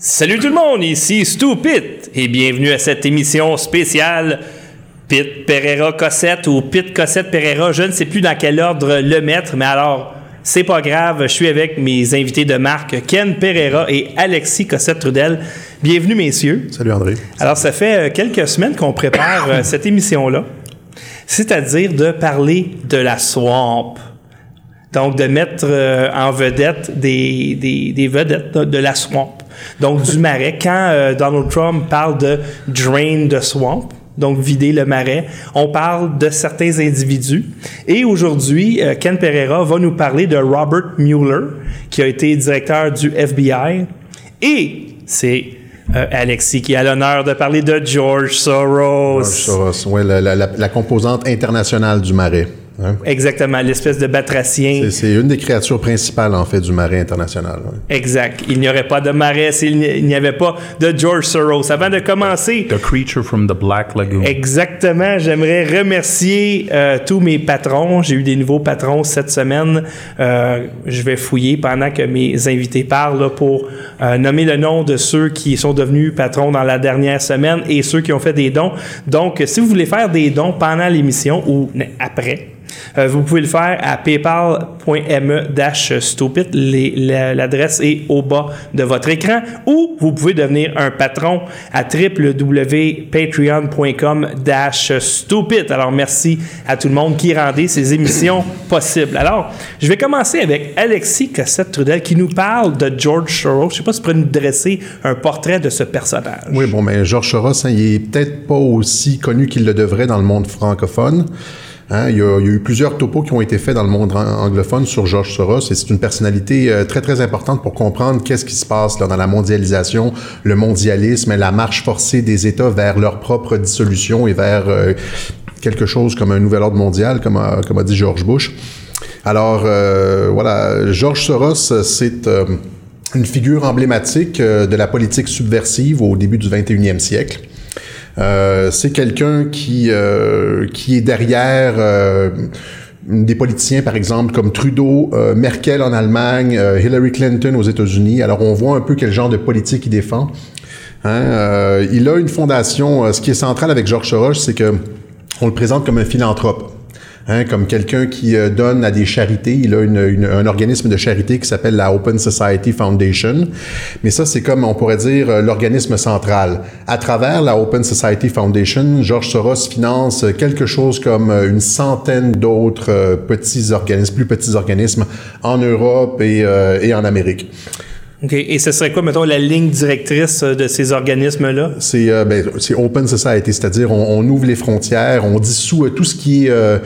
Salut tout le monde, ici Stupid et bienvenue à cette émission spéciale Pit Pereira Cossette ou Pit Cossette Pereira. Je ne sais plus dans quel ordre le mettre, mais alors c'est pas grave. Je suis avec mes invités de marque Ken Pereira et Alexis Cossette Trudel. Bienvenue messieurs. Salut André. Alors ça fait euh, quelques semaines qu'on prépare euh, cette émission-là, c'est-à-dire de parler de la swamp. Donc, de mettre euh, en vedette des, des, des vedettes de, de la swamp. Donc, du marais. Quand euh, Donald Trump parle de drain the swamp, donc vider le marais, on parle de certains individus. Et aujourd'hui, euh, Ken Pereira va nous parler de Robert Mueller, qui a été directeur du FBI. Et c'est euh, Alexis qui a l'honneur de parler de George Soros. George Soros, la- la composante internationale du marais. Hein? Exactement, l'espèce de batracien. C'est- C'est une des créatures principales, en fait, du marais international. Exact. Il n'y aurait pas de marais s'il n'y- il n'y avait pas de George Soros. Avant de commencer, The creature from the Black Lagoon. exactement, j'aimerais remercier euh, tous mes patrons. J'ai eu des nouveaux patrons cette semaine. Euh, je vais fouiller pendant que mes invités parlent là, pour euh, nommer le nom de ceux qui sont devenus patrons dans la dernière semaine et ceux qui ont fait des dons. Donc, si vous voulez faire des dons pendant l'émission ou après, euh, vous pouvez le faire à paypal.me-stupid. L'adresse est au bas de votre écran. Ou vous pouvez devenir un patron à www.patreon.com-stupid. Alors, merci à tout le monde qui rendait ces émissions possibles. Alors, je vais commencer avec Alexis Cossette-Trudel qui nous parle de George Soros. Je ne sais pas si tu pourrais nous dresser un portrait de ce personnage. Oui, bon, mais George Soros, hein, il est peut-être pas aussi connu qu'il le devrait dans le monde francophone. Hein, il, y a, eu plusieurs topos qui ont été faits dans le monde an- anglophone sur George Soros et c'est une personnalité euh, très très importante pour comprendre qu'est-ce qui se passe dans la mondialisation, le mondialisme et la marche forcée des États vers leur propre dissolution et vers euh, quelque chose comme un nouvel ordre mondial, comme a, comme a dit George Bush. Alors euh, voilà, George Soros, c'est euh, une figure emblématique de la politique subversive au début du 21e siècle. Euh, c'est quelqu'un qui, euh, qui est derrière euh, des politiciens, par exemple, comme Trudeau, euh, Merkel en Allemagne, euh, Hillary Clinton aux États-Unis. Alors, on voit un peu quel genre de politique il défend. Hein, euh, il a une fondation. ce qui est central avec George Soros, c'est que on le présente comme un philanthrope. Hein, comme quelqu'un qui euh, donne à des charités. Il a une- une- un organisme de charité qui s'appelle la Open Society Foundation. Mais ça, c'est comme, on pourrait dire, euh, l'organisme central. À travers la Open Society Foundation, George Soros finance euh, quelque chose comme une centaine d'autres petits organismes, plus petits organismes en Europe et, euh, et en Amérique. OK. Et ce serait quoi, mettons, la ligne directrice euh, de ces organismes-là? C'est euh, ben, c'est open society, c'est-à-dire on, on ouvre les frontières, on dissout euh, tout ce qui est euh,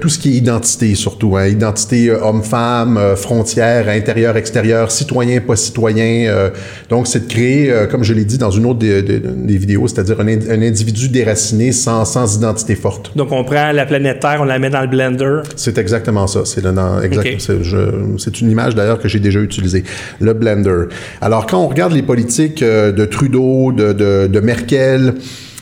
tout ce qui est identité surtout, hein, identité homme-femme, frontières, intérieur, extérieur, citoyen, pas citoyen. euh, donc c'est de créer, comme je l'ai dit dans une autre des, des- des vidéos, c'est-à-dire un, ind- un individu déraciné sans, sans identité forte. Donc, on prend la planète Terre, on la met dans le blender. C'est exactement ça. C'est exact- Ok. c'est- je- c'est une image d'ailleurs que j'ai déjà utilisée. Le blender. Alors quand on regarde les politiques euh, de Trudeau, de, Merkel.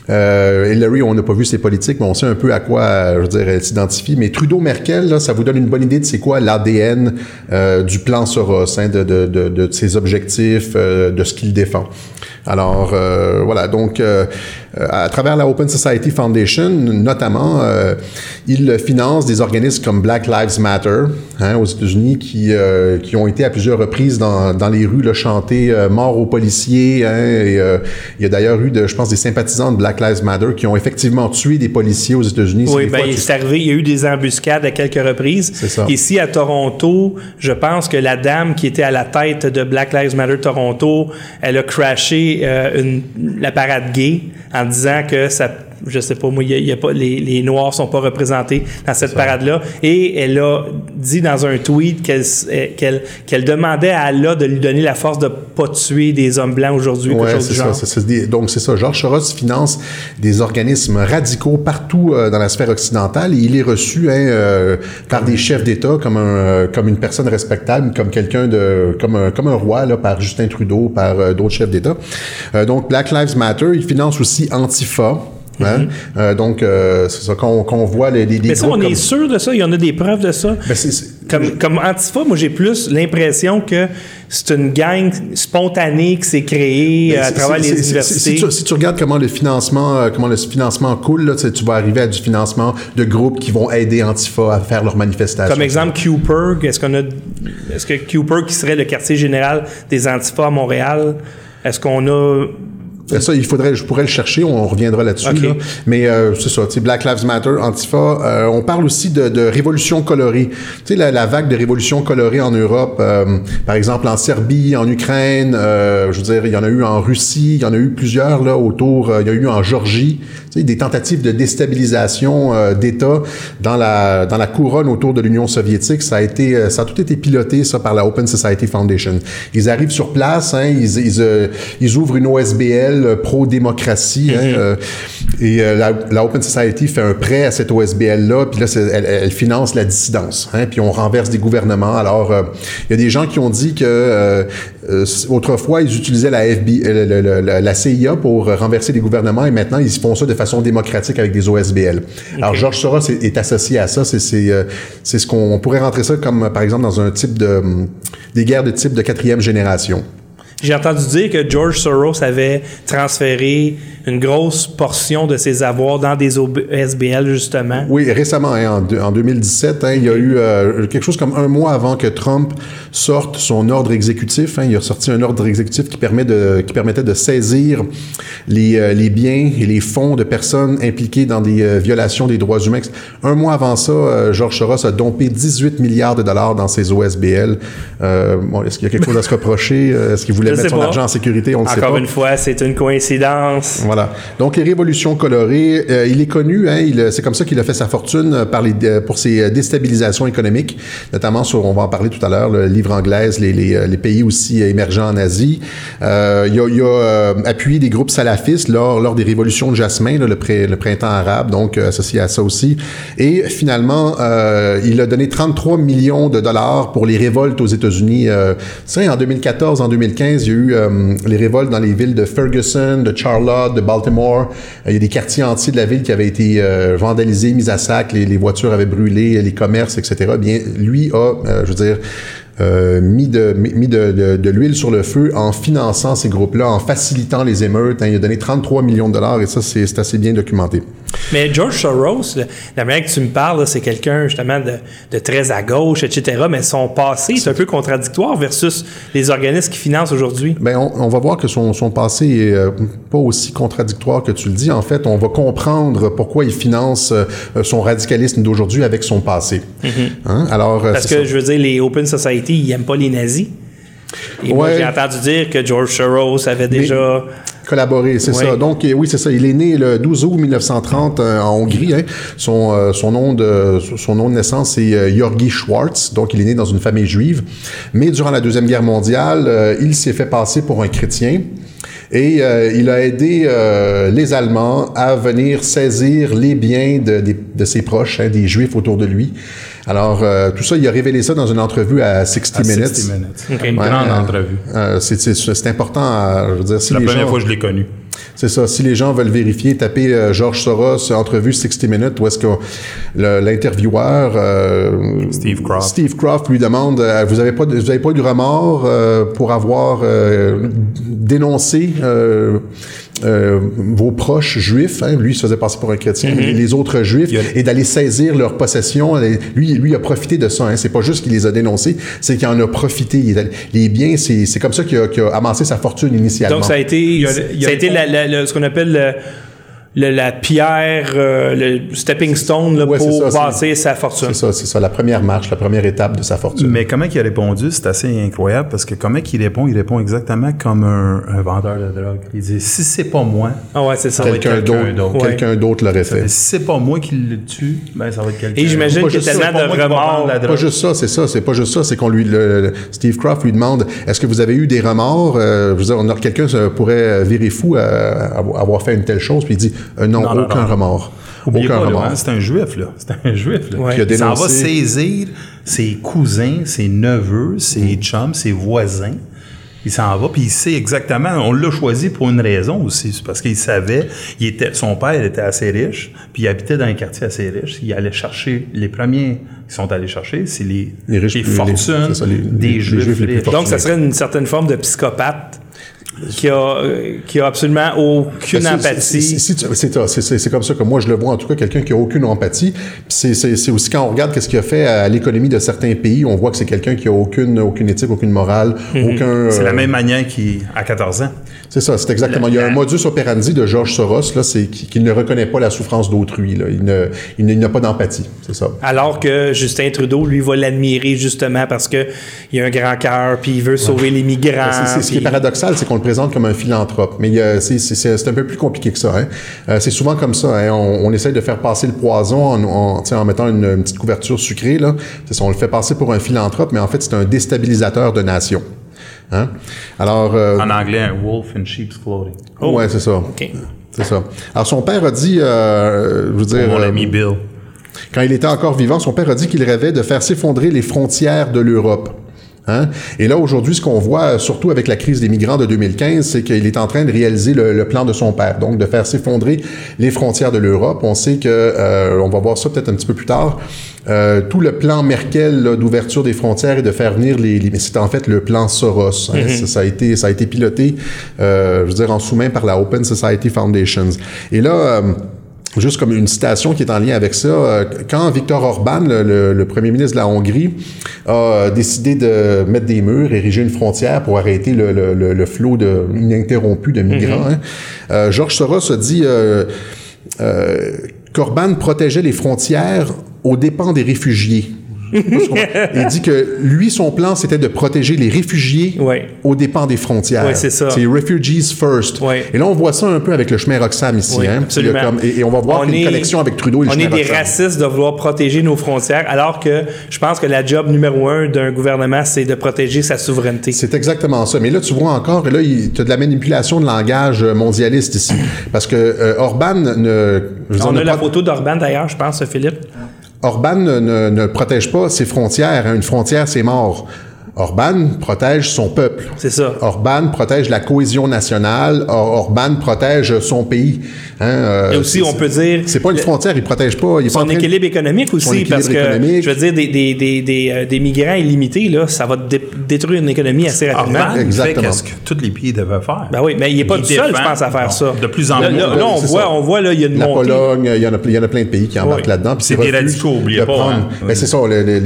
Euh, Hillary, on n'a pas vu ses politiques, mais on sait un peu à quoi, euh, je veux dire, elle s'identifie. Mais Trudeau-Merkel, ça vous donne une bonne idée de c'est quoi l'ADN du plan Soros, hein, de, ses objectifs, de ce qu'il défend. Alors voilà, donc à travers la Open Society Foundation, notamment, euh, il finance des organismes comme Black Lives Matter hein, aux États-Unis qui, euh, qui ont été à plusieurs reprises dans, dans les rues là, chanter euh, mort aux policiers. Hein, et, euh, il y a d'ailleurs eu, de, je pense, des sympathisants de Black Lives Matter qui ont effectivement tué des policiers aux États-Unis. Oui, fois, il est arrivé, il y a eu des embuscades à quelques reprises. C'est ça. Ici, à Toronto, je pense que la dame qui était à la tête de Black Lives Matter Toronto, elle a crashé euh, une, la parade gay en disant que ça je sais pas moi, il y a, y a pas les, les noirs sont pas représentés dans cette parade-là et elle a dit dans un tweet qu'elle s- euh, qu'elle qu'elle demandait à Allah de lui donner la force de pas tuer des hommes blancs aujourd'hui Ouais, c'est ça. des- donc, c'est ça. Georges Soros finance des organismes radicaux partout euh, dans la sphère occidentale et il est reçu hein, euh, par des chefs d'État comme, un, comme une personne respectable, comme quelqu'un de. comme un, comme un roi, là, par Justin Trudeau, par euh, d'autres chefs d'État. Euh, donc, Black Lives Matter, il finance aussi Antifa. Hein? Euh, donc, euh, c'est ça qu'on voit les, les, Mais ça, on est sûr de ça? Il y en a des preuves de ça? Ben, Comme, comme Antifa, moi j'ai plus l'impression que c'est une gang spontanée qui s'est créée euh, à travers les universités. Si tu, si tu regardes comment le financement, euh, comment le financement coule, là, tu vas arriver à du financement de groupes qui vont aider Antifa à faire leurs manifestations. Comme exemple, Cooper, est-ce qu'on a, est-ce que Cooper, qui serait le quartier général des Antifa à Montréal, est-ce qu'on a Ça, il faudrait, je pourrais le chercher, on reviendra là-dessus. Là. Mais euh, c'est ça, tu sais, Black Lives Matter, Antifa. euh, on parle aussi de, de révolution colorée. Tu sais, la, la vague de révolution colorée en Europe, euh, par exemple en Serbie, en Ukraine, euh, je veux dire, il y en a eu en Russie, il y en a eu plusieurs là autour. euh, il y a eu en Georgie, des tentatives de déstabilisation euh, d'États dans la dans la couronne autour de l'Union soviétique. Ça a été, euh, ça a tout été piloté ça par la Open Society Foundation. Ils arrivent sur place, hein, ils, ils, euh, ils ouvrent une OSBL euh, pro-démocratie. hein, euh, et euh, la, la Open Society fait un prêt à cette OSBL-là, puis là, elle, elle finance la dissidence. Hein, puis on renverse des gouvernements. Alors, euh, il y a des gens qui ont dit que euh, euh, autrefois, ils utilisaient la, FB, euh, le- le- le- la CIA pour renverser des gouvernements, et maintenant, ils font ça de façon démocratique avec des OSBL. Alors, Georges Soros est, est associé à ça. C'est c'est, euh, ce qu'on on pourrait rentrer ça comme, par exemple, dans un type de... hum, des guerres de type de quatrième génération. J'ai entendu dire que George Soros avait transféré une grosse portion de ses avoirs dans des OSBL, justement. Oui, récemment, hein, en, deux- en 2017, hein, il y a eu euh, quelque chose comme un mois avant que Trump sorte son ordre exécutif. hein, il a sorti un ordre exécutif qui, permettait de saisir les, euh, les biens et les fonds de personnes impliquées dans des euh, violations des droits humains. Un mois avant ça, George Soros a dompé 18 milliards de dollars dans ses OSBL. Bon, Est-ce qu'il y a quelque chose à se reprocher? Est-ce qu'il voulait Je mettre sais son pas. argent en sécurité? On ne sait pas. Encore une fois, c'est une coïncidence. Voilà. Donc les révolutions colorées, euh, il est connu, hein, il, c'est comme ça qu'il a fait sa fortune euh, par les, euh, pour ses euh, déstabilisations économiques, notamment sur, on va en parler tout à l'heure, le livre anglaise, les, les, euh, les pays aussi émergents en Asie. Euh, il a, il a euh, appuyé des groupes salafistes lors, lors des révolutions de Jasmin, là, le, pré- le printemps arabe, donc euh, associé à ça aussi. Et finalement, euh, il a donné 33 millions de dollars pour les révoltes aux États-Unis. Euh, en 2014, en 2015, il y a eu euh, les révoltes dans les villes de Ferguson, de Charlotte, de Baltimore. Euh, il y a des quartiers entiers de la ville qui avaient été euh, vandalisés, mis à sac, les, voitures avaient brûlé, les commerces, etc. Bien, lui a, je veux dire, mis de, l'huile sur le feu en finançant ces groupes-là, en facilitant les émeutes. hein. il a donné 33 millions de dollars et ça, c'est assez bien documenté. Mais George Soros, la manière que tu me parles, c'est quelqu'un justement de, de très à gauche, etc. Mais son passé, c'est un peu contradictoire versus les organismes qui financent aujourd'hui. Ben, on, on va voir que son, son passé est euh, pas aussi contradictoire que tu le dis. En fait, on va comprendre pourquoi il finance euh, son radicalisme d'aujourd'hui avec son passé. Hein? Alors, euh, Mm-hmm. Parce que ça. je veux dire, les Open Society, ils n'aiment pas les nazis. Et moi, Ouais. j'ai entendu dire que George Soros avait déjà. Collaborer, c'est Oui. ça. Donc, oui, c'est ça. Il est né le 12 août 1930 euh, en Hongrie. hein. Son, euh, son, nom de, son nom de naissance, c'est euh, Schwartz. Donc, il est né dans une famille juive. Mais durant la Deuxième Guerre mondiale, euh, il s'est fait passer pour un chrétien. Et il a aidé les Allemands à venir saisir les biens de, de ses proches, hein, des Juifs autour de lui. Alors, euh, tout ça, il a révélé ça dans une entrevue à 60 À Minutes. 60 minutes. Une Ouais, grande euh, entrevue. euh, c'est- c'est c'est important à, je veux dire, si La les première gens- fois que je l'ai connu. c'est ça. Si les gens veulent vérifier, tapez euh, Georges Soros, entrevue 60 minutes, où est-ce que l'intervieweur euh, Steve Croft. Steve Croft lui demande euh, Vous avez pas, de- vous avez pas eu du remords euh, pour avoir euh, dénoncé euh, vos proches juifs hein? Lui, il se faisait passer pour un chrétien, mais les autres juifs, a- et d'aller saisir leurs possessions. Lui, lui a profité de ça. Hein? C'est pas juste qu'il les a dénoncés, c'est qu'il en a profité. Il est allé- les biens, c'est c'est comme ça qu'il a, amassé sa fortune initialement. Donc, ça a été, il y a- ça il y a a été la- la- ce qu'on appelle le- le- la pierre, euh, le stepping stone là, Ouais, pour ça, passer sa fortune. C'est ça, c'est ça, la première marche, la première étape de sa fortune. Mais comment il a répondu, c'est assez incroyable parce que comment il répond, il répond exactement comme un, un vendeur de drogue. Il dit si c'est pas moi, Ah ouais, c'est ça. va être quelqu'un d'autre, d'autre. quelqu'un d'autre l'aurait fait. si c'est pas moi qui le tue, ben ça va être quelqu'un. Et j'imagine Pas qu'il y a juste ça, tellement pas de remords. Pas juste ça, c'est ça, c'est pas juste ça, c'est qu'on lui, le, le- Steve Croft lui demande, est-ce que vous avez eu des remords? Euh, Je veux dire, on a quelqu'un pourrait virer fou à, à avoir fait une telle chose, puis il dit, euh, non, Non, non, aucun non. remords, Oubliez aucun pas, remords. hein, c'est un juif, là. C'est un juif, là. Ouais. Qui a Il s'en va dénoncé- saisir ses cousins, ses neveux, ses chums, ses voisins. Il s'en va, puis il sait exactement. On l'a choisi pour une raison aussi. C'est parce qu'il savait, il était, son père était assez riche, puis il habitait dans un quartier assez riche. Il allait chercher les premiers qui sont allés chercher, c'est les, Les riches, les- fortunes ça, les- des les juifs Juifs les plus riches. fortunés. Donc, ça serait une certaine forme de psychopathe qui a, euh, qui a absolument aucune Ben, c'est- empathie. c'est- c'est- c'est- C'est ça, c'est- c'est- c'est comme ça que moi je le vois, en tout cas, quelqu'un qui a aucune empathie. C'est c'est- c'est aussi quand on regarde qu'est-ce qu'il a fait à l'économie de certains pays, on voit que c'est quelqu'un qui a aucune, aucune éthique, aucune morale, aucun... C'est euh, la même manière qu'à 14 ans. C'est ça, c'est exactement. Il y a un modus operandi de George Soros, là, c'est qu'il ne reconnaît pas la souffrance d'autrui, là. Il ne- il il n'a pas d'empathie, c'est ça. Alors que Justin Trudeau, lui, va l'admirer justement parce que il a un grand cœur, puis il veut sauver les migrants. Ben, C'est- ce qui est paradoxal, c'est qu'on le présente comme un philanthrope. Mais a- c'est- un peu plus compliqué que ça. Hein. Euh, c'est souvent comme ça. Hein. On, on essaye de faire passer le poison en, mettant une, une petite couverture sucrée. Là. C'est ça, on le fait passer pour un philanthrope, mais en fait, c'est un déstabilisateur de nations. Hein? Alors, euh, En anglais, un wolf in sheep's clothing. ouais, c'est ça. C'est ça. Alors, son père a dit, euh, je veux dire, Mon euh, ami Bill. quand il était encore vivant, son père a dit qu'il rêvait de faire s'effondrer les frontières de l'Europe. Hein? Et là, aujourd'hui, ce qu'on voit, surtout avec la crise des migrants de 2015, c'est qu'il est en train de réaliser le, le plan de son père, donc de faire s'effondrer les frontières de l'Europe. On sait que, euh, on va voir ça peut-être un petit peu plus tard, euh, tout le plan Merkel d'ouverture des frontières et de faire venir les... les mais c'est en fait le plan Soros. hein? ça, ça a été, ça a été piloté, euh, je veux dire, en sous-main par la Open Society Foundations. Et là... euh, Juste comme une citation qui est en lien avec ça, euh, quand Viktor Orban, le, le- le premier ministre de la Hongrie, a décidé de mettre des murs, ériger une frontière pour arrêter le, flot de, ininterrompu de migrants, hein, euh, Georges Soros a dit euh, euh, qu'Orban protégeait les frontières aux dépens des réfugiés. Il dit que lui, son plan, c'était de protéger les réfugiés Ouais. aux dépens des frontières. Ouais, c'est ça. C'est refugees first. Ouais. Et là, on voit ça un peu avec le chemin Roxham ici. Hein. Absolument. comme- et, et on va voir une connexion avec Trudeau et le On chemin est des Roxham. racistes de vouloir protéger nos frontières, alors que je pense que la job numéro un d'un gouvernement, c'est de protéger sa souveraineté. C'est exactement ça. Mais là, tu vois encore, là, tu as de la manipulation de langage euh, mondialiste ici. Parce que euh, Orban ne... On a la photo d'Orban d'ailleurs, je pense, Philippe. Orban ne, protège pas ses frontières. hein. Une frontière, c'est mort. Orban protège son peuple. C'est ça. Orban protège la cohésion nationale. Or- Orban protège son pays. Hein, euh, Et aussi, c'est- on peut dire C'est pas une frontière, il protège pas. Il pas son de- équilibre économique aussi, équilibre parce que, économique. je veux dire, des, des, des, des, euh, des migrants illimités, là, ça va dé- détruire une économie assez rapidement. Orban fait Exactement. qu'est-ce que tous les pays devaient faire. Ben oui, mais il n'est pas Il tout seul, je pense, à faire Non, ça. de plus en plus. là, là, on, C'est voit, ça. on voit, là, il y a une La montée. Pologne, il y, en a, il y en a plein de pays qui embarquent Oui. là-dedans. puis C'est des radicaux, oubliez pas, hein. Ben, c'est ça,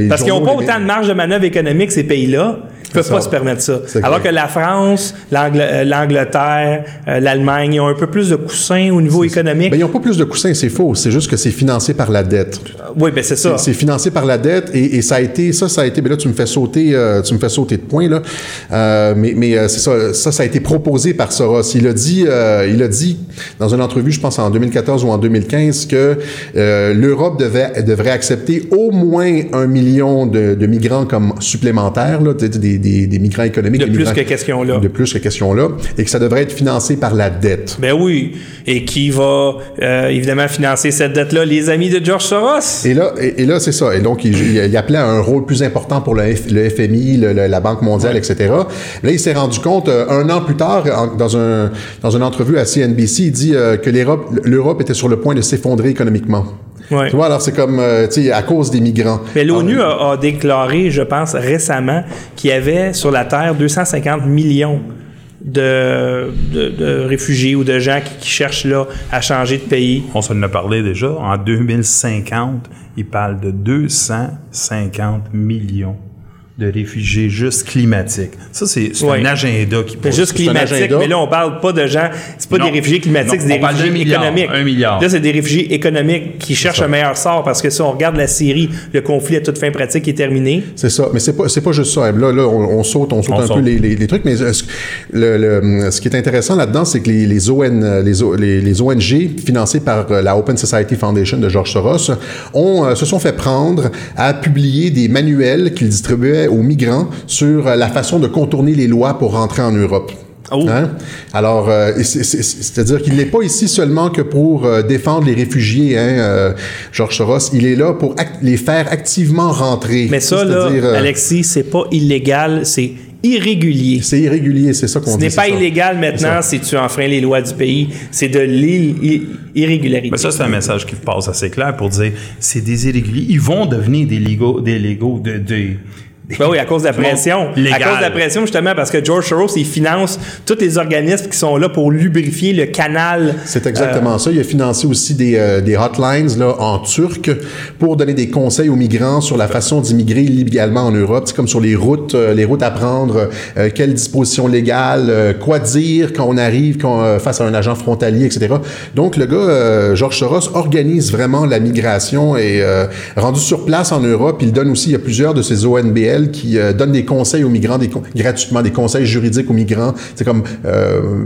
Parce qu'ils n'ont pas autant de marge de manœuvre économique, ces pays-là. Ils ne peuvent ça. pas se permettre ça. Alors que la France, euh, l'Angleterre, euh, l'Allemagne, ils ont un peu plus de coussins au niveau économique. Ben, ils n'ont pas plus de coussins, c'est faux. C'est juste que c'est financé par la dette. oui, ben c'est ça. C'est financé par la dette et, et ça a été, ça, ça a été, mais là, tu me fais sauter, euh, tu me fais sauter de point, là. Euh, mais mais euh, c'est ça, ça, ça a été proposé par Soros. Il a dit, euh, il a dit dans une entrevue, je pense en 2014 ou en 2015, que euh, l'Europe devait, devrait accepter au moins un million de, de migrants comme supplémentaires, là, des, des, des, des migrants économiques. De plus migrants- que question-là. De plus que question-là. Et que ça devrait être financé par la dette. Ben oui. Et qui va euh, évidemment financer cette dette-là? Les amis de George Soros. Et là, et, et là c'est ça. Et donc, il, appelait à un rôle plus important pour le, F- le FMI, le- le- la Banque mondiale, etc. Là, il s'est rendu compte, euh, un an plus tard, en- dans, un, dans une entrevue à CNBC, il dit euh, que l'Europe était sur le point de s'effondrer économiquement. Ouais. Tu vois, alors c'est comme, euh, tu sais, à cause des migrants. Mais l'ONU a, a déclaré, je pense, récemment, qu'il y avait sur la Terre 250 millions de, de, de réfugiés ou de gens qui, qui cherchent là à changer de pays. On s'en a parlé déjà. En 2050, il parle de 250 millions de réfugiés juste climatiques. Ça, c'est un agenda qui pousse. juste climatique, mais là, on parle pas de gens, c'est pas Non. des réfugiés climatiques, c'est des on parle réfugiés milliard, économiques. un milliard. Là, c'est des réfugiés économiques qui cherchent un meilleur sort parce que si on regarde la Syrie, le conflit à toute fin pratique est terminé. C'est ça, mais c'est pas c'est pas juste ça. Là, là, on, on saute, on saute On un saute. peu les, les, les trucs, mais ce, le, le- ce qui est intéressant là-dedans, c'est que les, les, ON, les, O- les, les ONG financées par euh, la Open Society Foundation de George Soros ont, euh, se sont fait prendre à publier des manuels qu'ils distribuaient aux migrants sur euh, la façon de contourner les lois pour rentrer en Europe. Oh. Hein? Alors, euh, c'est-à-dire qu'il n'est pas ici seulement que pour euh, défendre les réfugiés, hein, euh, George Soros. Il est là pour les faire activement rentrer. Mais ça, là, euh, Alexis, c'est pas illégal, c'est irrégulier. C'est irrégulier, c'est ça qu'on Ce dit. n'est pas illégal maintenant si tu enfreins les lois du pays. C'est de l'irrégularité. Mais ça, c'est un message qui passe assez clair pour dire c'est des irréguliers. Ils vont devenir des légaux, des légaux de, de Ben oui, à cause de la pression. Légal. À cause de la pression, justement, parce que George Soros, il finance tous les organismes qui sont là pour lubrifier le canal. C'est exactement ça. Il a financé aussi des, euh, des hotlines là, en turc pour donner des conseils aux migrants sur la façon d'immigrer illégalement en Europe. C'est comme sur les routes, euh, les routes à prendre, euh, quelles dispositions légales, euh, quoi dire quand on arrive quand, euh, face à un agent frontalier, etc. Donc le gars, euh, Georges Soros, organise vraiment la migration et euh, rendu sur place en Europe, il donne aussi, il y a plusieurs de ces ONBL qui euh, donnent des conseils aux migrants des gratuitement, des conseils juridiques aux migrants. C'est comme euh,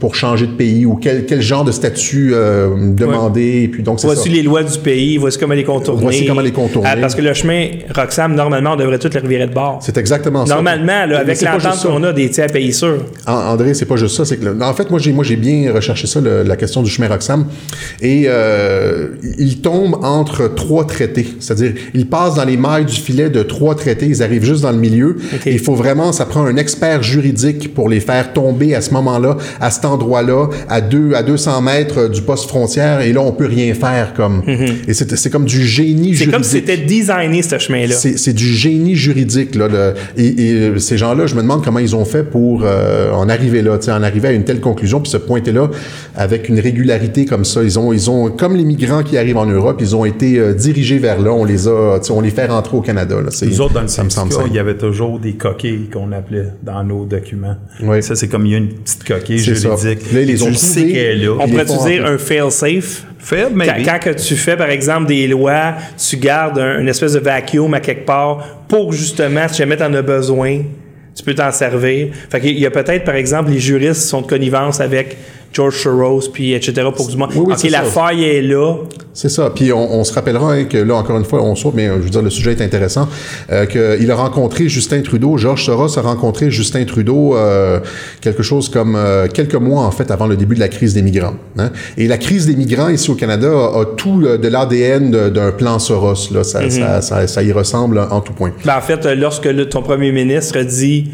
pour changer de pays ou quel, quel genre de statut euh, demander. Et puis donc ça. Voici les lois du pays, voici comment les contourner. Voici comment les contourner. Ah, parce que le chemin Roxham, normalement, on devrait tout le revirer de bord. C'est exactement ça. Normalement, avec l'entente qu'on a des tiers pays sûrs. An- André, c'est pas juste ça. C'est que le- en fait, moi j'ai moi j'ai bien recherché ça, le- la question du chemin Roxham, et euh, il tombe entre trois traités. C'est-à-dire, il passe dans les mailles du filet de trois traités. Arrivent juste dans le milieu. Ok. Et Il faut vraiment, ça prend un expert juridique pour les faire tomber à ce moment-là, à cet endroit-là, à deux à 200 mètres du poste frontière. Et là, on peut rien faire comme. Et c'est c'est comme du génie Mhm. C'est juridique. comme si c'était designé, ce chemin-là. C'est c'est du génie juridique. Là, le- et, et, euh, ces gens-là, je me demande comment ils ont fait pour euh, en arriver là, tu sais, en arriver à une telle conclusion, puis se pointer là avec une régularité comme ça. Ils ont, ils ont, comme les migrants qui arrivent en Europe, ils ont été euh, dirigés vers là. On les a, tu sais, on les fait rentrer au Canada. Là. Nous autres, dans le ça me il y avait toujours des coquilles qu'on appelait dans nos documents. Oui. Ça, c'est comme il y a une petite coquille ça. juridique. Là, ils les Tu ont le sais trouvés. qu'elle est là. On pourrait dire un fail-safe. Quand, maybe. quand que tu fais, par exemple, des lois, tu gardes un- une espèce de vacuum à quelque part pour justement, si jamais tu en as besoin, tu peux t'en servir. Fait qu'il y a peut-être, par exemple, les juristes sont de connivence avec George Soros, puis etc. pour du monde. Oui, oui, OK, la ça. faille est là. C'est ça. Puis on, on se rappellera hein, que là, encore une fois, on saute, mais euh, je veux dire, le sujet est intéressant, euh, qu'il a rencontré Justin Trudeau. Georges Soros a rencontré Justin Trudeau euh, quelque chose comme euh, quelques mois, en fait, avant le début de la crise des migrants. hein. Et la crise des migrants ici au Canada a, a tout euh, de l'ADN d'un plan Soros. Là. Ça, ça, ça, ça y ressemble en tout point. Ben, en fait, euh, lorsque le- ton premier ministre dit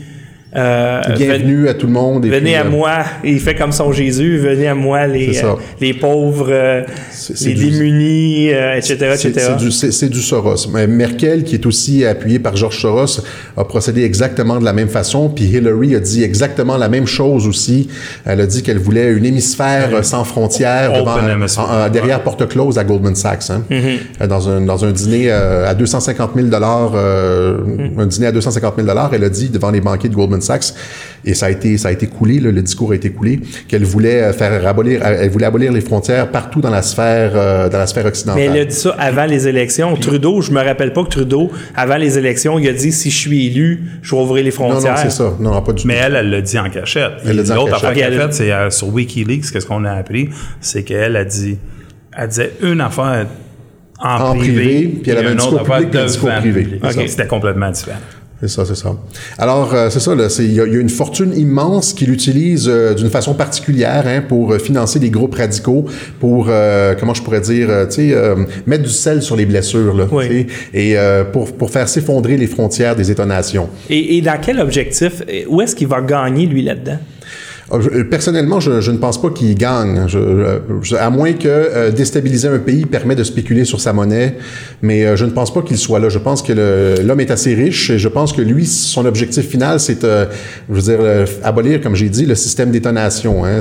euh, Bienvenue à tout le monde. et Venez puis, à euh, moi, il fait comme son Jésus, venez à moi les, euh, les pauvres, euh, C'est- c'est les du- démunis, euh, etc., C'est etc. c'est du, c'est- c'est du Soros. Mais Merkel, qui est aussi appuyée par George Soros, a procédé exactement de la même façon. Puis Hillary a dit exactement la même chose aussi. Elle a dit qu'elle voulait une hémisphère sans frontières Open devant, hemisphere. en- en- derrière porte close à Goldman Sachs. hein. Mm-hmm. Dans, un, dans un dîner euh, à 250 000 dollars, Mm-hmm. un dîner à 250 000 dollars, elle a dit devant les banquiers de Goldman Sachs, et ça a été ça a été coulé, là, le discours a été coulé, qu'elle voulait euh, faire abolir, elle voulait abolir les frontières partout dans la sphère euh, dans la sphère occidentale. Mais elle a dit ça avant les élections. Trudeau, je me rappelle pas que Trudeau, avant les élections, il a dit si je suis élu, je vais ouvrir les Non, non, frontières. c'est ça. Non, non, pas du Mais tout. elle, elle l'a dit en cachette. Elle l'a dit en L'autre cachette. affaire qu'elle a Ok, faite, c'est euh, sur Wikileaks, qu'est-ce qu'on a appris, c'est qu'elle a dit, elle disait une affaire en, En privé, puis elle avait un une discours autre affaire public, un discours privé. ça. C'était complètement différent. C'est ça, c'est ça. Alors, euh, c'est ça, il y, a il y a une fortune immense qu'il utilise euh, d'une façon particulière hein, pour euh, financer des groupes radicaux, pour, euh, comment je pourrais dire, euh, tu sais, euh, mettre du sel sur les blessures, là, Oui. et euh, pour, pour faire s'effondrer les frontières des États-nations. Et, et dans quel objectif, où est-ce qu'il va gagner, lui, là-dedans? Euh, je- Personnellement, je, ne pense pas qu'il gagne, euh, je- à moins que euh, déstabiliser un pays permet de spéculer sur sa monnaie, mais euh, je ne pense pas qu'il soit là. Je pense que l'homme est assez riche et je pense que lui, son objectif final, c'est, euh, euh, abolir, comme j'ai dit, le système d'État-nation. Hein.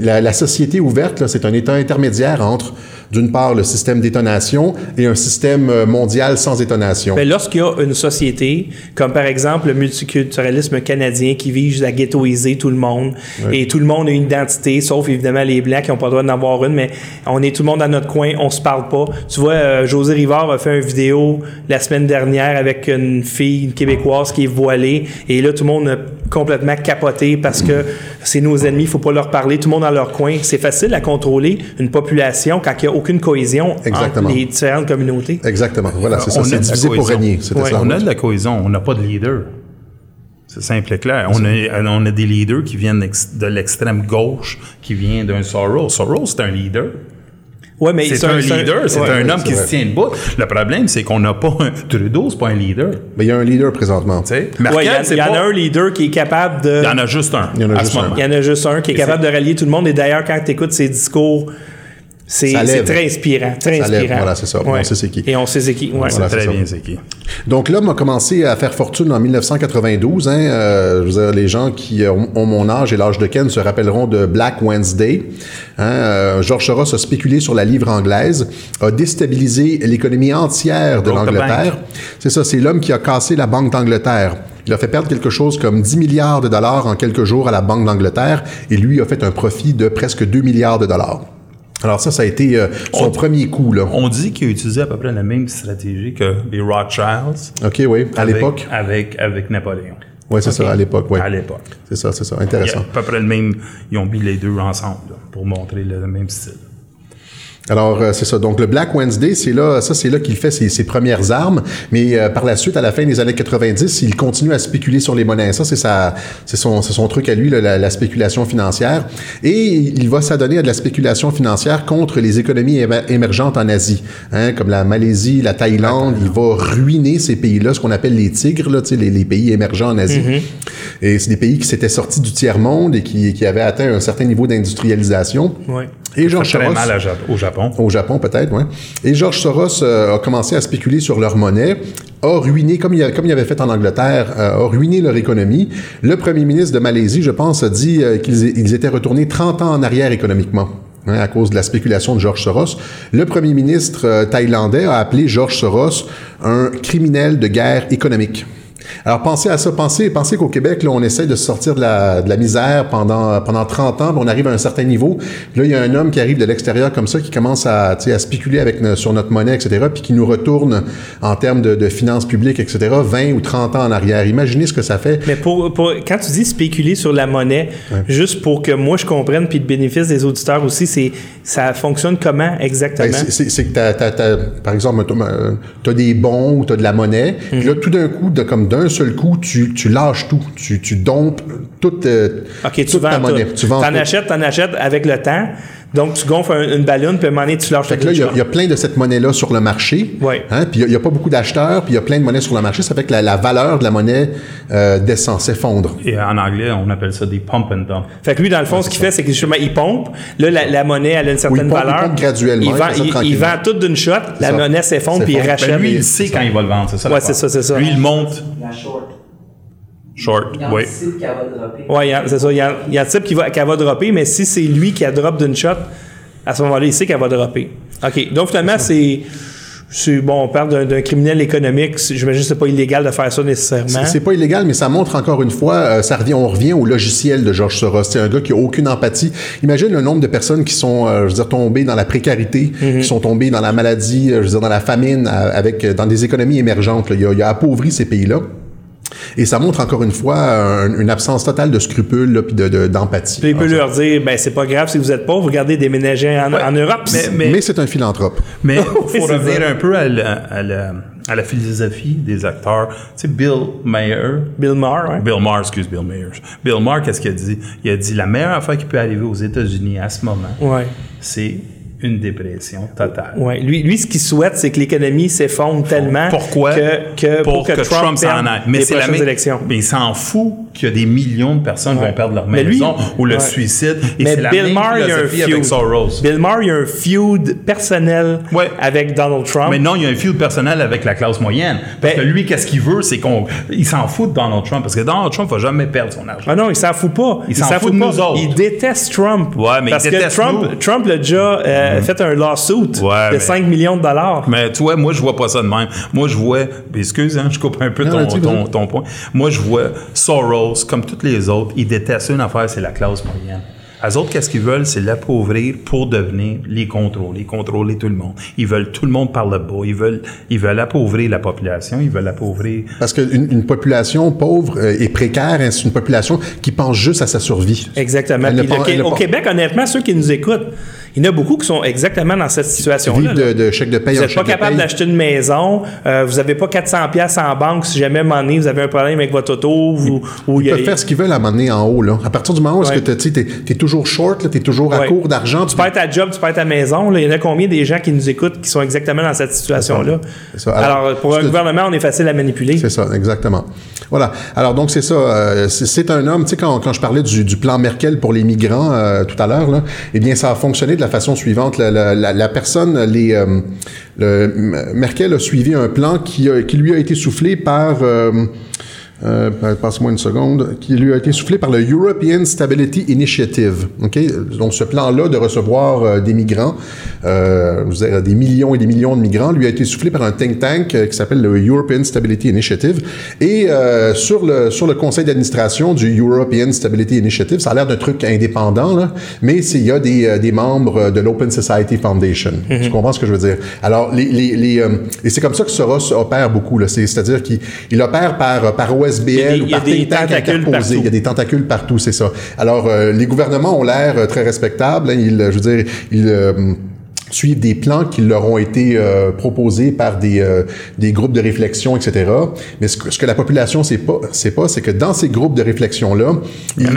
La, société ouverte, c'est un État intermédiaire entre, d'une part, le système d'État-nation et un système euh, mondial sans État-nation. Mais lorsqu'il y a une société, comme par exemple le multiculturalisme canadien qui vise à ghettoiser tout le monde, et tout le monde a une identité, sauf évidemment les Blancs qui n'ont pas le droit d'en avoir une, mais on est tout le monde dans notre coin, on se parle pas. Tu vois, euh, José Rivard a fait une vidéo la semaine dernière avec une fille une québécoise qui est voilée, et là tout le monde a complètement capoté parce que c'est nos ennemis, il faut pas leur parler, tout le monde dans leur coin. C'est facile à contrôler une population quand il n'y a aucune cohésion Exactement. entre les différentes communautés. Exactement. Voilà, c'est ça. On a C'est divisé pour régner. C'était Ouais. ça. On a de la cohésion, on n'a pas de leader. C'est simple et clair. On a, on a des leaders qui viennent de l'extrême gauche, qui vient d'un Soros. Soros, c'est un leader. Ouais, mais c'est un leader, c'est ouais, un homme qui vrai. se tient debout. Le problème, c'est qu'on n'a pas un Trudeau, c'est pas un leader. Mais il y a un leader présentement. Tu sais, Ouais, il y, en- il y a un leader qui est capable de. Il y en a juste un. Il y en a à juste ce un. moment. Il y en a juste un qui est Et capable de rallier tout le monde. Et d'ailleurs, quand tu écoutes ses discours, c'est très inspirant. Très Ça lève, inspirant. voilà, c'est ça. On sait c'est qui. Et on sait c'est qui. Ouais. Voilà. Très bien, c'est qui. Donc l'homme a commencé à faire fortune en 1992. Hein, euh, je veux dire, les gens qui ont, ont mon âge et l'âge de Ken se rappelleront de Black Wednesday. Hein, euh, George Soros a spéculé sur la livre anglaise, a déstabilisé l'économie entière de l'Angleterre. C'est ça, c'est l'homme qui a cassé la Banque d'Angleterre. Il a fait perdre quelque chose comme 10 milliards de dollars en quelques jours à la Banque d'Angleterre et lui a fait un profit de presque 2 milliards de dollars. Alors ça, ça a été euh, son On- premier coup. Là. On dit qu'il a utilisé à peu près la même stratégie que les Rothschilds. OK, oui, à l'époque? Avec, avec Napoléon. Oui, c'est ça, à l'époque. À l'époque. C'est ça, c'est ça, intéressant. à peu près le même. Ils ont mis les deux ensemble là, pour montrer le même style. Alors, euh, c'est ça. Donc, le Black Wednesday, c'est là, ça, c'est là qu'il fait ses, ses premières armes. Mais euh, par la suite, à la fin des années 90, il continue à spéculer sur les monnaies. Ça, c'est sa, c'est son, c'est son truc à lui, là, la, la spéculation financière. Et il va s'adonner à de la spéculation financière contre les économies émer- émergentes en Asie, hein, comme la Malaisie, la Thaïlande. Il va ruiner ces pays-là, ce qu'on appelle les tigres, là, les, les pays émergents en Asie. Et c'est des pays qui s'étaient sortis du tiers monde et qui, qui avaient atteint un certain niveau d'industrialisation. Ouais. Et George très Soros, mal au Japon. au Japon peut-être, oui. Et George Soros euh, a commencé à spéculer sur leur monnaie, a ruiné, comme il, a- comme il avait fait en Angleterre, euh, a ruiné leur économie. Le premier ministre de Malaisie, je pense, a dit euh, qu'ils ils étaient retournés 30 ans en arrière économiquement. hein, à cause de la spéculation de George Soros. Le premier ministre thaïlandais a appelé George Soros un criminel de guerre économique. Alors pensez à ça, pensez, pensez qu'au Québec, là, on essaie de sortir de la, de la misère pendant, pendant 30 ans, puis on arrive à un certain niveau. Puis là, il y a un homme qui arrive de l'extérieur comme ça, qui commence à, à spéculer avec, no- sur notre monnaie, etc., puis qui nous retourne en termes de, de finances publiques, etc., 20 ou 30 ans en arrière. Imaginez ce que ça fait. Mais pour, pour- quand tu dis spéculer sur la monnaie, juste pour que moi je comprenne, puis le bénéfice des auditeurs aussi, c'est ça fonctionne comment exactement? Ben, c'est- que t'as, par exemple, tu as des bons ou tu as de la monnaie. Puis là, tout d'un coup, de, comme d'un seul coup, tu, tu lâches tout. Tu, tu dompes toute, euh, OK, tu toute vends ta tout. monnaie. Tu vends T'en tout. achètes, t'en achètes avec le temps. Donc, tu gonfles un- une ballonne, puis à un moment donné, tu lâches Fait que là, il y, a- il y a plein de cette monnaie-là sur le marché. Ouais. Hein, puis il y a- il pas beaucoup d'acheteurs, puis il y a plein de monnaie sur le marché. Ça fait que la, la valeur de la monnaie euh, descend, s'effondre. Et en anglais, on appelle ça des pump and dump. Fait que lui, dans le fond, ce qu'il fait, c'est que justement, il pompe. Là, la, la monnaie, elle a une certaine pompe- il valeur. pompe graduellement, Il il vend, il- il vend tout d'une shot. La ça. monnaie s'effondre, puis il rachète. Ben, lui, il sait quand il va le vendre, c'est ça l'affaire. c'est ça, c'est ça. Lui, il monte La short. short. Il Oui. anticipe qu'elle va dropper. Ouais, il y a- c'est ça. Il y a, il y a un type qui va, qu'elle va dropper, mais si c'est lui qui a drop d'une shot, à ce moment-là, il sait qu'elle va dropper. OK. Donc, finalement, c'est. Bon, on parle d'un, criminel économique. J'imagine que c'est pas illégal de faire ça nécessairement. C'est- pas illégal, mais ça montre encore une fois, euh, ça revient, on revient au logiciel de George Soros. C'est un gars qui a aucune empathie. Imagine le nombre de personnes qui sont, euh, je veux dire, tombées dans la précarité, Mhm. qui sont tombées dans la maladie, euh, je veux dire, dans la famine, avec, dans des économies émergentes. là. Il, a, il a appauvri ces pays-là. Et ça montre encore une fois un- une absence totale de scrupules, là, puis de- de- d'empathie. Puis il peut leur dire, ben c'est pas grave si vous êtes pauvre, regardez déménager en, en Europe. Mais- mais mais- c'est un philanthrope. Mais il faut revenir un peu à la, à la- à la philosophie des acteurs. Tu sais, Bill Mayer, Bill Maher, ouais. Bill Maher, excuse Bill Mayer. Bill Maher, qu'est-ce qu'il a dit? Il a dit la meilleure affaire qui peut arriver aux États-Unis à ce moment, Ouais. c'est une dépression totale. Ouais. Lui, lui, ce qu'il souhaite, c'est que l'économie s'effondre tellement Pourquoi? que, que- pour, que, Trump, s'en aille. Mais c'est la même- élections. Mais il s'en fout qu'il y a des millions de personnes qui Ouais. vont perdre leur lui- maison ou le ouais. suicide. Et Mais la Bill Maher, il y a un avec feud. Soros. Bill Maher, il y a un feud personnel avec Donald Trump. Mais non, il y a un feud personnel avec la classe moyenne. Parce Ben- que lui, qu'est-ce qu'il veut, c'est qu'on. Il s'en fout de Donald Trump. Parce que Donald Trump va jamais perdre son argent. Ah non, il s'en fout pas. Il s'en fout de pas. nous autres. Il déteste Trump. Ouais, mais il Parce déteste que Trump, nous. Trump l'a déjà euh, fait un lawsuit Ouais, de mais- 5 millions de dollars. Mais tu vois, moi, je vois pas ça de même. Moi, je vois. Excuse, hein, je coupe un peu Non, ton, ton, point. Moi, je vois Soros, comme tous les autres, ils détestent une affaire, c'est la classe moyenne. Les autres, qu'est-ce qu'ils veulent, c'est l'appauvrir pour devenir les contrôler, contrôler tout le monde. Ils veulent tout le monde par le bas. Ils veulent, ils veulent appauvrir la population. Ils veulent appauvrir. Parce qu'une une population pauvre euh, et précaire, c'est une population qui pense juste à sa survie? Exactement. Puis le au Québec, honnêtement, ceux qui nous écoutent, il y en a beaucoup qui sont exactement dans cette situation-là. De, de chèque de paye Vous n'êtes pas capable d'acheter une maison, euh, vous n'avez pas 400 pièces en banque si jamais à un moment donné, vous avez un problème avec votre auto. Vous, ou il Ils y a- peuvent faire ce qu'ils veulent à un moment donné en haut. Là. À partir du moment où est-ce Ouais. que tu es toujours toujours short, tu es toujours à Ouais. court d'argent. Tu perds ta job, tu perds ta maison. là. Il y en a combien des gens qui nous écoutent qui sont exactement dans cette situation-là? Alors, Alors, pour un gouvernement, on est facile à manipuler. C'est ça, exactement. Voilà. Alors donc c'est ça. euh, c'est- un homme. Tu sais quand, quand je parlais du, du plan Merkel pour les migrants euh, tout à l'heure, là, eh bien ça a fonctionné de la façon suivante. La, la- la- la personne, les euh, le- Merkel a suivi un plan qui, qui lui a été soufflé par euh, passe-moi une seconde, qui lui a été soufflé par le European Stability Initiative. Ok, donc ce plan-là de recevoir euh, des migrants, euh, des millions et des millions de migrants, lui a été soufflé par un think tank euh, qui s'appelle le European Stability Initiative. Et sur le sur le conseil d'administration du European Stability Initiative, ça a l'air d'un truc indépendant, là, mais il y a des, des membres de l'Open Society Foundation. Tu comprends ce que je veux dire? Alors les les, les et c'est comme ça que Soros opère beaucoup c'est-à-dire qu'il il opère par par OSBL Il y a des- ou par think tank tentacules interposé. partout. Il y a des tentacules partout, c'est ça. Alors, euh, les gouvernements ont l'air euh, très respectables. hein. Ils, euh, je veux dire, ils suivent des plans qui leur ont été euh, proposés par des, euh, des groupes de réflexion, etc. Mais ce que, ce que la population sait pas, c'est pas, c'est que dans ces groupes de réflexion-là, il y a,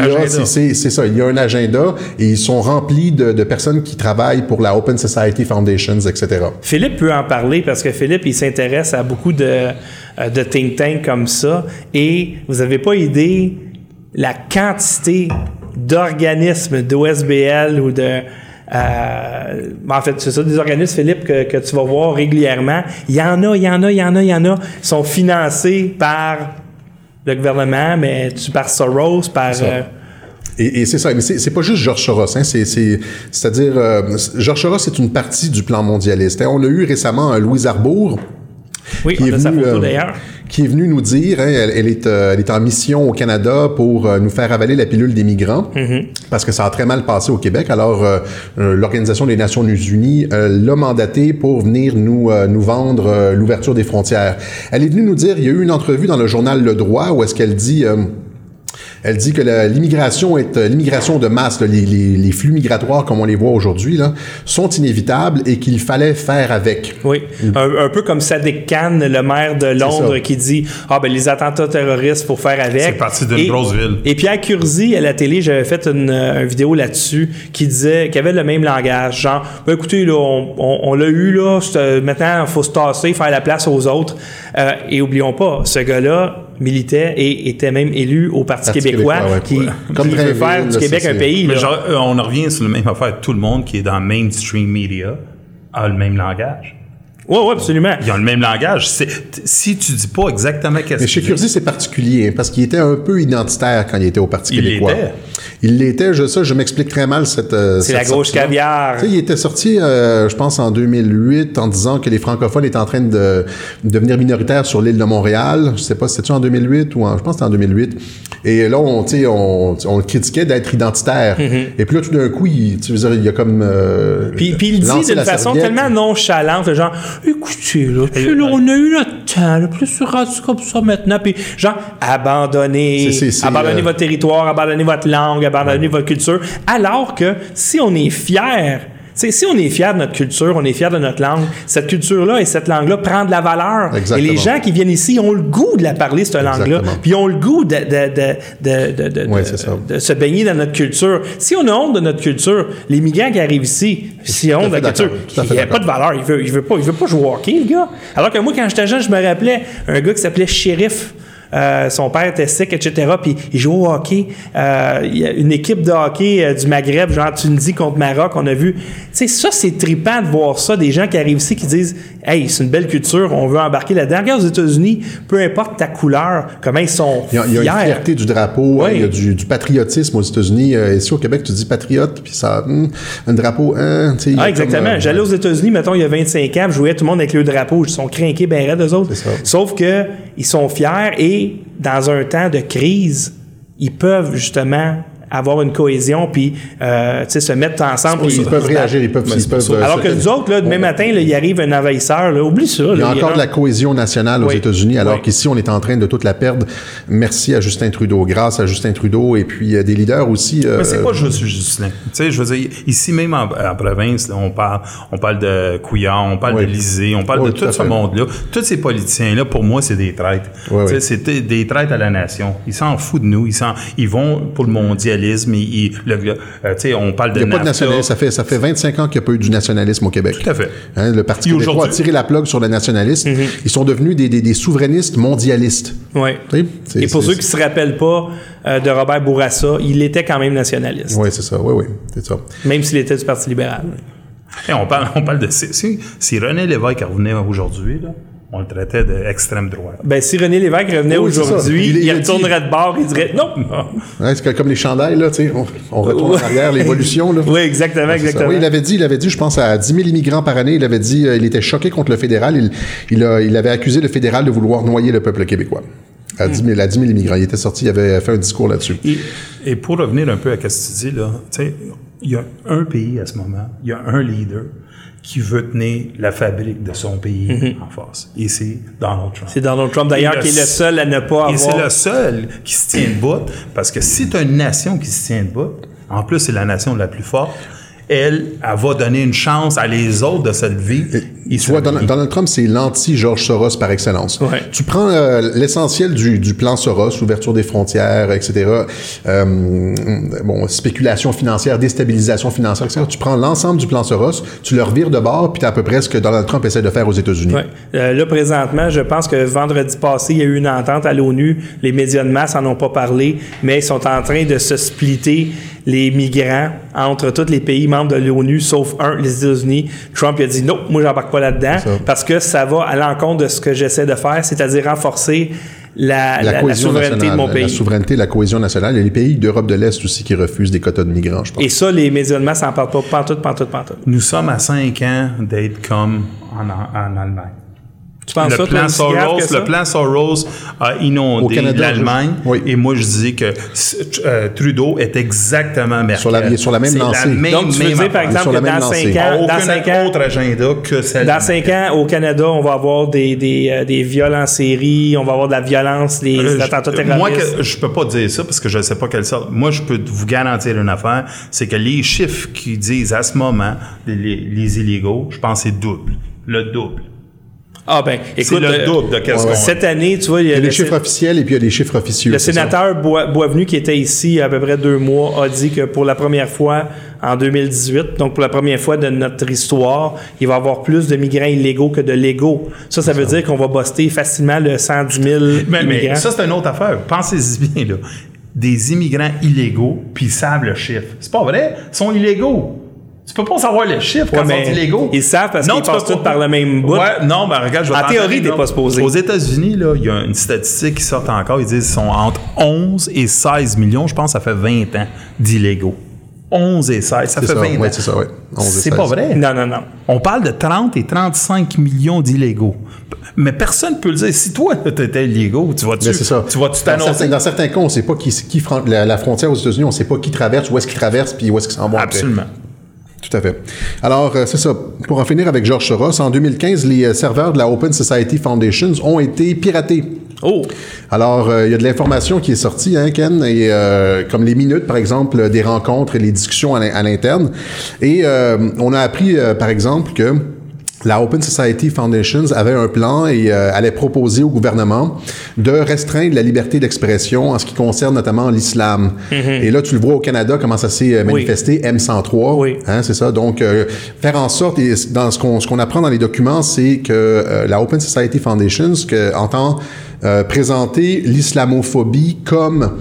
c'est- ça, il y a un agenda et ils sont remplis de, de personnes qui travaillent pour la Open Society Foundations, etc. Philippe peut en parler parce que Philippe, il s'intéresse à beaucoup de, euh, de think tanks comme ça. Et vous n'avez pas idée la quantité d'organismes d'OSBL ou de. Euh, en fait, c'est ça, des organismes, Philippe, que, que tu vas voir régulièrement. Il y en a, il y en a, il y en a, il y en a. Ils sont financés par le gouvernement, mais tu par Soros, par. ça. euh, Et, et c'est ça, mais c'est pas juste Georges Soros, hein, c'est, c'est, c'est-à-dire, euh, Georges Soros, c'est une partie du plan mondialiste. hein. On a eu récemment un Louise Arbour, oui, qui on est a sa venu, photo euh, d'ailleurs. qui est venu nous dire, hein, elle, elle est, euh, elle est en mission au Canada pour euh, nous faire avaler la pilule des migrants, parce que ça a très mal passé au Québec. Alors, l'Organisation des Nations Unies l'a mandaté pour venir nous, nous vendre l'ouverture des frontières. Elle est venue nous dire, il y a eu une entrevue dans le journal Le Droit où est-ce qu'elle dit... euh, elle dit que l'immigration est euh, l'immigration de masse, là, les, les- les flux migratoires comme on les voit aujourd'hui, là, sont inévitables et qu'il fallait faire avec. Oui, un, un peu comme Sadiq Khan, le maire de Londres, qui dit ah ben les attentats terroristes faut faire avec. C'est parti d'une Et- grosse ville. Et Pierre Curzi à la télé, j'avais fait une, euh, une vidéo là-dessus qui disait qu'il avait le même langage, genre ben écoutez là, on, on- on l'a eu là, c'est- maintenant il faut se tasser, faire la place aux autres. Euh, et oublions pas, ce gars-là militait et était même élu au Parti, Parti québécois, québécois, ouais. qui, Ouais. qui Comme veut faire du Québec un pays. Mais genre, euh, on en revient sur la même affaire. Tout le monde qui est dans mainstream media a le même langage. Oui, oui, absolument. Ils ont le même langage. Si tu dis pas exactement qu'est-ce Mais que chez Curzi, c'est particulier, hein, parce qu'il était un peu identitaire quand il était au Parti Il québécois. Il l'était, je sais, je m'explique très mal cette. euh, C'est la gauche caviar. Tu sais, il était sorti, euh, je pense, en 2008, en disant que les francophones étaient en train de devenir minoritaires sur l'île de Montréal. Je sais pas si c'était en 2008 ou en, je pense que c'était en 2008. Et là, on, on, on le critiquait d'être identitaire. Et puis là, tout d'un coup, il, tu veux dire, il y a comme. euh, Puis, puis il dit d'une la façon serviette. tellement nonchalante, genre, écoutez, là, puis là, on a eu le temps, là, puis c'est rendu comme ça maintenant, puis genre, abandonnez, c'est- c'est, abandonnez euh, votre territoire, abandonnez votre langue, abandonnez votre culture, alors que si on est fier si on est fier de notre culture, on est fier de notre langue, cette culture-là et cette langue-là prend de la valeur. Exactement. Et les gens qui viennent ici ont le goût de la parler, cette langue-là. Puis ont le goût de, de, de, de, se baigner dans notre culture. Si on a honte de notre culture, les migrants qui arrivent ici, s'ils ont honte de la culture, il n'y a pas de valeur. Il veut, il veut pas, il veut pas jouer au hockey, le gars. Alors que moi, quand j'étais jeune, je me rappelais un gars qui s'appelait Shérif. Euh, son père était sec, etc. Puis il jouait au hockey. Euh, il y a une équipe de hockey euh, du Maghreb, genre Tunisie contre Maroc, on a vu. Tu sais, ça, c'est trippant de voir ça. Des gens qui arrivent ici qui disent Hey, c'est une belle culture, on veut embarquer là-dedans. Regarde aux États-Unis, peu importe ta couleur, comment ils sont Il y, a, il y a une fierté du drapeau, Oui. hein, il y a du, du patriotisme aux États-Unis. Ici au Québec, tu dis patriote, puis ça, hum, un drapeau, hein, tu sais. Ah, exactement. euh, J'allais aux États-Unis, mettons, il y a 25 ans, je jouais tout le monde avec le drapeau. Ils sont crinqués ben raides, eux autres. C'est ça. Sauf que ils sont fiers et dans un temps de crise, ils peuvent justement avoir une cohésion puis euh, tu sais, se mettre ensemble. Ils peuvent réagir, ils peuvent. ils peuvent, euh, Alors que nous autres, là, demain matin, là, il arrive un envahisseur, là, oublie ça. Il y a encore de la cohésion nationale aux Oui. États-Unis, alors Oui. qu'ici, on est en train de toute la perdre. Merci à Justin Trudeau. Grâce à Justin Trudeau et puis euh, des leaders aussi. euh, Mais c'est pas juste Justin. Tu sais, je veux dire, ici même en, en province, là, on parle, on parle de Couillard, on parle Oui. de Lisée, on parle Oui, de tout ce monde-là. Tous ces politiciens-là, pour moi, c'est des oui. C'est des- traîtres à la nation. Ils s'en foutent de nous. Ils, s'en, ils vont pour le nationalisme. Le- euh, tu sais, on parle de Il n'y a pas de nationalisme. Ça fait, ça fait 25 ans qu'il n'y a pas eu du nationalisme au Québec. Tout à fait. Hein, le Parti québécois a aujourd'hui- tiré la plug sur le nationalisme. Ils sont devenus des, des- des souverainistes mondialistes. C'est- Et pour ceux qui se rappellent pas euh, de Robert Bourassa, il était quand même nationaliste, Oui, c'est ça. Oui, oui, c'est ça. même s'il était du Parti libéral. Et on parle, on parle de si, si, si René Lévesque revenait aujourd'hui, là, on le traitait d'extrême droite. Ben, si René Lévesque revenait Oui, aujourd'hui, Il- il, il a retournerait de bord, il dirait non. Ouais, c'est comme les chandails, là, tu sais, on, on retourne en arrière, l'évolution. Là. Oui, exactement, exactement. Oui, il avait dit, il avait dit, je pense, à 10 000 immigrants par année, il avait dit, euh, il était choqué contre le fédéral. Il, il, a- il avait accusé le fédéral de vouloir noyer le peuple québécois. À 10 000, à 10 000 immigrants. Il était sorti, il avait fait un discours là-dessus. Et, et pour revenir un peu à ce que tu dis, là, tu sais, il y a un pays à ce moment, il y a un leader qui veut tenir la fabrique de son pays en face. Et c'est Donald Trump. C'est Donald Trump, d'ailleurs, qui est le seul à ne pas Et c'est avoir... le seul qui se tient debout, parce que si tu as une nation qui se tient debout, en plus c'est la nation la plus forte, elle, elle va donner une chance à les autres de se lever. Tu vois. Donald, Donald Trump, c'est l'anti-George Soros par excellence. Ouais. Tu prends euh, l'essentiel du, du plan Soros, ouverture des frontières, etc., euh, bon, spéculation financière, déstabilisation financière, etc. Tu prends l'ensemble du plan Soros, tu le revires de bord, puis tu à peu près ce que Donald Trump essaie de faire aux États-Unis. Ouais. Euh, là, présentement, je pense que vendredi passé, il y a eu une entente à l'ONU. Les médias de masse en ont pas parlé, mais ils sont en train de se splitter les migrants entre tous les pays membres de l'ONU, sauf un, les États-Unis. Trump il a dit non, moi j'embarque pas là-dedans, parce que ça va à l'encontre de ce que j'essaie de faire, c'est-à-dire renforcer la, La, la- la souveraineté nationale, de mon la pays. souveraineté, la cohésion nationale. Il y a les pays d'Europe de l'Est aussi qui refusent des quotas de migrants, je pense. Et ça, les médias de masse n'en parlent pas pantoute, pantoute, pantoute. Nous sommes à cinq ans d'être comme en, en Allemagne. Tu penses le, ça, plan Soros, ça? le plan Soros a inondé l'Allemagne. oui. Et moi, je dis que euh, Trudeau est exactement Merkel. Sur la- sur la même lancée. même- Donc, tu veux même dire, par exemple, la que dans cinq ans, dans aucun cinq ans, autre agenda que celle Dans cinq ans, au Canada, on va avoir des, des, euh, des viols en série, on va avoir de la violence, des Euh, attentats terroristes. Moi, que, je peux pas dire ça parce que je sais pas quelle sorte. Moi, je peux vous garantir une affaire, c'est que les chiffres qui disent à ce moment les, les- illégaux, je pense c'est double. Le double. Ah ben, écoute, le euh, double de qu'est-ce ouais, qu'on ouais. cette année, tu vois, il y Il a y a le, les chiffres officiels et puis il y a les chiffres officieux. le sénateur Bois- Boisvenu qui était ici il y a à peu près deux mois a dit que pour la première fois en 2018, donc pour la première fois de notre histoire, il va y avoir plus de migrants illégaux que de légaux. Ça, ça veut dire qu'on va buster facilement le 110 000 Mais, mais immigrants. ça, c'est une autre affaire. Pensez-y bien, là. Des immigrants illégaux, puis ils savent le chiffre. C'est pas vrai? Ils sont illégaux. Tu peux pas savoir le chiffre quand Ouais, ils sont mais illégaux. ils savent parce Non, qu'ils passent tous par le même bout. Ouais, non, mais regarde, je vais En théorie, t'es pas supposé. Aux États-Unis, là, il y a une statistique qui sort encore. Ils disent qu'ils sont entre 11 et 16 millions. Je pense que ça fait 20 ans d'illégaux. 11 et 16, ça C'est fait ça, 20 ans. c'est ça, ouais. 11 et C'est 16. pas vrai. Non, non, non. On parle de 30 et 35 millions d'illégaux. Mais personne ne peut le dire. Si toi, tu étais illégaux, tu vas-tu tu vas-tu dans, t'annoncer? dans certains cas, on ne sait pas qui, qui la, la frontière aux États-Unis, on ne sait pas qui traverse, où est-ce qu'il traverse, puis où est-ce qu'il s'en va. après. Tout à fait. Alors, euh, c'est ça. Pour en finir avec George Soros, en 2015, les euh, serveurs de la Open Society Foundations ont été piratés. Oh! Alors, euh, il y a de l'information qui est sortie, hein, Ken, et, euh, comme les minutes, par exemple, des rencontres et les discussions à l'in- à l'interne. Et euh, on a appris, euh, par exemple, que la Open Society Foundations avait un plan et euh, allait proposer au gouvernement de restreindre la liberté d'expression en ce qui concerne notamment l'islam. Et là, tu le vois au Canada, comment ça s'est euh, manifesté, M103. Oui. Hein, c'est ça. Donc, euh, faire en sorte, et dans ce qu'on ce qu'on apprend dans les documents, c'est que euh, la Open Society Foundations que, entend euh, présenter l'islamophobie comme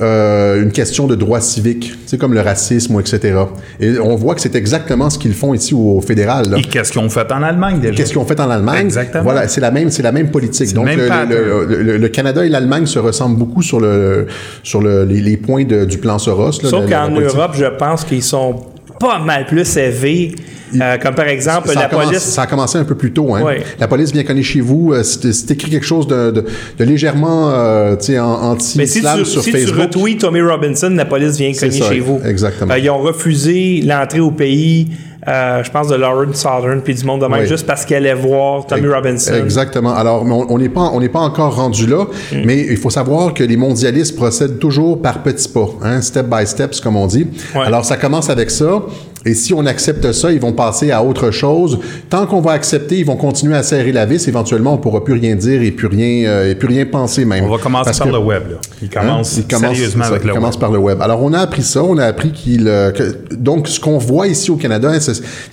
euh, une question de droit civique, c'est comme le racisme ou etc. Et on voit que c'est exactement ce qu'ils font ici au, fédéral. là. Et qu'est-ce qu'ils ont fait en Allemagne déjà? Qu'est-ce qu'ils ont fait en Allemagne? Exactement. Voilà, c'est la même, c'est la même politique. Donc même le, le, le- le- le Canada et l'Allemagne se ressemblent beaucoup sur le sur le, les, les points de- du plan Soros. là, Sauf qu'en. Europe, je pense qu'ils sont pas mal plus élevés. Euh, comme par exemple, ça, la police. ça a commencé un peu plus tôt. Hein? Ouais. La police vient cogner chez vous. Euh, si t- si t'écris quelque chose de, de, de légèrement euh, tu en- Mais si tu, sur si tu Facebook, retweets Tommy Robinson, la police vient cogner chez vous. exactement. Euh, ils ont refusé l'entrée au pays, euh, je pense, de Lauren Southern puis du monde de même, Oui. juste parce qu'elle allait voir Tommy Robinson. Exactement. Alors, on n'est pas, on n'est pas encore rendu là, Mm. mais il faut savoir que les mondialistes procèdent toujours par petits pas, hein, step by steps, comme on dit. Ouais. Alors, ça commence avec ça. Et si on accepte ça, ils vont passer à autre chose. Tant qu'on va accepter, ils vont continuer à serrer la vis. Éventuellement, on pourra plus rien dire et plus rien, euh, et plus rien penser même. On va commencer Parce par que- le web. Là. Il commence, Hein? Il commence- sérieusement ça, avec il le commence web. par le web. Alors, on a appris ça. On a appris qu'il... euh, donc, ce qu'on voit ici au Canada,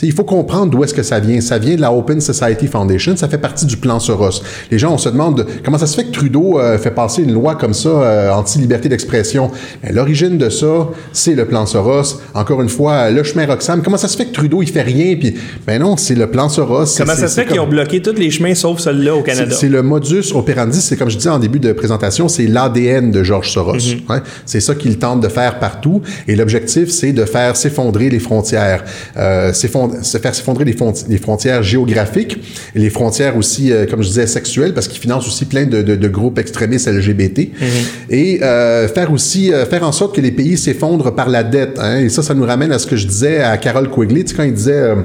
il faut comprendre d'où est-ce que ça vient. Ça vient de la Open Society Foundation. Ça fait partie du plan Soros. Les gens, on se demande comment ça se fait que Trudeau euh, fait passer une loi comme ça, anti-liberté d'expression? L'origine de ça, c'est le plan Soros. Encore une fois, le chemin Roxham. Comment ça se fait que Trudeau, il fait rien? Puis, ben non, c'est le plan Soros. Comment ça se fait qu'ils comme- ont bloqué tous les chemins sauf celui-là au Canada? C'est le modus operandi, c'est comme je disais en début de présentation, c'est l'ADN de George Soros. Mhm. hein. C'est ça qu'il tente de faire partout. Et l'objectif, c'est de faire s'effondrer les frontières, euh, se faire s'effondrer les, fron- les frontières géographiques, et les frontières aussi, euh, comme je disais, sexuelles, parce qu'il finance aussi plein de, de- de groupes extrémistes LGBT. Mhm. Et euh, faire aussi, faire en sorte que les pays s'effondrent par la dette. hein. Et ça, ça nous ramène à ce que je disais à Carol Quigley, tu sais, quand il disait, euh,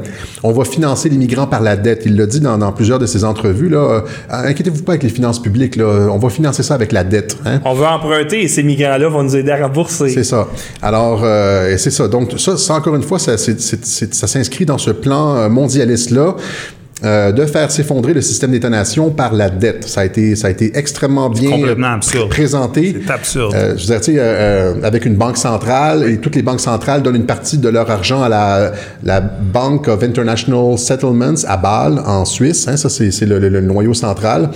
on va financer les migrants par la dette. Il l'a dit dans, dans plusieurs de ses entrevues, là, euh, inquiétez-vous pas avec les finances publiques, là, on va financer ça avec la dette. Hein? On veut emprunter et ces migrants-là vont nous aider à rembourser. C'est ça. Alors, euh, c'est ça. Donc, ça, ça, encore une fois, ça, ça s'inscrit dans ce plan mondialiste-là. Euh, de faire s'effondrer le système d'État-nation par la dette. Ça a été, ça a été extrêmement bien complètement absurde. présenté. C'est absurde. Euh, je veux dire, tu sais, euh, euh, avec une banque centrale, et toutes les banques centrales donnent une partie de leur argent à la, la Bank of International Settlements à Bâle, en Suisse. Hein, ça, c'est le, le- le noyau central.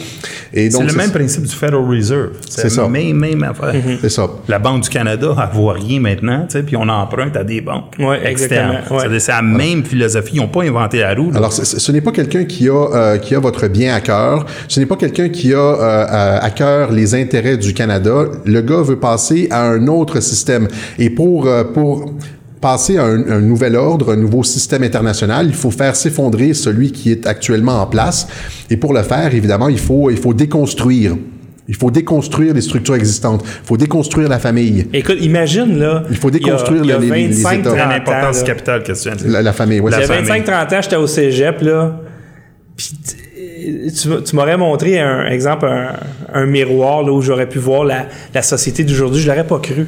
Et C'est le même principe du Federal Reserve. C'est C'est ça. la même, même affaire. C'est ça. La Banque du Canada, elle voit rien maintenant, tu sais, puis on emprunte à des banques Ouais, externes. ouais. C'est- la même philosophie. Ils n'ont pas inventé la roue. là. Alors, ce, ce n'est pas quelqu'un qui a euh, qui a votre bien à cœur. Ce n'est pas quelqu'un qui a euh, à cœur les intérêts du Canada. Le gars veut passer à un autre système. Et pour euh, pour passer à un, un nouvel ordre, un nouveau système international, il faut faire s'effondrer celui qui est actuellement en place. Et pour le faire, évidemment, il faut il faut déconstruire. Il faut déconstruire les structures existantes. Il faut déconstruire la famille. Écoute, imagine, là. Il faut déconstruire il y a, les- les- les 25, États. 30 C'est ans, là. capitale que tu viens de dire. La, la famille, oui, Il y a ça. famille. 25-30 ans, j'étais au cégep, là. Puis t- tu, m'aurais montré un exemple, un, un miroir là, où j'aurais pu voir la, la société d'aujourd'hui. Je l'aurais pas cru.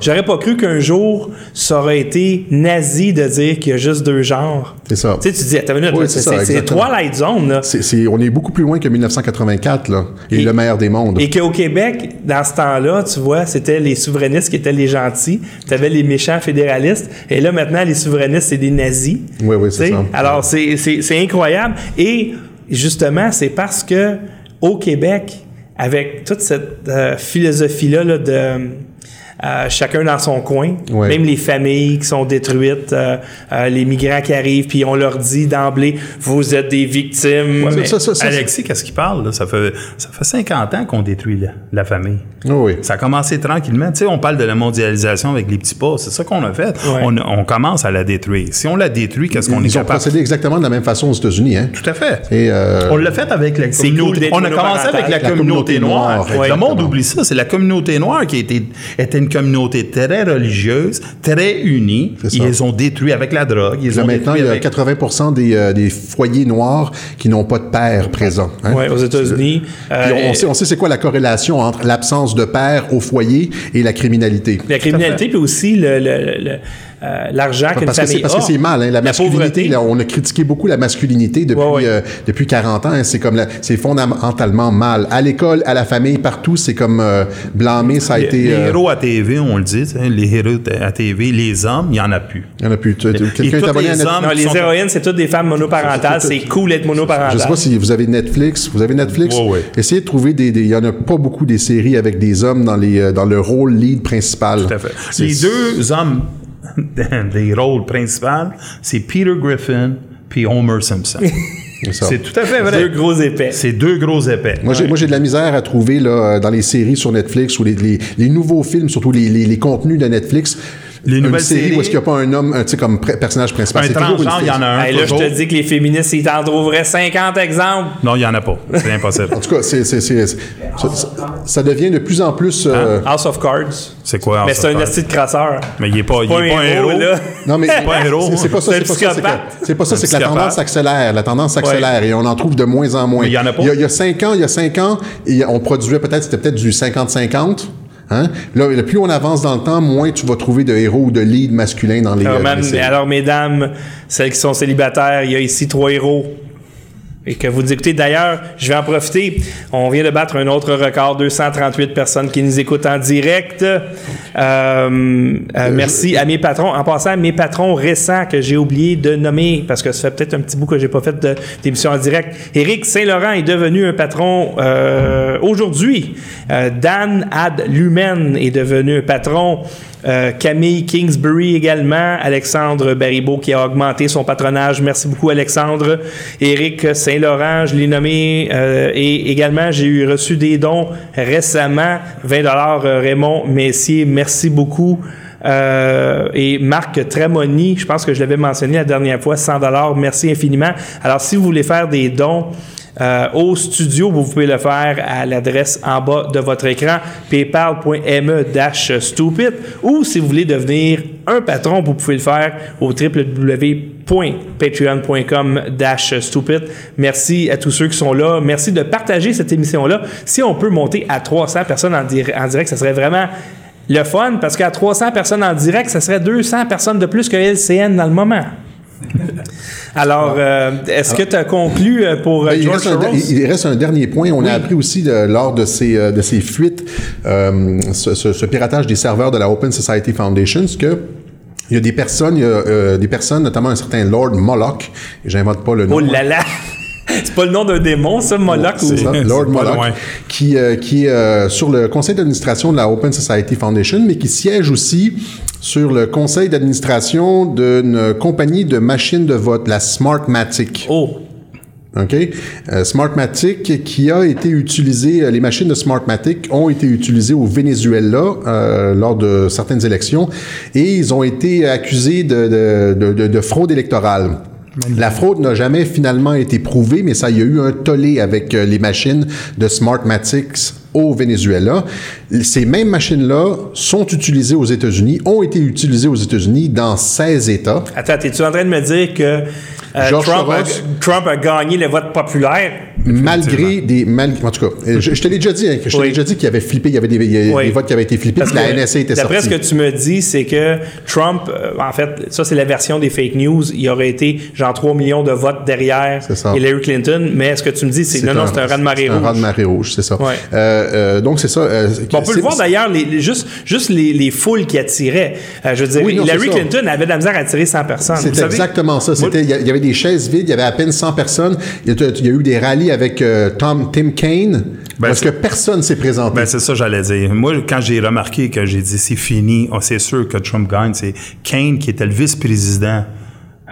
J'aurais pas cru qu'un jour, ça aurait été nazi de dire qu'il y a juste deux genres. C'est ça. Tu sais, tu dis, attends une minute, Oui, c'est. Twilight Zone, là. On est beaucoup plus loin que 1984, là, et, Et- le meilleur des mondes. Et qu'au Québec, dans ce temps-là, tu vois, c'était les souverainistes qui étaient les gentils. Tu avais les méchants fédéralistes. Et là, maintenant, les souverainistes, c'est des nazis. Oui, oui, c'est ça. Alors, c'est incroyable. Et justement, c'est parce que au Québec, avec toute cette euh, philosophie-là là, de euh, chacun dans son coin, Ouais. même les familles qui sont détruites, euh, euh, les migrants qui arrivent, puis on leur dit d'emblée, vous êtes des victimes. Ouais, Mais- ça, ça, ça, Alexis, qu'est-ce qu'il parle? là? Ça, fait, ça fait 50 ans qu'on détruit la, la famille. Oui. Ça a commencé tranquillement. Tu sais, on parle de la mondialisation avec les petits pas. C'est ça qu'on a fait. Ouais. On, on commence à la détruire. Si on la détruit, qu'est-ce qu'on est Ils ont capable? procédé exactement de la même façon aux États-Unis. Hein? Tout à fait. Et, euh, On l'a fait avec la communauté. on a commencé avec la, communauté, communauté noire. noire, Le monde oublie ça. C'est la communauté noire qui a été, était une communauté très religieuse, très unie. Ils les ont détruits avec la drogue. Ils ont maintenant, il y a avec- 80 des, euh, des foyers noirs qui n'ont pas de père présent. hein. Ouais, aux États-Unis. Euh, on, on sait, on sait c'est quoi la corrélation entre l'absence de père au foyer et la criminalité. La criminalité, puis aussi le- le- le- euh, l'argent qu'une Parce que c'est famille parce que c'est mal, hein, la, masculinité. là, on a critiqué beaucoup la masculinité depuis Ouais, ouais. euh, depuis 40 ans. hein, c'est comme la- c'est fondamentalement mal. À l'école, à la famille, partout, c'est comme euh, blâmé. Ça a Les, été. les euh, héros à TV, on le dit, les héros à TV, les hommes, il n'y en a plus. il y en a plus. Quelqu'un tous est abonné à les Netflix? hommes Non, les héroïnes, c'est toutes des femmes monoparentales. C'est- cool d'être monoparental. Je sais pas si vous avez Netflix. Vous avez Netflix? Ouais, ouais. Essayez de trouver des, Il y en a pas beaucoup des séries avec des hommes dans les dans le rôle lead principal. Tout à fait. Les deux hommes des rôles principaux, c'est Peter Griffin puis Homer Simpson. C'est tout à fait vrai. Deux gros épais. C'est deux gros épais. Moi, j'ai, moi, j'ai de la misère à trouver là, dans les séries sur Netflix ou les, les, les nouveaux films, surtout les, les, les contenus de Netflix. Les une nouvelles série séries. où est-ce qu'il n'y a pas un homme, un, tu sais, comme pr- personnage principal? un C'est transgenre, il y en a un. Hey, là, je te dis que les féministes, ils t'en trouveraient 50 exemples. Non, il n'y en a pas. C'est impossible. En tout cas, c'est, c'est, c'est- c'est- ça, devient de plus en plus. euh, House of Cards. C'est quoi? Mais c'est un esti de crasseur. Mais il n'est pas, il est Pas pas un héros. là. Non, mais pas un héros. c'est, c'est pas ça. C'est C'est un pas ça. C'est que, c'est pas C'est la tendance accélère. La tendance accélère et on en trouve de moins en moins. Il y en a pas. Il y a, il y a cinq ans, il y a cinq ans, et on produisait peut-être, c'était peut-être du 50-50. Hein? Là, le plus on avance dans le temps, moins tu vas trouver de héros ou de leads masculins dans les, Alors, euh, les séries. alors, mesdames, celles qui sont célibataires, il y a ici trois héros. Et que vous écoutez d'ailleurs, je vais en profiter. On vient de battre un autre record, 238 personnes qui nous écoutent en direct. Euh, euh, merci à mes patrons. En passant, mes patrons récents que j'ai oublié de nommer, parce que ça fait peut-être un petit bout que j'ai pas fait d'émission en direct. Éric Saint-Laurent est devenu un patron euh, aujourd'hui. Dan Ad Lumen est devenu un patron. Euh, Camille Kingsbury également, Alexandre Baribeau qui a augmenté son patronage. Merci beaucoup Alexandre. Éric Saint-Laurent, je l'ai nommé. euh, et également, j'ai eu reçu des dons récemment. 20 dollars Raymond Messier, merci beaucoup. Euh, et Marc Tramoni, je pense que je l'avais mentionné la dernière fois, 100 dollars, merci infiniment. Alors, si vous voulez faire des dons euh, au studio, vous pouvez le faire à l'adresse en bas de votre écran, paypal.me-stupid, ou si vous voulez devenir un patron, vous pouvez le faire au www.patreon.com-stupid. Merci à tous ceux qui sont là. Merci de partager cette émission-là. Si on peut monter à 300 personnes en, en direct, ça serait vraiment le fun, parce qu'à 300 personnes en direct, ça serait 200 personnes de plus que LCN dans le moment. Alors, euh, est-ce que tu as conclu euh, pour euh, Ben, il, reste un, Soros? il- il reste un dernier point. On a appris aussi de- lors de ces, de ces fuites, euh, ce, ce- ce piratage des serveurs de la Open Society Foundation, que il y a des personnes, il y a, euh, des personnes, notamment un certain Lord Moloch, et j'invente pas le nom. Oh là là! C'est pas le nom d'un démon, ça, Moloch? Ou- ça, Lord Moloch, qui, euh, qui est euh, sur le conseil d'administration de la Open Society Foundation, mais qui siège aussi sur le conseil d'administration d'une compagnie de machines de vote, la Smartmatic. Oh! OK? Euh, Smartmatic qui a été utilisé, euh, les machines de Smartmatic ont été utilisées au Venezuela euh, lors de certaines élections et ils ont été accusés de, de, de, de- de fraude électorale. La fraude n'a jamais finalement été prouvée, mais ça il y a eu un tollé avec euh, les machines de Smartmatics au Venezuela. Ces mêmes machines-là sont utilisées aux États-Unis, ont été utilisées aux États-Unis dans 16 États. Attends, es-tu en train de me dire que euh, Trump, a, Soros. Trump a gagné le vote populaire? Malgré des. Mal, en tout cas, euh, je, je te l'ai déjà dit, hein, je te Oui. l'ai déjà dit qu'il y avait flippé, il y avait des, il y a Oui. des votes qui avaient été flippés, puis la NSA était D'après sortie. ce que tu me dis, c'est que Trump, euh, en fait, ça c'est la version des fake news, il aurait été genre 3 millions de votes derrière C'est. Hillary Clinton, mais ce que tu me dis, c'est non, non, c'est un raz-de-marée c'est un rouge. raz-de-marée rouge, c'est ça. Ouais. Euh, donc, c'est ça. Bon, on peut c'est- le voir d'ailleurs, les, les- juste, juste les, les foules qui attiraient. Je veux dire, Oui, non, Hillary c'est. Clinton avait de la misère à attirer 100 personnes. Savez- exactement ça. Il y avait des chaises vides, il y avait à peine 100 personnes. Il y a, il y a eu des rallyes avec euh, Tom, Tim Kaine, parce c'est- que personne s'est présenté. Ben, c'est ça, j'allais dire. Moi, quand j'ai remarqué que j'ai dit c'est fini, oh, c'est sûr que Trump gagne, c'est Kane qui était le vice-président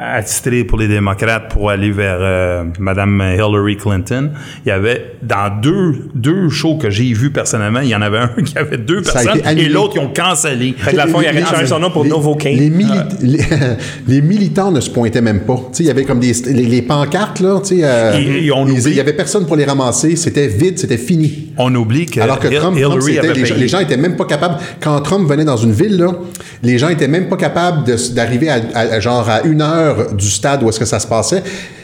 attitré pour les démocrates pour aller vers euh, Madame Hillary Clinton. Il y avait dans deux deux shows que j'ai vus personnellement, il y en avait un qui avait deux Ça personnes et l'autre qui ont cancellé. Fait que le fond, il aurait changé son nom pour les, Novo Kane. Les, mili- les, les militants ne se pointaient même pas. Tu sais, il y avait comme des les, les pancartes là. euh, Et- et on ils- oublie- il y avait personne pour les ramasser. C'était vide, c'était fini. On oublie que, Alors que Hill- Trump, Trump, avait les, gens, les gens étaient même pas capables. Quand Trump venait dans une ville, là, les gens étaient même pas capables d'arriver à, à- à genre à une heure du stade où est-ce que ça se passait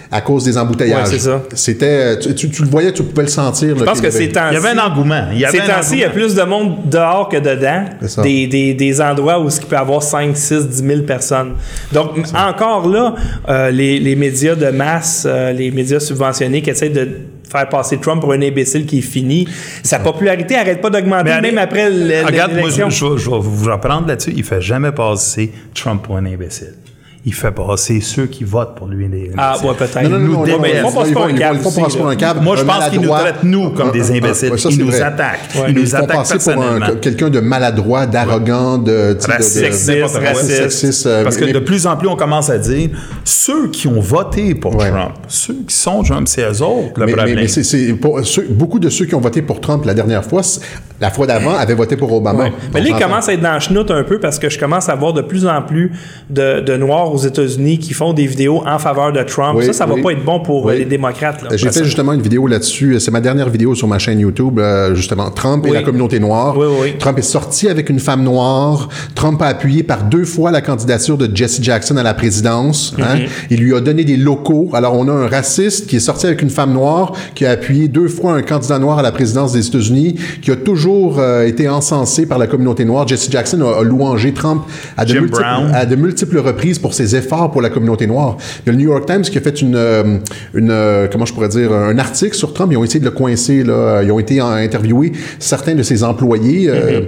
à cause des embouteillages. Ouais, c'est ça. C'était, tu, tu- tu le voyais, tu pouvais le sentir. Je pense que c'est temps Il y avait un engouement. Il y avait Ces temps-ci, il y a plus de monde dehors que dedans. C'est ça. Des, des, des endroits où il peut y avoir 5, 6, 10 000 personnes. Donc, encore là, euh, les, les médias de masse, euh, les médias subventionnés qui essaient de faire passer Trump pour un imbécile qui est fini, sa popularité n'arrête pas d'augmenter, même après l- l- Regarde, moi, je, l'élection. je vais- je vais vous reprendre là-dessus. Il fait jamais passer Trump pour un imbécile. Il fait passer ceux qui votent pour lui Ah, ouais, peut-être. Non, non, non, nous non, ils font passer ils un ils câble ils là. un câble. Moi, je pense qu'ils nous traitent, nous, comme des imbéciles. Ils nous attaquent. Ils nous Ils attaquent passer pour un- personnellement. quelqu'un de maladroit, d'arrogant, de, Raciste, raciste. sexiste, euh, Parce que de plus en plus, on commence à dire ceux qui ont voté pour. Trump, ceux qui sont Trump, c'est eux autres le problème. mais c'est- beaucoup de ceux qui ont voté pour Trump la dernière fois, la fois d'avant, avaient voté pour Obama. Mais là, On il s'entend. commence à être dans le chenoute un peu parce que je commence à voir de plus en plus de Noirs aux États-Unis qui font des vidéos en faveur de Trump. Oui, ça, ça va oui. pas être bon pour Oui. euh, les démocrates. J'ai fait justement une vidéo là-dessus. C'est ma dernière vidéo sur ma chaîne YouTube, euh, justement. Trump et la communauté noire. Oui, oui, oui. Trump est sorti avec une femme noire. Trump a appuyé par deux fois la candidature de Jesse Jackson à la présidence. hein. Mm-hmm. Il lui a donné des locaux. Alors, on a un raciste qui est sorti avec une femme noire, qui a appuyé deux fois un candidat noir à la présidence des États-Unis, qui a toujours euh, été encensé par la communauté noire. Jesse Jackson a, a louangé Trump à de, Jim multiples, Brown. à de multiples reprises pour ses efforts pour la communauté noire. Il y a le New York Times qui a fait une, euh, une euh, comment je pourrais dire, un article sur Trump. Ils ont essayé de le coincer. Ils ont été interviewés certains de ses employés. euh,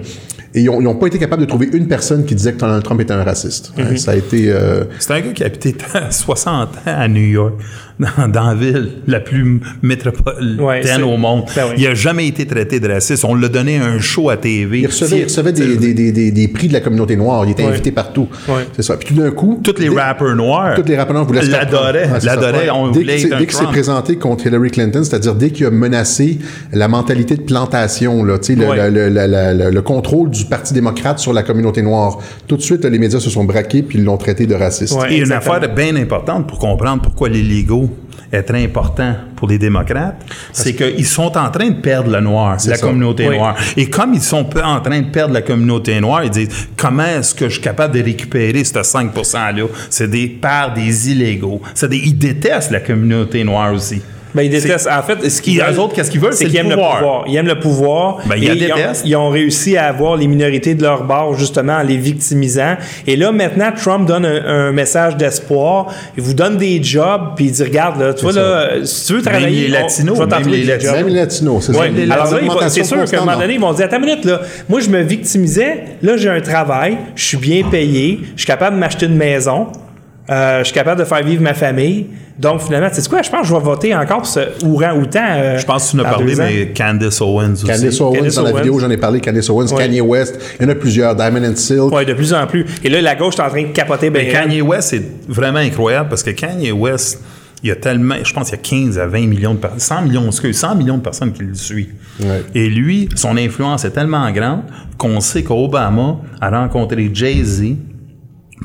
Et ils n'ont pas été capables de trouver une personne qui disait que Donald Trump était un raciste. Hein, Ça a été... euh, C'est un gars qui a habité 60 ans à New York, dans, dans la ville la plus métropolitaine Ouais, au monde. Ben oui. Il a jamais été traité de raciste. On l'a donné un show à TV. il recevait, il recevait des, des, des, des, des prix de la communauté noire. Il était Ouais. invité partout. Ouais. C'est ça. Puis tout d'un coup... Tous les dès- rappers noirs Tous les rappeurs noirs voulaient l'adoraient. Ça. l'adoraient. On Dès voulait dès qu'il s'est présenté contre Hillary Clinton, c'est-à-dire dès qu'il a menacé la mentalité de plantation, là, tu sais, le, Ouais. le- le- le- le- le contrôle du Parti démocrate sur la communauté noire, tout de suite, là, les médias se sont braqués puis ils l'ont traité de raciste. Ouais. Et une affaire bien importante pour comprendre pourquoi les légaux est très important pour les démocrates, c'est qu'ils sont en train de perdre le noir, la ça. communauté Oui. noire. Et comme ils sont en train de perdre la communauté noire, ils disent comment est-ce que je suis capable de récupérer ce 5 %-là? C'est des par des illégaux. C'est des, ils détestent la communauté noire aussi. Ben, ils détestent. En fait, ce qu'ils Ils- veulent, autres, qu'est-ce qu'ils veulent? C'est C'est qu'ils le aiment le pouvoir. Ils aiment le pouvoir. Ben, ils Et ont, ils ont réussi à avoir les minorités de leur bord, justement, en les victimisant. Et là, maintenant, Trump donne un, un message d'espoir. Il vous donne des jobs, puis il dit, regarde, là, tu vois, ça. là, si tu veux Même travailler... les Latinos, même les des Latinos. Même les latinos, c'est Ouais, ça. les alors là, ils vont- L'augmentation c'est sûr qu'à un moment donné, ils vont dire Attends une minute, là, moi, je me victimisais, là, j'ai un travail, je suis bien payé, je suis capable de m'acheter une maison, euh, je suis capable de faire vivre ma famille. Donc, finalement, tu sais quoi, je pense que je vais voter encore pour ce Ouran-Outan. euh, Je pense que tu nous as parlé, mais Candace Owens aussi. Candace Owens, Candace dans la vidéo, j'en ai parlé, Candace Owens, Ouais. Kanye West, il y en a plusieurs, Diamond and Silk. Oui, de plus en plus. Et là, la gauche est en train de capoter. Ben, Mais Kanye West, c'est vraiment incroyable parce que Kanye West, il y a tellement, je pense qu'il y a 15 à 20 millions de personnes, 100 millions, excuse, 100 millions de personnes qui le suivent. Ouais. Et lui, son influence est tellement grande qu'on sait qu'Obama a rencontré Jay-Z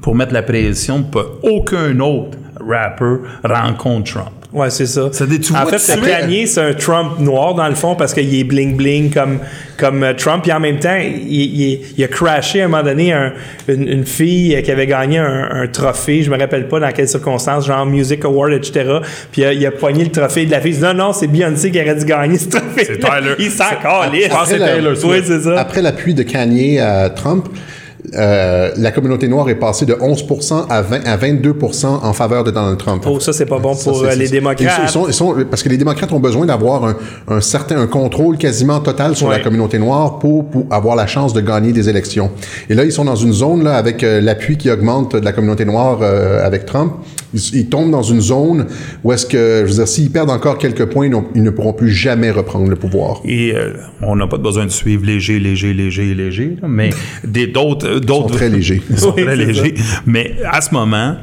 pour mettre la pression pour qu'aucun autre rapper rencontre Trump. Ouais, c'est ça. Ça dit, en fait, Kanye, c'est un Trump noir, dans le fond, parce qu'il est bling-bling comme, comme euh, Trump. Puis en même temps, il, il- il a crashé à un moment donné un- une, une fille qui avait gagné un, un trophée, je me rappelle pas dans quelles circonstances, genre Music Award, etc. Puis euh, il a pogné le trophée de la fille. Il dit non, non, c'est Beyoncé qui aurait dû gagner ce trophée. C'est Tyler. Il s'en calisse. Je pense que c'est Après la- Taylor Swift. Oui, c'est ça. Après l'appui de Kanye à Trump, euh, la communauté noire est passée de 11 à, 20, à 22% en faveur de Donald Trump. Oh, ça, c'est pas bon pour euh, les ils démocrates. sont- ils sont- parce que les démocrates ont besoin d'avoir un, un certain un contrôle quasiment total sur la communauté noire pour, pour avoir la chance de gagner des élections. Et là, ils sont dans une zone là avec euh, l'appui qui augmente de la communauté noire euh, avec Trump. Ils, ils tombent dans une zone où est-ce que, je veux dire, s'ils perdent encore quelques points, ils, ne pourront plus jamais reprendre le pouvoir. Et euh, on n'a pas besoin de suivre léger, léger, léger, léger, là, mais des- d'autres... euh, Ils sont d'autres très légers. Ils sont Oui, très légers. Mais à ce moment,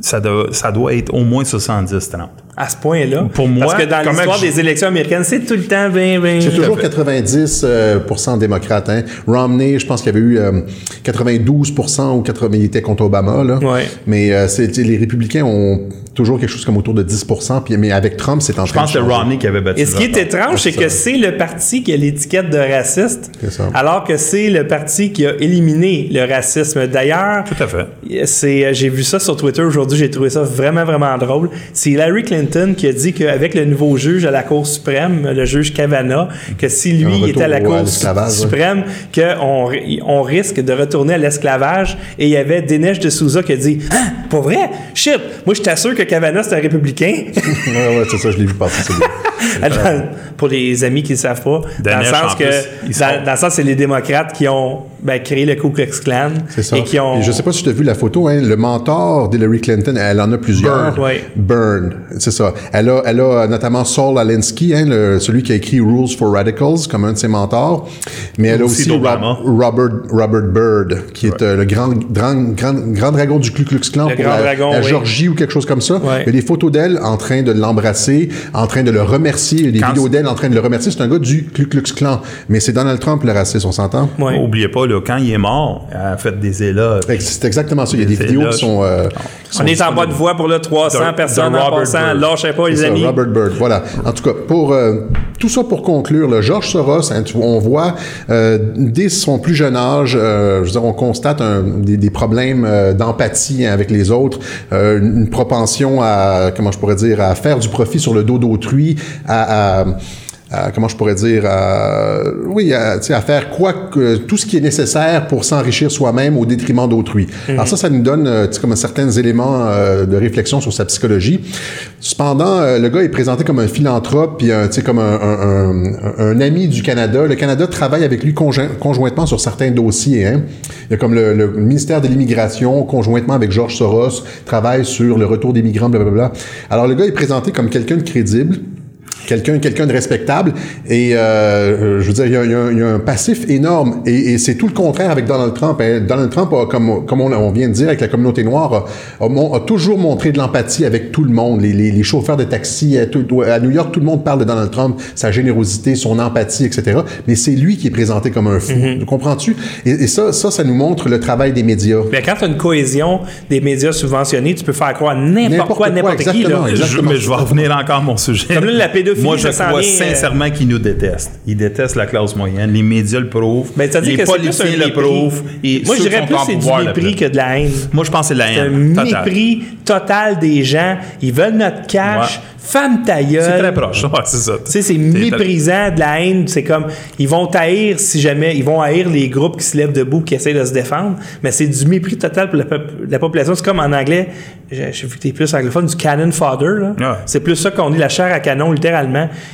ça doit, ça doit être au moins 70-30. À ce point-là. Pour moi, Parce que dans l'histoire je- des élections américaines, c'est tout le temps 20, 20. C'est toujours fait. 90 euh, démocrates. Hein. Romney, je pense qu'il y avait eu euh, 92 ou 80, il était contre Obama. Là. Ouais. Mais euh, les républicains ont toujours quelque chose comme autour de 10 puis, Mais avec Trump, c'est en Je train pense de que. Romney qui avait battu Et ce qui est étrange, c'est que c'est le parti qui a l'étiquette de raciste, C'est ça. alors que c'est le parti qui a éliminé le racisme. D'ailleurs, Tout à fait. c'est, j'ai vu ça sur Twitter aujourd'hui, j'ai trouvé ça vraiment, vraiment drôle. C'est Hillary Clinton qui a dit qu'avec le nouveau juge à la Cour suprême, le juge Kavanaugh, que si lui était à la à Cour suprême, qu'on on risque de retourner à l'esclavage. Et il y avait Dinesh de Souza qui a dit Ah, pas vrai? Shit! Moi, je t'assure que Kavanaugh, c'est un républicain. Ouais, ouais, c'est ça, je l'ai vu passer. pour les amis qui ne savent pas, dans le sens en que plus, ils sont- dans, dans le sens c'est les démocrates qui ont ben, créé le Ku Klux Klan C'est ça. et qui ont Et je sais pas si tu as vu la photo, hein, le mentor d'Hillary Clinton, elle en a plusieurs. Burn, ouais. Burn, c'est ça. Elle a, elle a notamment Saul Alinsky, hein, le- celui qui a écrit Rules for Radicals, comme un de ses mentors. Mais elle a Aussi Robert, Robert Byrd, qui est euh, le grand, grand, grand, grand dragon du Ku Klux Klan Le pour grand la, dragon, la oui. Georgie ou quelque chose comme ça. Ouais. Il y a des photos d'elle en train de l'embrasser, en train de le remercier, il y a des Quand vidéos d'elle en train de le remercier. C'est un gars du Ku Klux Klan. Mais c'est Donald Trump le raciste, on s'entend? Ouais. Oubliez pas, gars, là, quand il est mort, a fait des éloges. C'est exactement ça. Il y a des vidéos qui sont. euh, qui On sont est en bas de voie pour le 300 De- personnes de en Robert passant. Bird. Lâchez pas, les ça, amis. Robert Bird, voilà. En tout cas, pour euh, tout ça pour conclure, le Georges Soros, hein, tu- on voit euh, dès son plus jeune âge, euh, je veux dire, on constate un- des, des problèmes euh, d'empathie hein, avec les autres, euh, une une propension à, comment je pourrais dire, à faire du profit sur le dos d'autrui, à, à- à- comment je pourrais dire, à, oui, à, sais, à faire quoi que tout ce qui est nécessaire pour s'enrichir soi-même au détriment d'autrui. Alors ça, ça nous donne, euh, comme certains éléments euh, de réflexion sur sa psychologie. Cependant, euh, le gars est présenté comme un philanthrope, puis sais, comme un, un, un- un ami du Canada. Le Canada travaille avec lui conjoint- conjointement sur certains dossiers. Hein. Il y a comme le, le ministère de l'immigration, conjointement avec Georges Soros, travaille sur le retour des migrants, blablabla. Alors le gars est présenté comme quelqu'un de crédible quelqu'un quelqu'un de respectable et euh, je veux dire il y a, il y a un- il y a un passif énorme et, et c'est tout le contraire avec Donald Trump hein. Donald Trump a, comme comme on, on vient de dire avec la communauté noire a, a toujours montré de l'empathie avec tout le monde les, les, les chauffeurs de taxi à, tout- à New York tout le monde parle de Donald Trump sa générosité son empathie etc mais c'est lui qui est présenté comme un fou comprends-tu? Et, et ça ça ça nous montre le travail des médias Mais quand tu as une cohésion des médias subventionnés, tu peux faire croire n'importe quoi, n'importe qui. exactement, Là. Je- mais je vais revenir encore à mon sujet. Comme là, la pédophilie, Moi, je crois euh, sincèrement qu'ils nous détestent. Ils détestent la classe moyenne. Les médias le prouvent. Ben, les politiciens le prouvent. Et Moi, je dirais plus c'est du mépris que de la haine. Moi, je pense que c'est de la C'est un haine. mépris total des gens. Ils veulent notre cash. Ouais. Femme ta. C'est très proche. Ouais, c'est ça. Tu sais, c'est méprisant, de la haine. C'est comme, ils vont haïr si jamais, ils vont haïr les groupes qui se lèvent debout, qui essaient de se défendre. Mais c'est du mépris total pour la, pop- la population. C'est comme en anglais, j'ai vu que t'es plus anglophone, du cannon fodder, là. Ouais. C'est plus ça qu'on dit, la chair à canon, littéralement.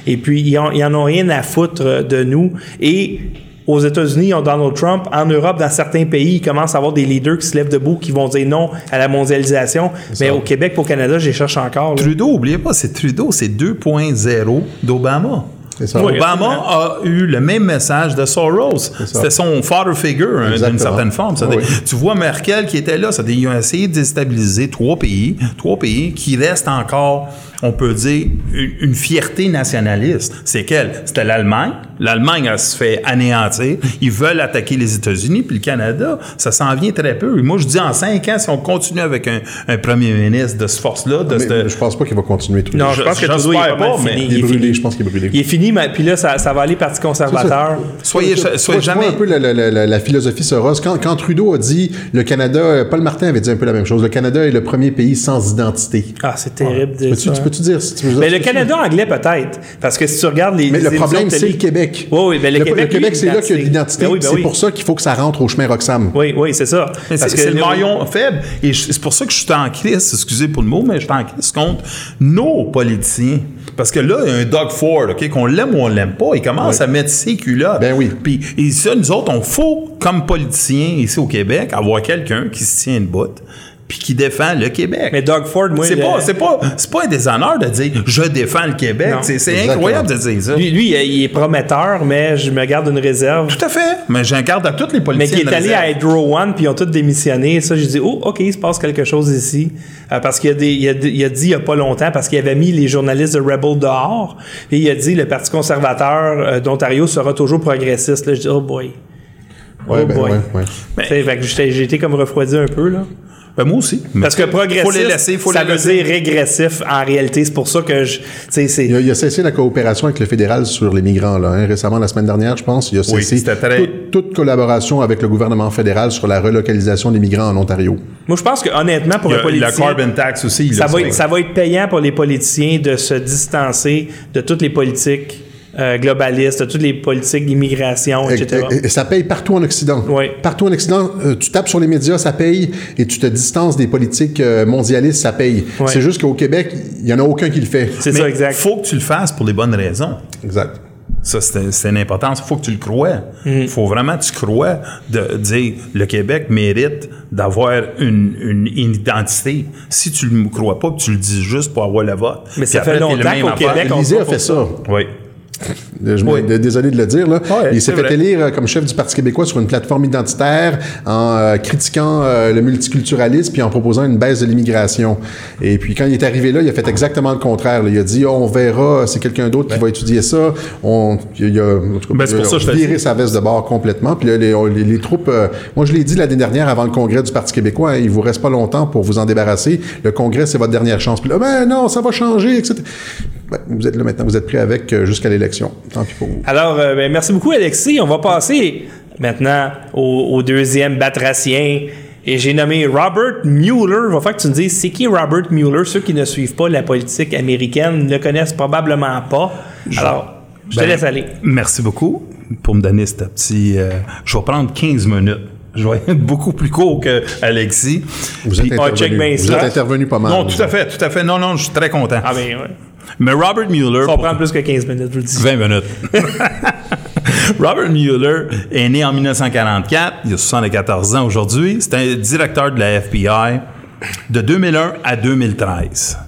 Et puis, ils, ont- ils en ont rien à foutre euh, de nous. Et, aux États-Unis, ils ont Donald Trump. En Europe, dans certains pays, il commence à avoir des leaders qui se lèvent debout, qui vont dire non à la mondialisation. Mais au Québec, au Canada, je les cherche encore. là. Trudeau, oubliez pas, c'est Trudeau, c'est 2.0 d'Obama. C'est ça. Oui. Obama a eu le même message de Soros. C'était son father figure hein, d'une certaine forme. Oui. Tu vois Merkel qui était là, ils ont essayé de déstabiliser trois pays, trois pays qui restent encore, on peut dire, une, une fierté nationaliste. C'est quelle? C'était l'Allemagne. L'Allemagne elle se fait anéantir. Ils veulent attaquer les États-Unis, puis le Canada, ça s'en vient très peu. Et moi, je dis en cinq ans, si on continue avec un, un premier ministre de ce force-là, de Mais cette- je pense pas qu'il va continuer tout Non, je, Je- pense que il est pas, pas, mais fini. il est brûlé fini. je pense qu'il est brûlé Il est fini, mais puis là, ça, ça va aller Parti conservateur. soyez, soyez vois jamais... un peu la, la- la- la- la philosophie Soros. Quand, quand Trudeau a dit le Canada, Paul Martin avait dit un peu la même chose. Le Canada est le premier pays sans identité. Ah, c'est terrible. de Peux-tu, ça. tu peux-tu dire si tu veux Mais le? Canada anglais, peut-être. Parce que si tu regardes les. Mais les le problème, c'est le Québec. Oui, oui, ben le, le, Québec, le Québec, lui, c'est là qu'il y a de l'identité. Ben oui, ben c'est oui. pour ça qu'il faut que ça rentre au chemin Roxham. Oui, oui, c'est ça. Parce c'est que c'est le maillon faible. Et c'est pour ça que je suis en crise, excusez pour le mot, mais je suis en crise contre nos politiciens. Parce que là, il y a un Doug Ford, OK, qu'on l'aime ou on l'aime pas, il commence à mettre ses culottes. Ben oui. Puis, et ça, nous autres, on faut, comme politiciens ici au Québec, avoir quelqu'un qui se tient une botte puis qui défend le Québec. Mais Doug Ford, moi, c'est le- pas, c'est pas, c'est pas un déshonneur de dire je défends le Québec. Non. C'est, incroyable de dire ça. Lui, lui, il est prometteur, mais je me garde une réserve. Tout à fait. Mais j'en garde à tous les Mais politiciens. qui est allé réserve. à Hydro One, puis ils ont tous démissionné. Ça, j'ai dit, oh, OK, il se passe quelque chose ici. Euh, parce qu'il a, des- il a, il a dit il n'y a pas longtemps, parce qu'il avait mis les journalistes de Rebel dehors, et il a dit le Parti conservateur euh, d'Ontario sera toujours progressiste. Là, je dis, oh boy. Ouais, oh ben, boy. ouais, ouais. J'ai été comme refroidi un peu, là. Ben, moi aussi. Mais Parce que progressif, Faut les laisser, faut ça les veut laisser. dire régressif en réalité. C'est pour ça que je. C'est. Il a, il a cessé la coopération avec le fédéral sur les migrants. Là, hein. Récemment, la semaine dernière, je pense, il a cessé très- toute, toute collaboration avec le gouvernement fédéral sur la relocalisation des migrants en Ontario. Moi, je pense que honnêtement, pour Il un a la carbon tax aussi. il ça va, être, ça va être payant pour les politiciens de se distancer de toutes les politiques euh, globalistes, toutes les politiques d'immigration, etc. Et, et- et ça paye partout en Occident. Oui. Partout en Occident, euh, tu tapes sur les médias, ça paye, et tu te distances des politiques euh, mondialistes, ça paye. C'est juste qu'au Québec, il n'y en a aucun qui le fait. C'est ça, exact. faut que tu le fasses pour les bonnes raisons. Exact. Ça, c'est c'est une importance. Il faut que tu le crois. Il faut vraiment que tu crois de dire le Québec mérite d'avoir une, une, une identité. Si tu ne le crois pas, tu le dis juste pour avoir le vote. Mais ça Puis fait après, longtemps qu'au. Québec, on a fait ça. Oui. Je Oui. Désolé de le dire. Là. Il s'est fait vrai. élire euh, comme chef du Parti québécois sur une plateforme identitaire en euh, critiquant euh, le multiculturalisme puis en proposant une baisse de l'immigration. Et puis quand il est arrivé là, il a fait exactement le contraire. là. Il a dit Oh, on verra, c'est quelqu'un d'autre qui va étudier ça. On, il a, cas, Ben, il a ça viré sa veste de bord complètement. Puis là, les, on- les- les troupes, euh, moi je l'ai dit l'année dernière avant le congrès du Parti québécois, hein, il vous reste pas longtemps pour vous en débarrasser. Le congrès, c'est votre dernière chance. Puis là, ben non, ça va changer, etc. Ben, vous êtes là maintenant, vous êtes prêt avec euh, jusqu'à l'élection. Tant pis pour vous. Alors, euh, ben, merci beaucoup, Alexis. On va passer maintenant au, au deuxième batracien. Et j'ai nommé Robert Mueller. Il va falloir que tu me dises c'est qui Robert Mueller? Ceux qui ne suivent pas la politique américaine ne le connaissent probablement pas. Alors, je te Ben, laisse aller. Merci beaucoup pour me donner ce petit. euh, je vais prendre 15 minutes. Je vais être beaucoup plus court que Alexis. Vous êtes Puis- ça. êtes intervenu pas mal. non, tout à fait, tout à fait. Non, non, je suis très content. Ah, ben, ouais. Mais Robert Mueller. Ça va prendre plus que 15 minutes, je vous le dis. 20 minutes. Robert Mueller est né en 1944, il a 74 ans aujourd'hui. C'est un directeur de la FBI de 2001 à 2013.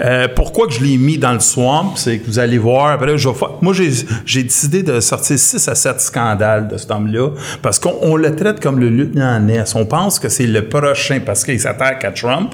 Euh, pourquoi que je l'ai mis dans le swamp, c'est que vous allez voir, après, je vais faire- moi j'ai, décidé de sortir 6 à 7 scandales de cet homme-là, parce qu'on on le traite comme le lieutenant Ness. On pense que c'est le prochain, parce qu'il s'attaque à Trump.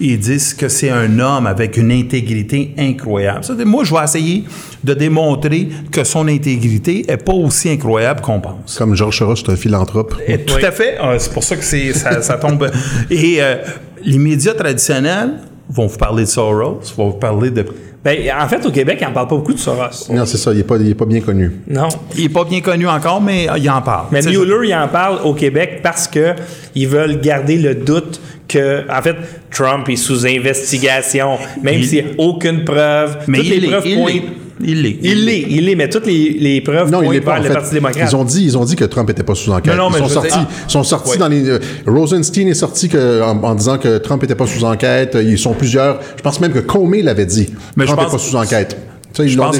Ils disent que c'est un homme avec une intégrité incroyable. Ça, moi, je vais essayer de démontrer que son intégrité est pas aussi incroyable qu'on pense. Comme Georges Soros, c'est un philanthrope. Et tout Oui. à fait. Euh, c'est pour ça que ça tombe. Et euh, les médias traditionnels vont vous parler de Soros, vont vous parler de. Ben, en fait, au Québec, on ne parle pas beaucoup de Soros. Non, c'est ça, il n'est pas, il est pas bien connu. Non. Il n'est pas bien connu encore, mais euh, il en parle. Mais Mueller, il en parle au Québec parce que ils veulent garder le doute que, en fait, Trump est sous investigation, même Il- s'il n'y a aucune preuve. Mais toutes il les l'est, preuves il pointent-. Il l'est. Il l'est, il l'est, mais toutes les, les preuves Non, il n'est pas. vers En le fait, Parti démocrate. ils ont dit, ils ont dit que Trump n'était pas sous enquête. Non, non, mais ils sont sortis, dire- ils sont sortis Ouais. dans les. euh, Rosenstein est sorti que, en, en disant que Trump n'était pas sous enquête. Ils sont plusieurs. Je pense même que Comey l'avait dit. Mais Trump n'est pense- pas sous enquête. Ça, ils Je pense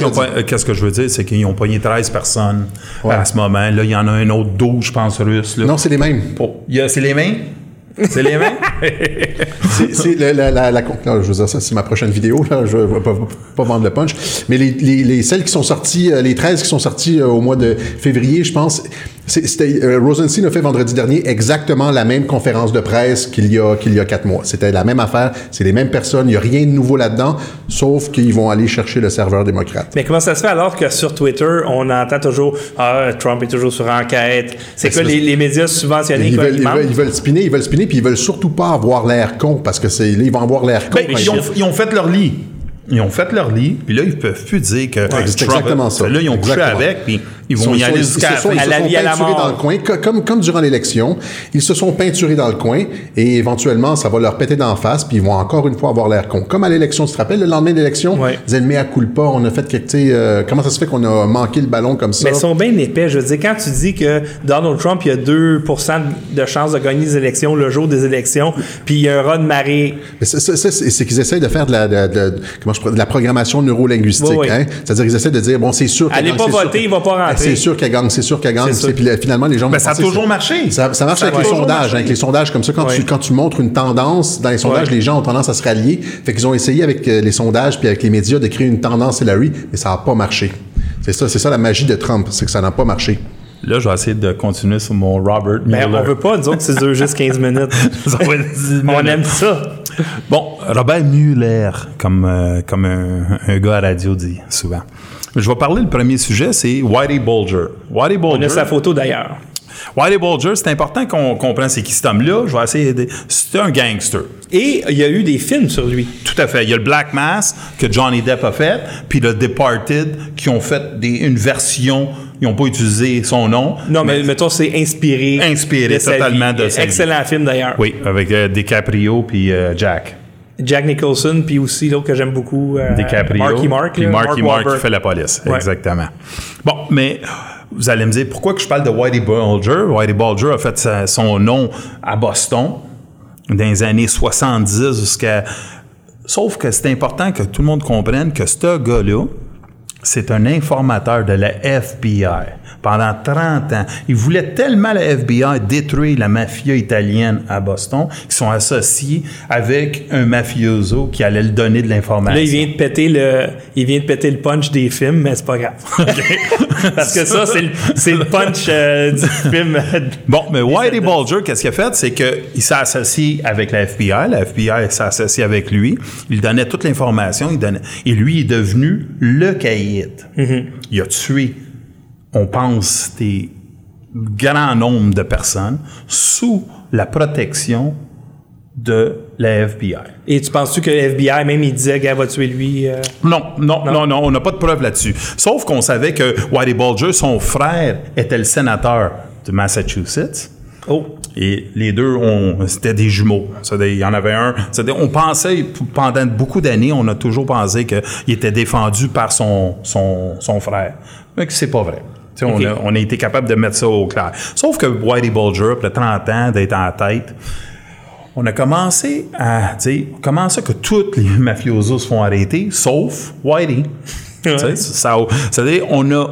Qu'est-ce que je veux dire, c'est qu'ils ont pogné 13 personnes Ouais. à ce moment. Là, il y en a un autre 12, je pense, russe. Là. Non, c'est les mêmes. Oh, il y a- c'est les mêmes? C'est les mêmes? C'est la, je veux dire, ça, c'est ma prochaine vidéo, là, je vais pas, pas vendre le punch. Mais les, les, les- celles qui sont sorties, euh, les 13 qui sont sorties euh, au mois de février, je pense, c'était, euh, Rosenstein a fait vendredi dernier exactement la même conférence de presse qu'il y a, qu'il y a quatre mois. C'était la même affaire, c'est les mêmes personnes, il n'y a rien de nouveau là-dedans, sauf qu'ils vont aller chercher le serveur démocrate. Mais comment ça se fait alors que sur Twitter, on entend toujours Ah, Trump est toujours sur enquête? C'est Ben, c'est les, les médias subventionnés Ils veulent, ils, veulent, ils veulent spinner, ils veulent spinner, puis ils veulent surtout pas avoir l'air con, parce que c'est, là, ils vont avoir l'air con. Ben, quand ils, ont, ils ont fait leur lit. Ils ont fait leur lit, puis là, ils peuvent plus dire que c'est Trump- exactement ça. Là, ils ont couché avec, puis ils vont y aller jusqu'à la la sont vie, à la peinturés mort. dans le coin, co- comme, comme durant l'élection. Ils se sont peinturés dans le coin et éventuellement, ça va leur péter d'en face puis ils vont encore une fois avoir l'air con. Comme à l'élection, tu te rappelles, le lendemain de l'élection, Ouais. ils ennemis à culpa, on a fait que, tu sais, euh, comment ça se fait qu'on a manqué le ballon comme ça? Mais ils sont bien épais. Je veux dire, quand tu dis que Donald Trump, il y a 2% de chances de gagner les élections le jour des élections, puis il y a un raz de marée. C'est- qu'ils essayent de faire de la, de, de- comment je pourrais- de la programmation neurolinguistique. Oui, oui. Hein? C'est-à-dire qu'ils essaient de dire, bon, c'est sûr Allez pas voter, que- il va pas rentrer. C'est sûr qu'elle gagne, c'est sûr qu'elle gagne. Puis finalement, les gens vont Ben, ça a toujours marché. Ça, ça marche Ça avec les sondages. Avec les sondages comme ça, quand, Ouais. tu, quand tu montres une tendance, dans les sondages, Ouais. les gens ont tendance à se rallier. Fait qu'ils ont essayé avec euh, les sondages puis avec les médias de créer une tendance Hillary, mais ça n'a pas marché. C'est ça, c'est ça la magie de Trump, c'est que ça n'a pas marché. Là, je vais essayer de continuer sur mon Robert Mais Mueller. on veut pas, nous autres, c'est dure juste 15 minutes. On aime ça. Bon, Robert Mueller, comme, euh, comme un, un gars à radio dit souvent. Je vais parler, le premier sujet, c'est Whitey Bulger. Whitey On Bulger. a sa photo d'ailleurs. Whitey Bulger, c'est important qu'on comprenne c'est qui cet homme-là. Je vais essayer de... C'est un gangster. Et il y a eu des films sur lui. Tout à fait. Il y a le Black Mass que Johnny Depp a fait, puis le Departed qui ont fait des, une version, ils n'ont pas utilisé son nom. Non, mais, mettons, c'est inspiré. Inspiré de sa totalement vie. de vie. Excellent film d'ailleurs. Oui, avec euh, DiCaprio puis euh, Jack. Jack Nicholson, puis aussi l'autre que j'aime beaucoup, euh, DiCaprio. Marky Mark. Puis Marky Mark Mark qui fait la police. Ouais. Exactement. Bon, mais vous allez me dire pourquoi que je parle de Whitey Bulger? Whitey Bulger a fait sa- son nom à Boston dans les années 70 jusqu'à. Sauf que c'est important que tout le monde comprenne que ce gars-là, c'est un informateur de la FBI. Pendant 30 ans. Il voulait tellement le FBI détruire la mafia italienne à Boston qu'ils sont associés avec un mafioso qui allait le donner de l'information. Là, il vient de péter le, il vient de péter le punch des films, mais c'est pas grave. Parce que ça, c'est le, punch euh, du film. Bon, mais Whitey Bulger, qu'est-ce qu'il a fait? C'est qu'il s'est associé avec la FBI. La FBI s'est associé avec lui. Il donnait toute l'information. Il donnait, et lui est devenu le caïd. Il a tué, on pense, des grands nombres de personnes sous la protection de la FBI. Et tu penses-tu que le FBI, même, il disait, gars, va tuer lui? euh, Non, non, non, non, on n'a pas de preuve là-dessus. Sauf qu'on savait que Whitey Bulger, son frère, était le sénateur de Massachusetts. Oh. Et les deux, c'était des jumeaux. Il y en avait un. On pensait, pendant beaucoup d'années, on a toujours pensé qu'il était défendu par son, son, son frère. Mais que c'est pas vrai. On, a, on a été capable de mettre ça au clair. Sauf que Whitey Bulger, après 30 ans d'être en tête, on a commencé à dire comment ça que tous les mafiosos se font arrêter, sauf Whitey. Ça, c'est-à-dire, on a,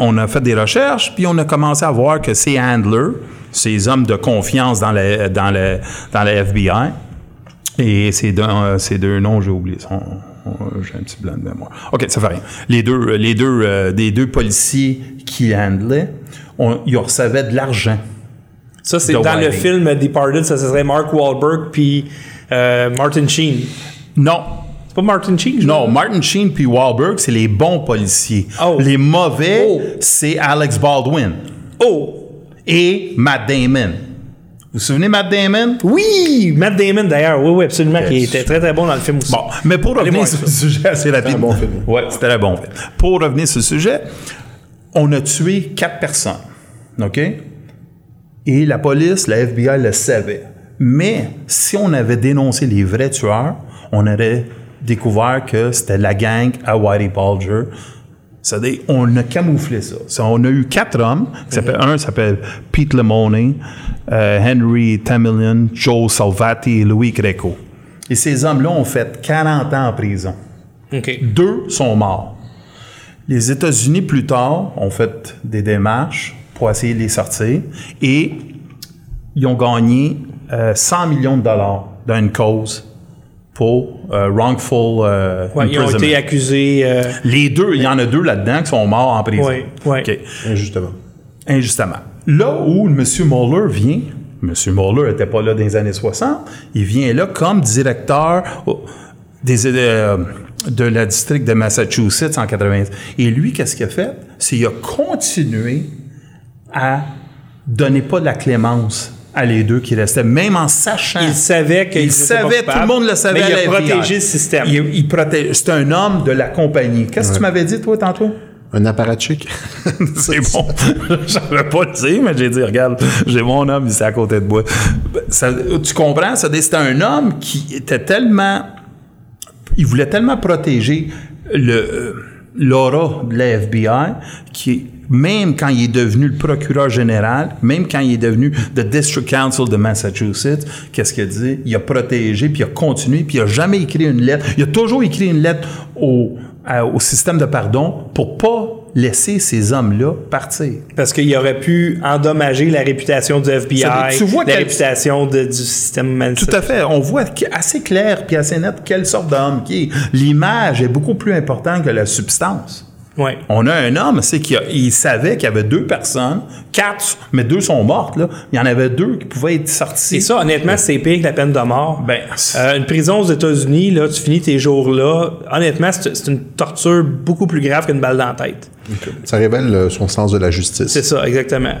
on a fait des recherches, puis on a commencé à voir que ces handlers, ces hommes de confiance dans le, dans le, dans le FBI, et ces deux, euh, ces deux noms, j'ai oublié. Son- euh, J'ai un petit blanc de mémoire. OK, ça fait rien. Les deux, les deux, euh, des deux policiers qui handlaient, on, ils recevaient de l'argent. Ça, c'est dans le film Departed, ça, serait Mark Wahlberg puis euh, Martin Sheen. Non, C'est pas Martin Sheen? je Non? Martin Sheen puis Wahlberg, c'est les bons policiers. Oh. Les mauvais, Oh. c'est Alex Baldwin Oh! et Matt Damon. Vous vous souvenez Matt Damon? Oui! Matt Damon, d'ailleurs. Oui, oui, absolument. Qui était très, très bon dans le film aussi. Bon, mais pour revenir sur le sujet assez rapide. un bon film. Ouais, c'était un bon film. Pour revenir sur le sujet, on a tué quatre personnes. OK? Et la police, la FBI le savait. Mais si on avait dénoncé les vrais tueurs, on aurait découvert que c'était la gang à Whitey Bulger. C'est-à-dire, on a camouflé ça. Ça, On a eu quatre hommes. qui s'appellent- Un s'appelle Pete Lemone, euh, Henry Tamilian, Joe Salvati et Louis Greco. Et ces hommes-là ont fait 40 ans en prison. Deux sont morts. Les États-Unis, plus tard, ont fait des démarches pour essayer de les sortir et ils ont gagné euh, 100 millions de dollars dans une cause pour euh, wrongful euh, Ouais, ils ont été accusés. euh, Les deux, il y en a deux là-dedans qui sont morts en prison. Ouais. OK. Injustement. Injustement. Là où M. Mueller vient, M. Mueller n'était pas là dans les années 60, il vient là comme directeur des, de la district de Massachusetts en 80. Et lui, qu'est-ce qu'il a fait? C'est qu'il a continué à donner pas de la clémence à les deux qui restaient, même en sachant. Il savait qu'il Il était pas savait, tout le monde le savait. mais il à a la FBI. protégé le système. Il, il protège. C'est un homme de la compagnie. Qu'est-ce que tu m'avais dit, toi, tantôt? Un apparatchik. C'est bon. J'avais pas le dire, mais j'ai dit, regarde, j'ai mon homme ici à côté de moi. Ça- tu comprends? Ça, C'était un homme qui était tellement. Il voulait tellement protéger le, euh, l'aura de la FBI qui, même quand il est devenu le procureur général, même quand il est devenu le District Council de Massachusetts, qu'est-ce qu'il a dit? Il a protégé, puis il a continué, puis il a jamais écrit une lettre. Il a toujours écrit une lettre au, à- au système de pardon pour pas laisser ces hommes-là partir. Parce qu'il aurait pu endommager la réputation du FBI, Ça, tu vois la quel- réputation de- du système Tout à fait. On voit assez clair puis assez net quelle sorte d'homme qui est. L'image est beaucoup plus importante que la substance. Ouais. On a un homme, c'est qu'il savait qu'il y avait deux personnes, quatre, mais deux sont mortes. Là. Il y en avait deux qui pouvaient être sortis. Et ça, honnêtement, c'est pire que la peine de mort. Ben, Euh, une prison aux États-Unis, là, tu finis tes jours là. Honnêtement, c'est c'est une torture beaucoup plus grave qu'une balle dans la tête. Ça révèle euh, son sens de la justice. C'est ça, exactement.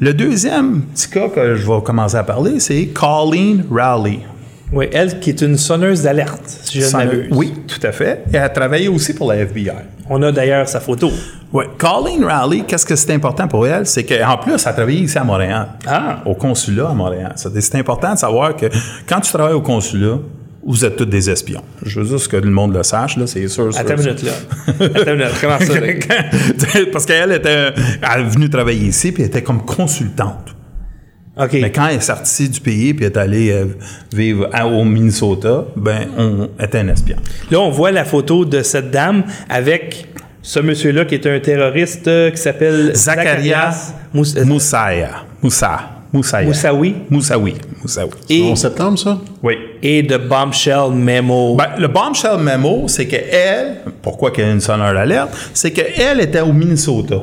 Le deuxième petit cas que je vais commencer à parler, c'est Colleen Rowley. Oui, elle qui est une sonneuse d'alerte, si je ne. Oui, tout à fait. Et elle a travaillé aussi pour la FBI. On a d'ailleurs sa photo. Oui. Colleen Rowley, qu'est-ce que c'est important pour elle? C'est qu'en plus, elle a travaillé ici à Montréal. Ah. Au consulat à Montréal. C'est important de savoir que quand tu travailles au consulat, vous êtes tous des espions. Je veux juste que le monde le sache, là, c'est sûr. Attends une minute, là. Attends une minute, comment ça? là? Parce qu'elle était elle est venue travailler ici, puis elle était comme consultante. Mais quand elle est sortie du pays, puis est allée euh, vivre à- au Minnesota, ben, on était un espion. Là, on voit la photo de cette dame avec ce monsieur-là qui est un terroriste euh, qui s'appelle Zacharias Mous- euh, Moussaya. Moussa. Moussaya. Moussaoui Moussaoui. Moussaoui. et, En septembre, ça? Oui. et de Bombshell Memo. Ben, le bombshell memo, c'est que elle, pourquoi qu'il y a une sonneur d'alerte, c'est qu'elle était au Minnesota.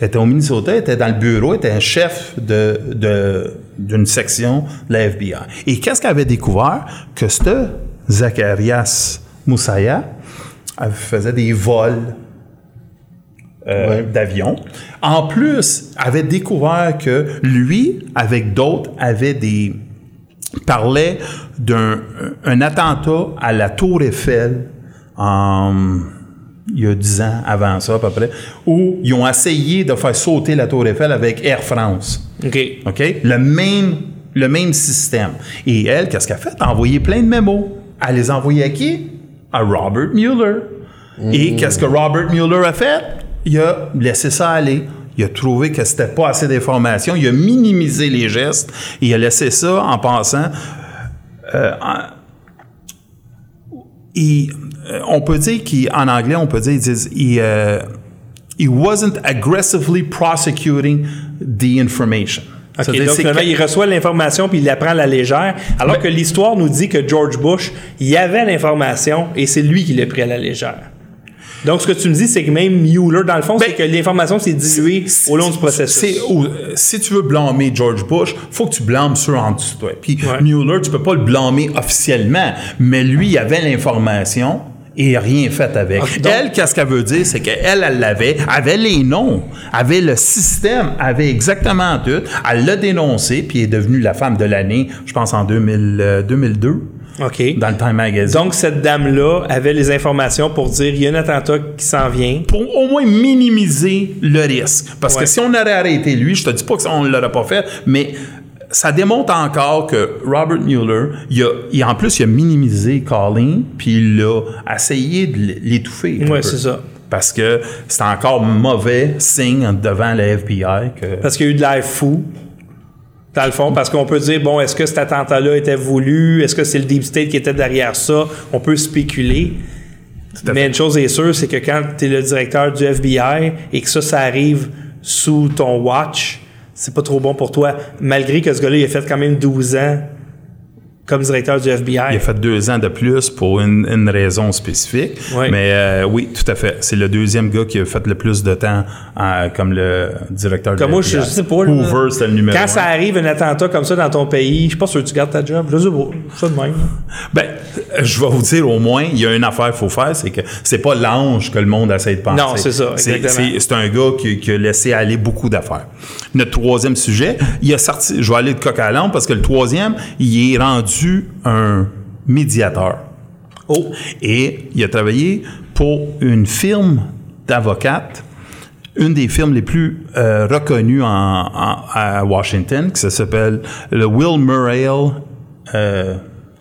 Elle était au Minnesota, elle était dans le bureau, elle était un chef de, de- d'une section de la FBI. Et qu'est-ce qu'elle avait découvert? Que ce Zacharias Moussaya elle faisait des vols euh, Ouais. d'avion. En plus, avait découvert que lui, avec d'autres, avait des parlait d'un un attentat à la Tour Eiffel en il y a dix ans avant ça à peu près, où ils ont essayé de faire sauter la Tour Eiffel avec Air France. OK. OK? Le même, le même système. Et elle, qu'est-ce qu'elle a fait? Envoyé plein de mémos. Elle les a envoyés à qui? À Robert Mueller. Et qu'est-ce que Robert Mueller a fait? Il a laissé ça aller. Il a trouvé que c'était pas assez d'informations. Il a minimisé les gestes. Et il a laissé ça en pensant. euh, en- euh, on peut dire qu'en anglais, on peut dire, ils disent, il, euh, he wasn't aggressively prosecuting the information. OK, C'est-à-dire, donc finalement, il reçoit l'information puis il la prend à la légère, alors que l'histoire nous dit que George Bush, il y avait l'information et c'est lui qui l'a pris à la légère. Donc, ce que tu me dis, c'est que même Mueller, dans le fond, Ben, c'est que l'information s'est diluée au long du processus. euh, si tu veux blâmer George Bush, faut que tu blâmes ceux en dessous de toi. Puis Ouais. Mueller, tu peux pas le blâmer officiellement, mais lui, il avait l'information et rien fait avec. Donc- elle, qu'est-ce qu'elle veut dire, c'est qu'elle, elle l'avait, avait les noms, avait le système, avait exactement tout. Elle l'a dénoncé, puis est devenue la femme de l'année, je pense en 2000, euh, 2002, OK. dans le Time Magazine. Donc, cette dame-là avait les informations pour dire il y a un attentat qui s'en vient. pour au moins minimiser le risque. Parce Ouais. que si on aurait arrêté lui, je te dis pas qu'on ne l'aurait pas fait, mais ça démontre encore que Robert Mueller, il a, il- en plus, il a minimisé Colleen, puis il a essayé de l'étouffer. peu. c'est ça. Parce que c'est encore mauvais signe devant le FBI que. Parce qu'il y a eu de l'air fou, dans le fond, parce qu'on peut dire, bon, est-ce que cet attentat-là était voulu? Est-ce que c'est le Deep State qui était derrière ça? On peut spéculer. Mais une chose est sûre, c'est que quand tu es le directeur du FBI et que ça, ça arrive sous ton watch, c'est pas trop bon pour toi. Malgré que ce gars-là, il a fait quand même 12 ans comme directeur du FBI. Il a fait deux ans de plus pour une, une raison spécifique. Ouais. Mais euh, oui, tout à fait. C'est le deuxième gars qui a fait le plus de temps euh, comme le directeur Comme de moi, je, je sais pas. là. Hoover, c'était le numéro Quand un. ça arrive, un attentat comme ça dans ton pays, je suis pas sûr que tu gardes ta job. Je sais pas. Ça de même. Ben, je vais vous dire au moins, il y a une affaire qu'il faut faire, c'est que c'est pas l'ange que le monde essaie de penser. Non, c'est ça, C'est- exactement. C'est un gars qui, qui a laissé aller beaucoup d'affaires. Notre troisième sujet, il a sorti, je vais aller de coq à l'âne parce que le troisième, il est rendu un médiateur. Oh. Et il a travaillé pour une firme d'avocates, une des firmes les plus euh, reconnues en, à Washington, qui s'appelle le Will Murray euh,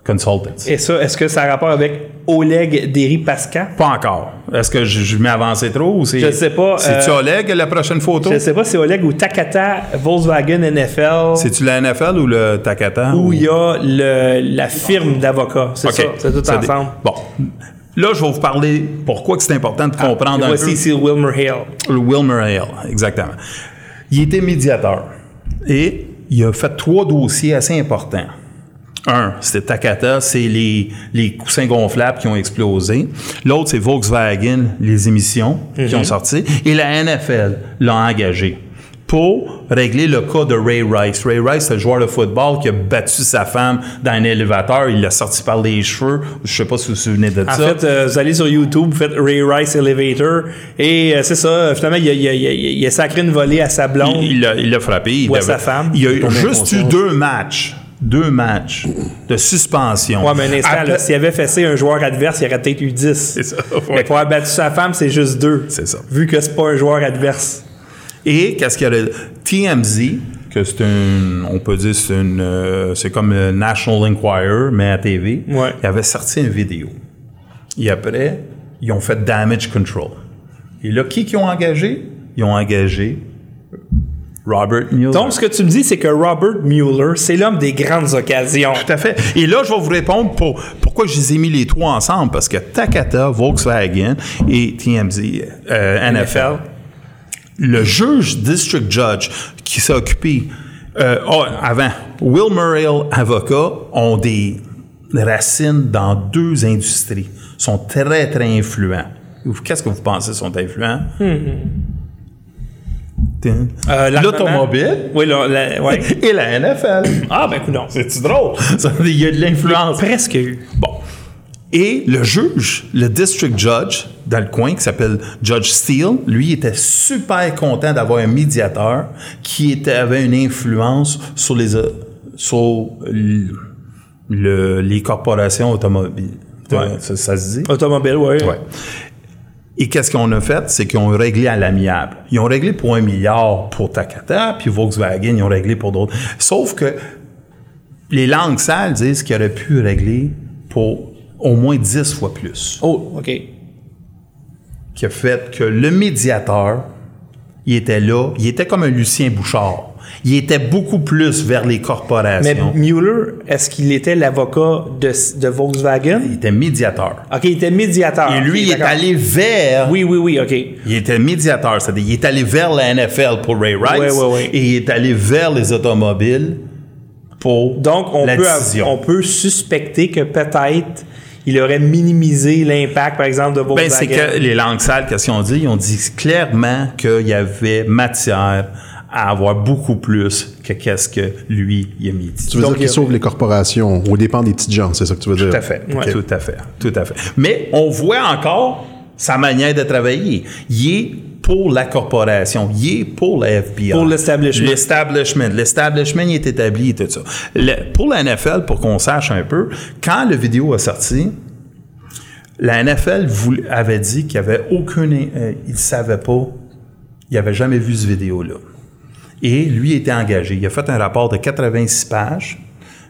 Consultants. Et ça, est-ce que ça a rapport avec Oleg Deripaska? Pas encore. Est-ce que je, je m'ai avancé trop ou c'est. Je sais pas, C'est-tu euh, Oleg la prochaine photo? Je sais pas c'est Oleg ou Takata Volkswagen NFL. C'est-tu la NFL ou le Takata? où il y a le, la firme d'avocats. C'est OK. ça. C'est tout Ça dé- ensemble. Bon. Là, je vais vous parler pourquoi c'est important de comprendre Et un voici peu. ici Wilmer Hill. Le Wilmer Hale, exactement. Il était médiateur et il a fait trois dossiers assez importants. Un, c'était Takata, c'est les, les coussins gonflables qui ont explosé. L'autre, c'est Volkswagen, les émissions qui ont sorti. Et la NFL l'a engagé pour régler le cas de Ray Rice. Ray Rice, c'est le joueur de football qui a battu sa femme dans un élévateur. Il l'a sorti par les cheveux. Je sais pas si vous vous souvenez de En ça. fait, euh, vous allez sur YouTube, vous faites Ray Rice Elevator, et euh, c'est ça, finalement, il a, il, a, il, a, il a sacré une volée à sa blonde. Il- l'a frappé. Il Ou à devait- sa femme. Il a juste eu deux matchs. Deux matchs de suspension. Ouais, mais un instant, Après- s'il avait fessé un joueur adverse, il aurait peut-être eu 10. C'est ça, Mais pour avoir battu sa femme, c'est juste deux. C'est ça. Vu que c'est pas un joueur adverse. Et qu'est-ce qu'il y a TMZ, que c'est un, on peut dire, c'est une, euh, c'est comme le National Enquirer, mais à TV. Ouais. Il avait sorti une vidéo. Et après, ils ont fait damage control. Et là, qui qu'ils ont engagé? Ils ont engagé Robert Mueller. Donc, ce que tu me dis, c'est que Robert Mueller, c'est l'homme des grandes occasions. Tout à fait. Et là, je vais vous répondre pour, pourquoi je les ai mis les trois ensemble. Parce que Takata, Volkswagen et TMZ, euh, NFL, le juge district judge qui s'est occupé euh, oh, avant, Will Murray, avocat, ont des racines dans deux industries. sont très, très influents. Qu'est-ce que vous pensez sont influents? Euh. L'automobile Oui, la- la- ouais. et la NFL. Ah, ben, écoute, non. C'est-tu drôle? Il y a de l'influence. Presque eu. Bon. Et le juge, le district judge dans le coin, qui s'appelle Judge Steele, lui était super content d'avoir un médiateur qui était, avait une influence sur les, euh, sur le- le- les corporations automobiles. Ouais. Ça, ça se dit? Automobile, oui. Ouais. Et qu'est-ce qu'on a fait? C'est qu'ils ont réglé à l'amiable. Ils ont réglé pour un milliard pour Takata, puis Volkswagen, ils ont réglé pour d'autres. Sauf que les langues sales disent qu'ils auraient pu régler pour au moins 10 fois plus. Oh, OK. Qui a fait que le médiateur, il était là, il était comme un Lucien Bouchard. Il était beaucoup plus vers les Mais corporations. Mueller, est-ce qu'il était l'avocat de, de Volkswagen? il était médiateur. OK, il était médiateur. Et lui, il est allé vers Oui, oui, oui, OK. Il était médiateur, c'est-à-dire il est allé vers la NFL pour Ray Rice Ouais, ouais, ouais. et il est allé vers les automobiles pour Donc, on, la peut, décision. on peut suspecter que peut-être il aurait minimisé l'impact, par exemple, de Volkswagen. Ben, c'est que les langues sales, qu'est-ce qu'ils ont dit? Ils ont dit clairement qu'il y avait matière à avoir beaucoup plus que qu'est-ce que lui, il a mis. Tu veux Donc, dire qu'il a- sauve les corporations aux dépens des petites gens, c'est ça que tu veux dire? Tout à fait. Ouais. Tout à fait. Tout à fait. Mais on voit encore sa manière de travailler. Il est pour la corporation. Il est pour la FBI. Pour l'establishment. L'establishment. L'establishment il est établi et tout ça. Le- pour la NFL, pour qu'on sache un peu, quand le vidéo a sorti, la NFL voulait- avait dit qu'il n'y avait aucun... euh, il ne savait pas, il n'avait jamais vu ce vidéo-là. Et lui était engagé. Il a fait un rapport de 86 pages.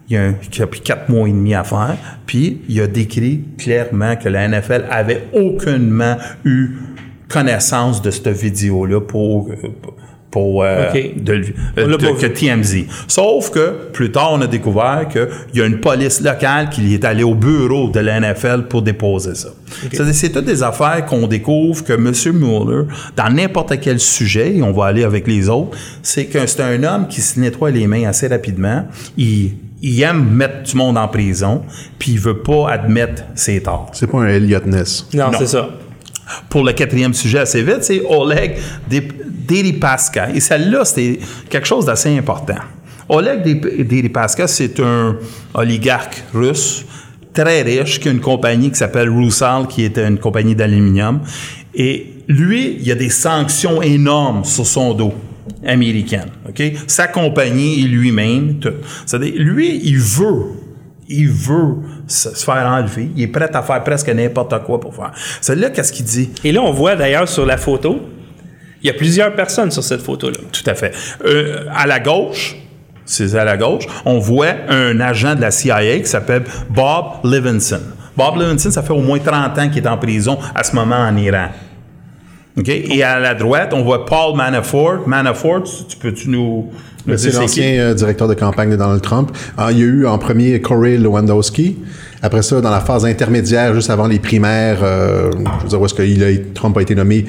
Il a, un- qui a pris quatre mois et demi à faire. Puis il a décrit clairement que la NFL avait aucunement eu connaissance de cette vidéo-là pour pour euh, de, le- On euh, de- pas que. TMZ. Sauf que plus tard, on a découvert qu'il y a une police locale qui est allée au bureau de la NFL pour déposer ça. C'est-à-dire, C'est toutes des affaires qu'on découvre que M. Mueller, dans n'importe quel sujet, et on va aller avec les autres, c'est que c'est un homme qui se nettoie les mains assez rapidement. Il, il aime mettre du monde en prison, puis il veut pas admettre ses torts. C'est pas un Elliot Ness. Non, Non. c'est ça. Pour le quatrième sujet assez vite, c'est Oleg Deripaska. Et celle-là, c'était quelque chose d'assez important. Oleg Deripaska, c'est un oligarque russe très riche qui a une compagnie qui s'appelle Rusal, qui était une compagnie d'aluminium. Et lui, il y a des sanctions énormes sur son dos américaine. Sa compagnie et lui-même, tout. C'est-à-dire, lui, il veut il veut se, se faire enlever. Il est prêt à faire presque n'importe quoi pour faire. Celle-là, qu'est-ce qu'il dit? Et là, on voit d'ailleurs sur la photo, il y a plusieurs personnes sur cette photo-là. Tout à fait. Euh, à la gauche, c'est à la gauche, on voit un agent de la CIA qui s'appelle Bob Levinson. Bob Levinson, ça fait au moins 30 ans qu'il est en prison à ce moment en Iran. OK? Et à la droite, on voit Paul Manafort. Manafort, tu, tu peux-tu nous, nous C'est dire c'est qui? l'ancien euh, directeur de campagne de Donald Trump. Ah, il y a eu en premier Corey Lewandowski. Après ça, dans la phase intermédiaire, juste avant les primaires, euh, je veux dire, où est-ce que il Trump a été nommé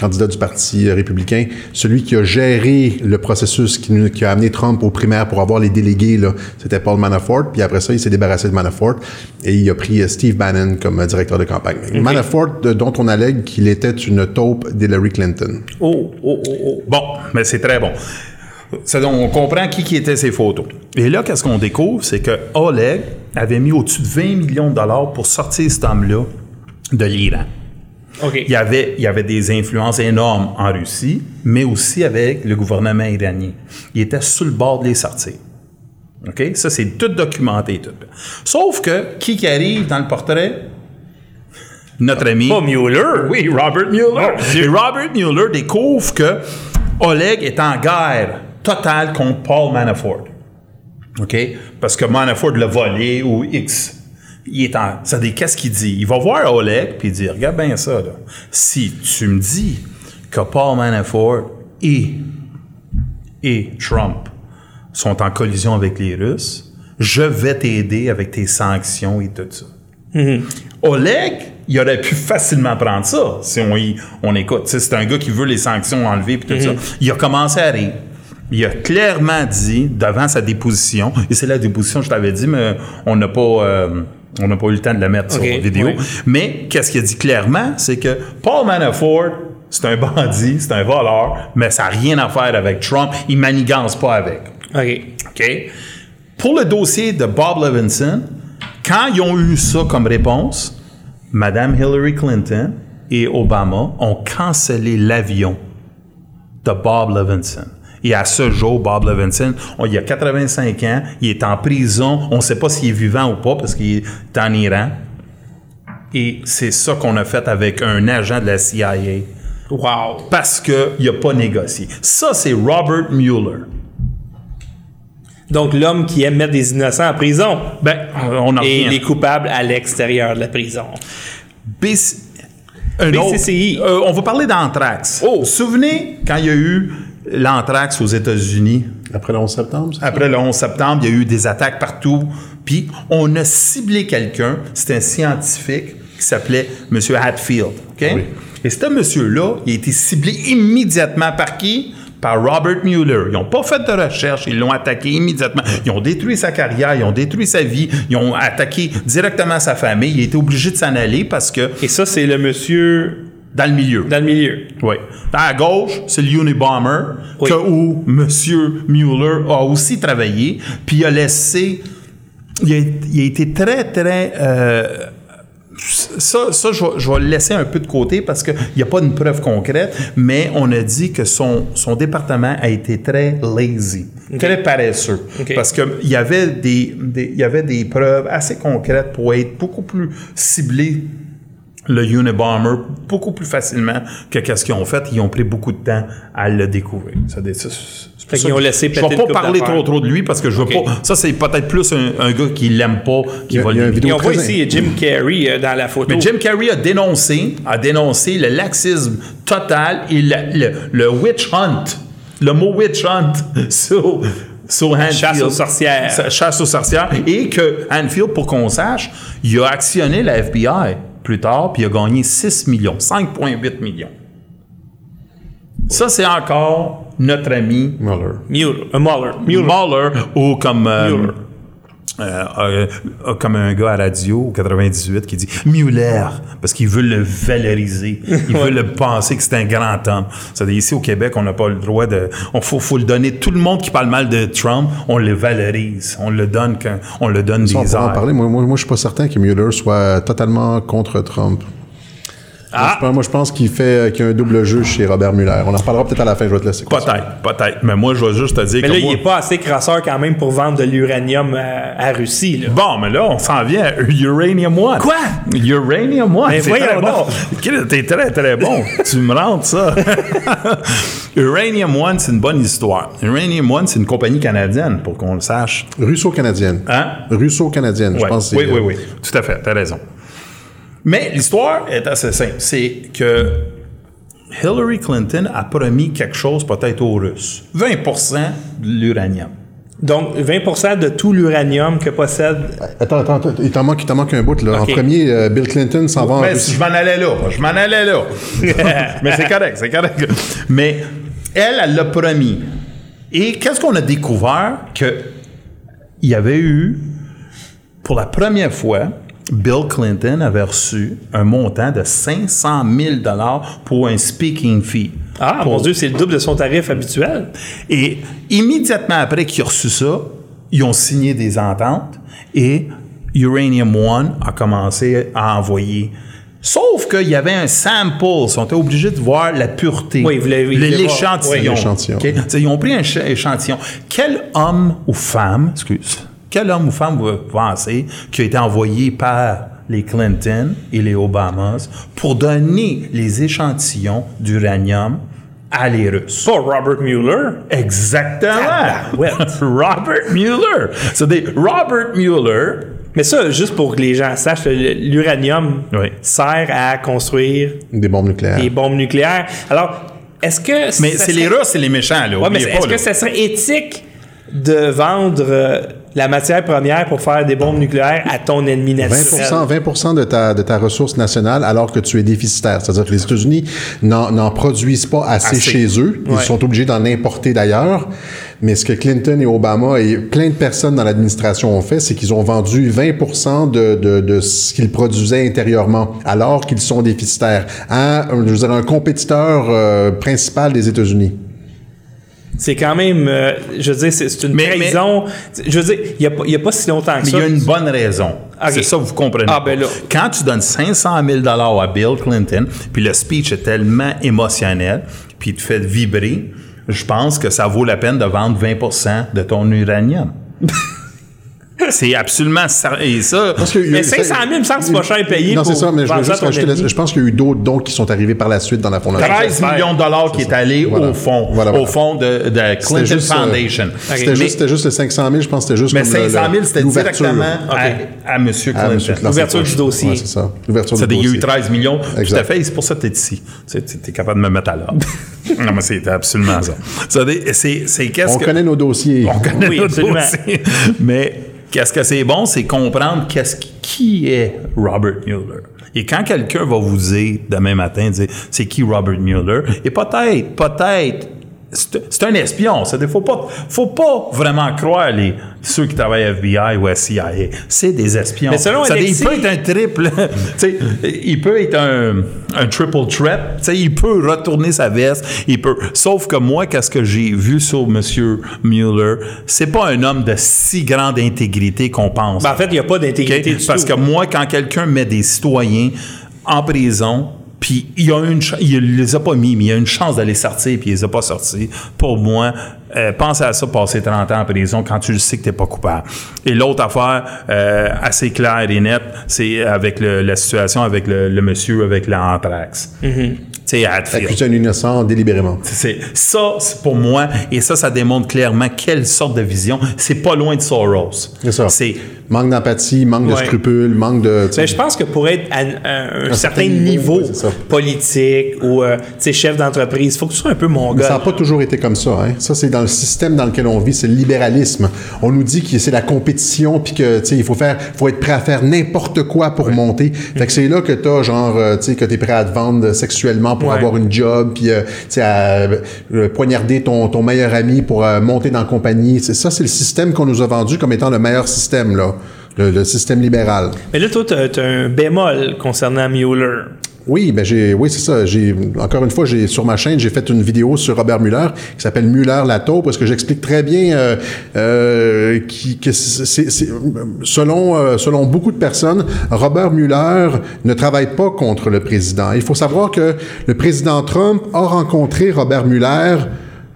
candidat du Parti républicain, celui qui a géré le processus qui, nous- qui a amené Trump aux primaires pour avoir les délégués, c'était Paul Manafort. Puis après ça, il s'est débarrassé de Manafort et il a pris euh, Steve Bannon comme euh, directeur de campagne. Manafort, euh, dont on allègue qu'il était une taupe d'Hillary Clinton. Oh, oh, oh, oh. Bon, mais c'est très bon. C'est donc, on comprend qui, qui étaient ces photos. Et là, qu'est-ce qu'on découvre? C'est que Oleg avait mis au-dessus de 20 millions de dollars pour sortir cet homme-là de l'Iran. Il y, avait, il y avait des influences énormes en Russie, mais aussi avec le gouvernement iranien. Il était sur le bord de les sortir. OK? Ça, c'est tout documenté. Tout. Sauf que, qui qui arrive dans le portrait? Notre ami. Pas Mueller. Oui, Robert Mueller. Et Robert Mueller découvre que Oleg est en guerre totale contre Paul Manafort. OK? Parce que Manafort l'a volé ou X. Il est en. Ça dit, qu'est-ce qu'il dit? Il va voir Oleg puis il dit Regarde bien ça, là. Si tu me dis que Paul Manafort est et Trump sont en collision avec les Russes, je vais t'aider avec tes sanctions et tout ça. Oleg, il aurait pu facilement prendre ça si on, y- on écoute. C'est un gars qui veut les sanctions enlevées puis tout ça. Il a commencé à rire. Il a clairement dit devant sa déposition, et c'est la déposition, je t'avais dit, mais on n'a pas, euh, on n'a pas eu le temps de la mettre sur vidéo. ouais. Mais qu'est-ce qu'il a dit clairement, c'est que Paul Manafort, c'est un bandit, c'est un voleur, mais ça n'a rien à faire avec Trump. Il manigance pas avec. OK. OK? Pour le dossier de Bob Levinson, quand ils ont eu ça comme réponse, Madame Hillary Clinton et Obama ont cancellé l'avion de Bob Levinson. Et à ce jour, Bob Levinson, on- il a 85 ans, il est en prison, on ne sait pas s'il est vivant ou pas parce qu'il est en Iran. Et c'est ça qu'on a fait avec un agent de la CIA Wow. parce qu'il n'a pas négocié. Ça, c'est Robert Mueller. Donc, l'homme qui aime mettre des innocents en prison Ben, on en et les coupables à l'extérieur de la prison. BC BCCI. autre- euh, on va parler d'anthrax. Oh. Souvenez quand il y a eu l'anthrax aux États-Unis? Après le 11 septembre, c'est ça? Après le 11 septembre, il y a eu des attaques partout. Puis on a ciblé quelqu'un, c'était un scientifique qui s'appelait M. Hatfield. OK? Oui. Et ce monsieur-là, il a été ciblé immédiatement par qui? Par Robert Mueller. Ils n'ont pas fait de recherche, ils l'ont attaqué immédiatement. Ils ont détruit sa carrière, ils ont détruit sa vie, ils ont attaqué directement sa famille. Il a été obligé de s'en aller parce que Et ça, c'est le monsieur dans le milieu. dans le milieu. Oui. À gauche, c'est le Unibomber, Oui. que, où M. Mueller a aussi travaillé, puis il a laissé. Il a, il a été très, très. euh, ça, ça je, vais, je vais le laisser un peu de côté parce qu'il n'y a pas une preuve concrète, mais on a dit que son, son département a été très lazy, très paresseux. OK. Parce qu'il y, avait des, des- y avait des preuves assez concrètes pour être beaucoup plus ciblé le Unabomber beaucoup plus facilement que qu'est-ce qu'ils ont fait. Ils ont pris beaucoup de temps à le découvrir. Ça, c'est- c'est pour Fait ça qu'ils ont laissé Je péter vais pas parler trop trop de lui parce que je veux pas. Ça, c'est peut-être plus un, un gars qui l'aime pas qui Il y a- va le un vidéo Et on voit ici Jim Carrey euh, dans la photo. mais Jim Carrey a dénoncé, a dénoncé le laxisme total et le, le- le witch hunt. Le mot witch hunt sur, sur Hanfield. Chasse aux sorcières. Chasse aux sorcières. Et que Hanfield, pour qu'on sache, il a actionné la FBI plus tard, puis il a gagné 6 millions, 5,8 millions. Ça, c'est encore notre ami Mueller. Mueller. euh, Mueller. Mueller. Mueller ou comme euh, Mueller. Euh, euh, euh, comme un gars à la radio au 98 qui dit Mueller parce qu'il veut le valoriser, il veut le penser que c'est un grand homme. C'est ici au Québec, on n'a pas le droit de on faut, faut le donner tout le monde qui parle mal de Trump, on le valorise, on le donne quand on le donne des airs. parler. Moi, moi, moi, je suis pas certain que Mueller soit totalement contre Trump. Moi, Ah! je pense- Moi, je pense qu'il fait qu'il y a un double jeu chez Robert Mueller. On en reparlera peut-être à la fin. Je vais te laisser. Peut-être, peut-être, mais moi je vais juste te dire Mais que là, moi- il est pas assez crasseur quand même pour vendre de l'uranium à, à Russie. Là. Bon, mais là, on s'en vient à Uranium One. Quoi? Uranium One. Mais c'est voyons très bon. T'es très, très bon. tu me rentres ça. Uranium One, c'est une bonne histoire. Uranium One, c'est une compagnie canadienne, pour qu'on le sache. Russo-canadienne. Hein? Russo-canadienne, je pense. que Oui, oui, oui. Tout à fait. T'as raison. Mais l'histoire est assez simple. C'est que Hillary Clinton a promis quelque chose peut-être aux Russes. 20% de l'uranium. Donc, 20% de tout l'uranium que possède. Attends, attends, attends, il t'en manque, il t'en manque un bout. Là. En premier, euh, Bill Clinton s'en va en Mais Russie. je m'en allais là. Je m'en allais là. Mais c'est correct, c'est correct. Mais elle, elle l'a promis. Et qu'est-ce qu'on a découvert? Que il y avait eu, pour la première fois, Bill Clinton avait reçu un montant de 500 000 pour un speaking fee. Ah, Pour- mon Dieu, c'est le double de son tarif habituel. et immédiatement après qu'il a reçu ça, ils ont signé des ententes et Uranium One a commencé à envoyer. Sauf qu'il y avait un sample, ils ont été obligés de voir la pureté, Oui, l'échantillon. oui. Ils ont pris un ch- échantillon. Quel homme ou femme, excuse, quel homme ou femme vous pensez qui a été envoyé par les Clinton et les Obamas pour donner les échantillons d'uranium à les Russes? Pas Robert Mueller. Exactement. Robert Mueller. C'est des Robert Mueller. Mais ça, juste pour que les gens sachent, l'uranium Oui. sert à construire Des bombes nucléaires. des bombes nucléaires. Alors, est-ce que Mais c'est serait- les Russes, c'est les méchants, là. Ouais, mais est-ce que ça serait éthique de vendre euh, la matière première pour faire des bombes nucléaires à ton ennemi 20 naturel? 20 de ta, de ta ressource nationale alors que tu es déficitaire. C'est-à-dire que les États-Unis n'en produisent pas assez, Assez. chez eux. Ils Ouais. sont obligés d'en importer d'ailleurs. Mais ce que Clinton et Obama et plein de personnes dans l'administration ont fait, c'est qu'ils ont vendu 20 de, de, de ce qu'ils produisaient intérieurement alors qu'ils sont déficitaires à un, je veux dire, un compétiteur euh, principal des États-Unis. C'est quand même, euh, je veux dire, c'est une Mais- mais- trahison. Je veux dire, il n'y a, pas- il y a pas si longtemps que Mais il ça. y a une bonne raison. C'est ça, vous comprenez. Ah, ben là. Quand tu donnes 500 000 à Bill Clinton, puis le speech est tellement émotionnel, puis il te fait vibrer, je pense que ça vaut la peine de vendre 20% de ton uranium. c'est absolument ça. Et ça, Parce que- Mais 500 000, il me semble que c'est pas cher payé Non, pour c'est ça, mais je veux juste rajouter. Je pense qu'il y a eu d'autres dons qui sont arrivés par la suite dans la fondation. 13 millions de dollars qui est allé Voilà. au fond, Voilà, voilà. au fond de, de Clinton euh, Foundation. C'était juste, juste les 500 000, je pense que c'était juste mais comme le- 500 000, le- c'était directement à, à M. Clinton. Monsieur Clinton. L'ouverture du dossier. Ouais, c'est ça. L'ouverture du C'est-à-dire, il y a eu dossier. 13 millions. Tout Exact. à fait. C'est pour ça que tu es ici. Tu es capable de me mettre à l'ordre. non, mais c'est absolument ça. C'est qu'est-ce On connaît nos dossiers. On connaît Oui, notre absolument. dossier. Mais qu'est-ce que c'est bon, c'est comprendre qu'est-ce qui, est Robert Mueller. Et quand quelqu'un va vous dire demain matin, c'est qui Robert Mueller, et peut-être, peut-être, c'est un espion. Il ne faut pas, faut pas vraiment croire les, ceux qui travaillent à FBI ou à CIA. C'est des espions. Mais selon Ça, il peut être un triple. il peut être un, un triple sais, il peut retourner sa veste. Il peut. Sauf que moi, qu'est-ce que j'ai vu sur M. Mueller, c'est pas un homme de si grande intégrité qu'on pense. Ben, en fait, il n'y a pas d'intégrité du Parce tout. que moi, quand quelqu'un met des citoyens en prison, puis il a une, il les a pas mis, mais il a une chance d'aller sortir, puis il les a pas sortis. Pour moi, euh, pense à ça, passer 30 ans en prison quand tu le sais que t'es pas coupable. Et l'autre affaire, euh, assez claire et nette, c'est avec le- la situation avec le, le monsieur avec l'anthrax. Tu sais, Hatfield. Accuser un innocent délibérément. C'est ça, c'est pour moi, et ça, ça démontre clairement quelle sorte de vision. C'est pas loin de Soros. C'est ça. C'est Manque d'empathie, manque de scrupules, manque de. tu sais, Ben, je pense que pour être à, à un, certain certain niveau, niveau, ouais, c'est ça. politique ou euh, tu sais, chef d'entreprise, il faut que tu sois un peu mon Mais gars. ça n'a pas toujours été comme ça. Hein. Ça, c'est dans le système dans lequel on vit, c'est le libéralisme. On nous dit que c'est la compétition, puis que tu sais, il faut faire, faut être prêt à faire n'importe quoi pour monter. Fait que c'est là que t'as genre, euh, tu sais, que t'es prêt à te vendre sexuellement pour avoir une job, puis euh, tu sais, à euh, poignarder ton, ton meilleur ami pour euh, monter dans la compagnie. C'est ça, c'est le système qu'on nous a vendu comme étant le meilleur système là, le, le système libéral. Mais là, toi, tu as, un bémol concernant Mueller. Oui, ben j'ai, oui, c'est ça. J'ai, encore une fois, j'ai sur ma chaîne, j'ai fait une vidéo sur Robert Muller qui s'appelle Muller la taupe parce que j'explique très bien euh, euh, qui, que c'est, c'est- selon euh, selon beaucoup de personnes, Robert Muller ne travaille pas contre le président. Il faut savoir que le président Trump a rencontré Robert Muller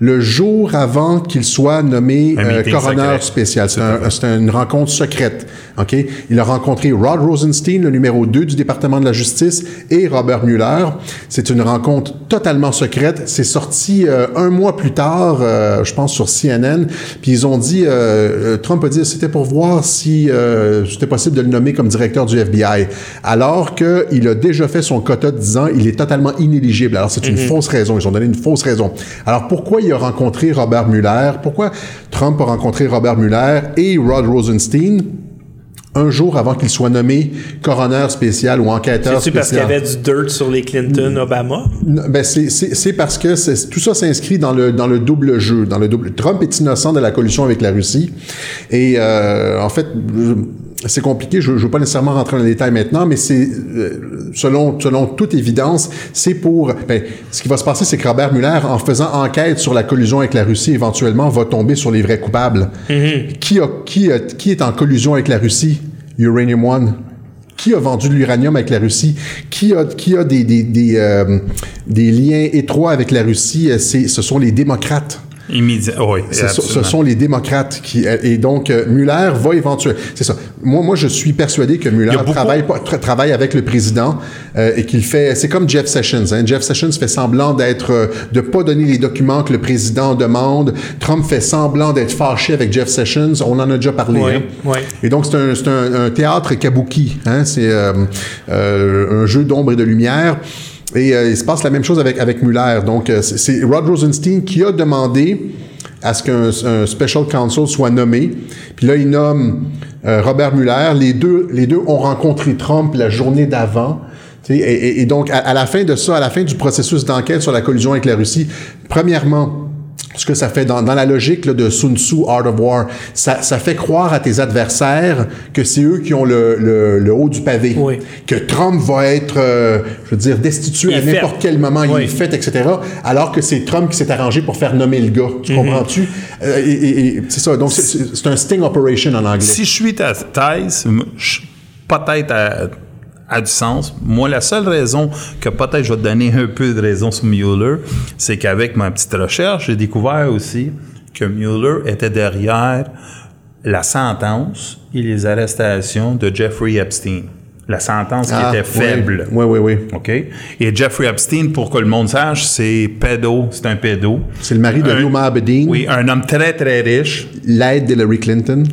le jour avant qu'il soit nommé euh, coroner spécial. C'est un- c'est une rencontre secrète. OK? Il a rencontré Rod Rosenstein, le numéro 2 du département de la justice, et Robert Mueller. C'est une rencontre totalement secrète. C'est sorti euh, un mois plus tard, euh, je pense, sur CNN. Puis ils ont dit, Trump a dit, c'était pour voir si c'était possible de le nommer comme directeur du FBI. Alors qu'il a déjà fait son quota de 10 ans, il est totalement inéligible. Alors c'est une fausse raison. Ils ont donné une fausse raison. Alors pourquoi il a rencontré Robert Mueller? Pourquoi Trump a rencontré Robert Mueller et Rod Rosenstein? un jour avant qu'il soit nommé coroner spécial ou enquêteur C'est-tu parce qu'il y spécial. avait du dirt sur les Clinton, Obama? Ben c'est, c'est, c'est parce que c'est- tout ça s'inscrit dans le, dans le double jeu. Dans le double. Trump est innocent de la collusion avec la Russie. Et euh, en fait, je- c'est compliqué. Je ne veux pas nécessairement rentrer dans les détails maintenant, mais c'est euh, selon, selon toute évidence, c'est pour. Ben, ce qui va se passer, c'est que Robert Mueller, en faisant enquête sur la collusion avec la Russie, éventuellement va tomber sur les vrais coupables. Qui, a, qui, a- qui est en collusion avec la Russie? Uranium One. Qui a vendu de l'uranium avec la Russie? Qui a, qui a des, des, des, euh, des liens étroits avec la Russie? Euh, ce sont les démocrates. Immédiat. Oui, Ce, sont- les démocrates qui euh, et donc euh, Mueller va éventuellement c'est ça moi moi je suis persuadé que beaucoup- travaille tra- travaille avec le président euh, et qu'il fait c'est comme Jeff Sessions hein. Jeff Sessions fait semblant d'être de pas donner les documents que le président demande Trump fait semblant d'être fâché avec Jeff Sessions on en a déjà parlé Ouais, hein. ouais. et donc c'est un, un, un théâtre kabuki hein. c'est euh, euh, un jeu d'ombre et de lumière Et euh, il se passe la même chose avec, avec Muller. Donc, euh, c'est- Rod Rosenstein qui a demandé à ce qu'un un special counsel soit nommé. Puis là, il nomme euh, Robert Muller. Les deux, les deux ont rencontré Trump la journée d'avant. Et, et- et donc, à, à la fin de ça, à la fin du processus d'enquête sur la collusion avec la Russie, premièrement, ce que ça fait dans, dans la logique là, de Sun Tzu, Art of War, ça, ça fait croire à tes adversaires que c'est eux qui ont le, le, le haut du pavé, Oui. que Trump va être, euh, je veux dire, destitué Il à n'importe quel moment, il Oui. est fait, etc. Alors que c'est Trump qui s'est arrangé pour faire nommer le gars. Mhm. Tu comprends-tu? Euh, et et- et c'est ça. Donc, c'est- un sting operation en anglais. Si je suis ta thèse, peut-être a, du sens. Moi, la seule raison que peut-être je vais te donner un peu de raison sur Mueller, c'est qu'avec ma petite recherche, j'ai découvert aussi que Mueller était derrière la sentence et les arrestations de Jeffrey Epstein. La sentence qui était faible. Ah, Oui, oui, oui. OK? Et Jeffrey Epstein, pour que le monde sache, c'est pédo, c'est un pédo. C'est le mari de Huma Abedin, Oui, un homme très, très riche. l'aide d'Hillary Clinton.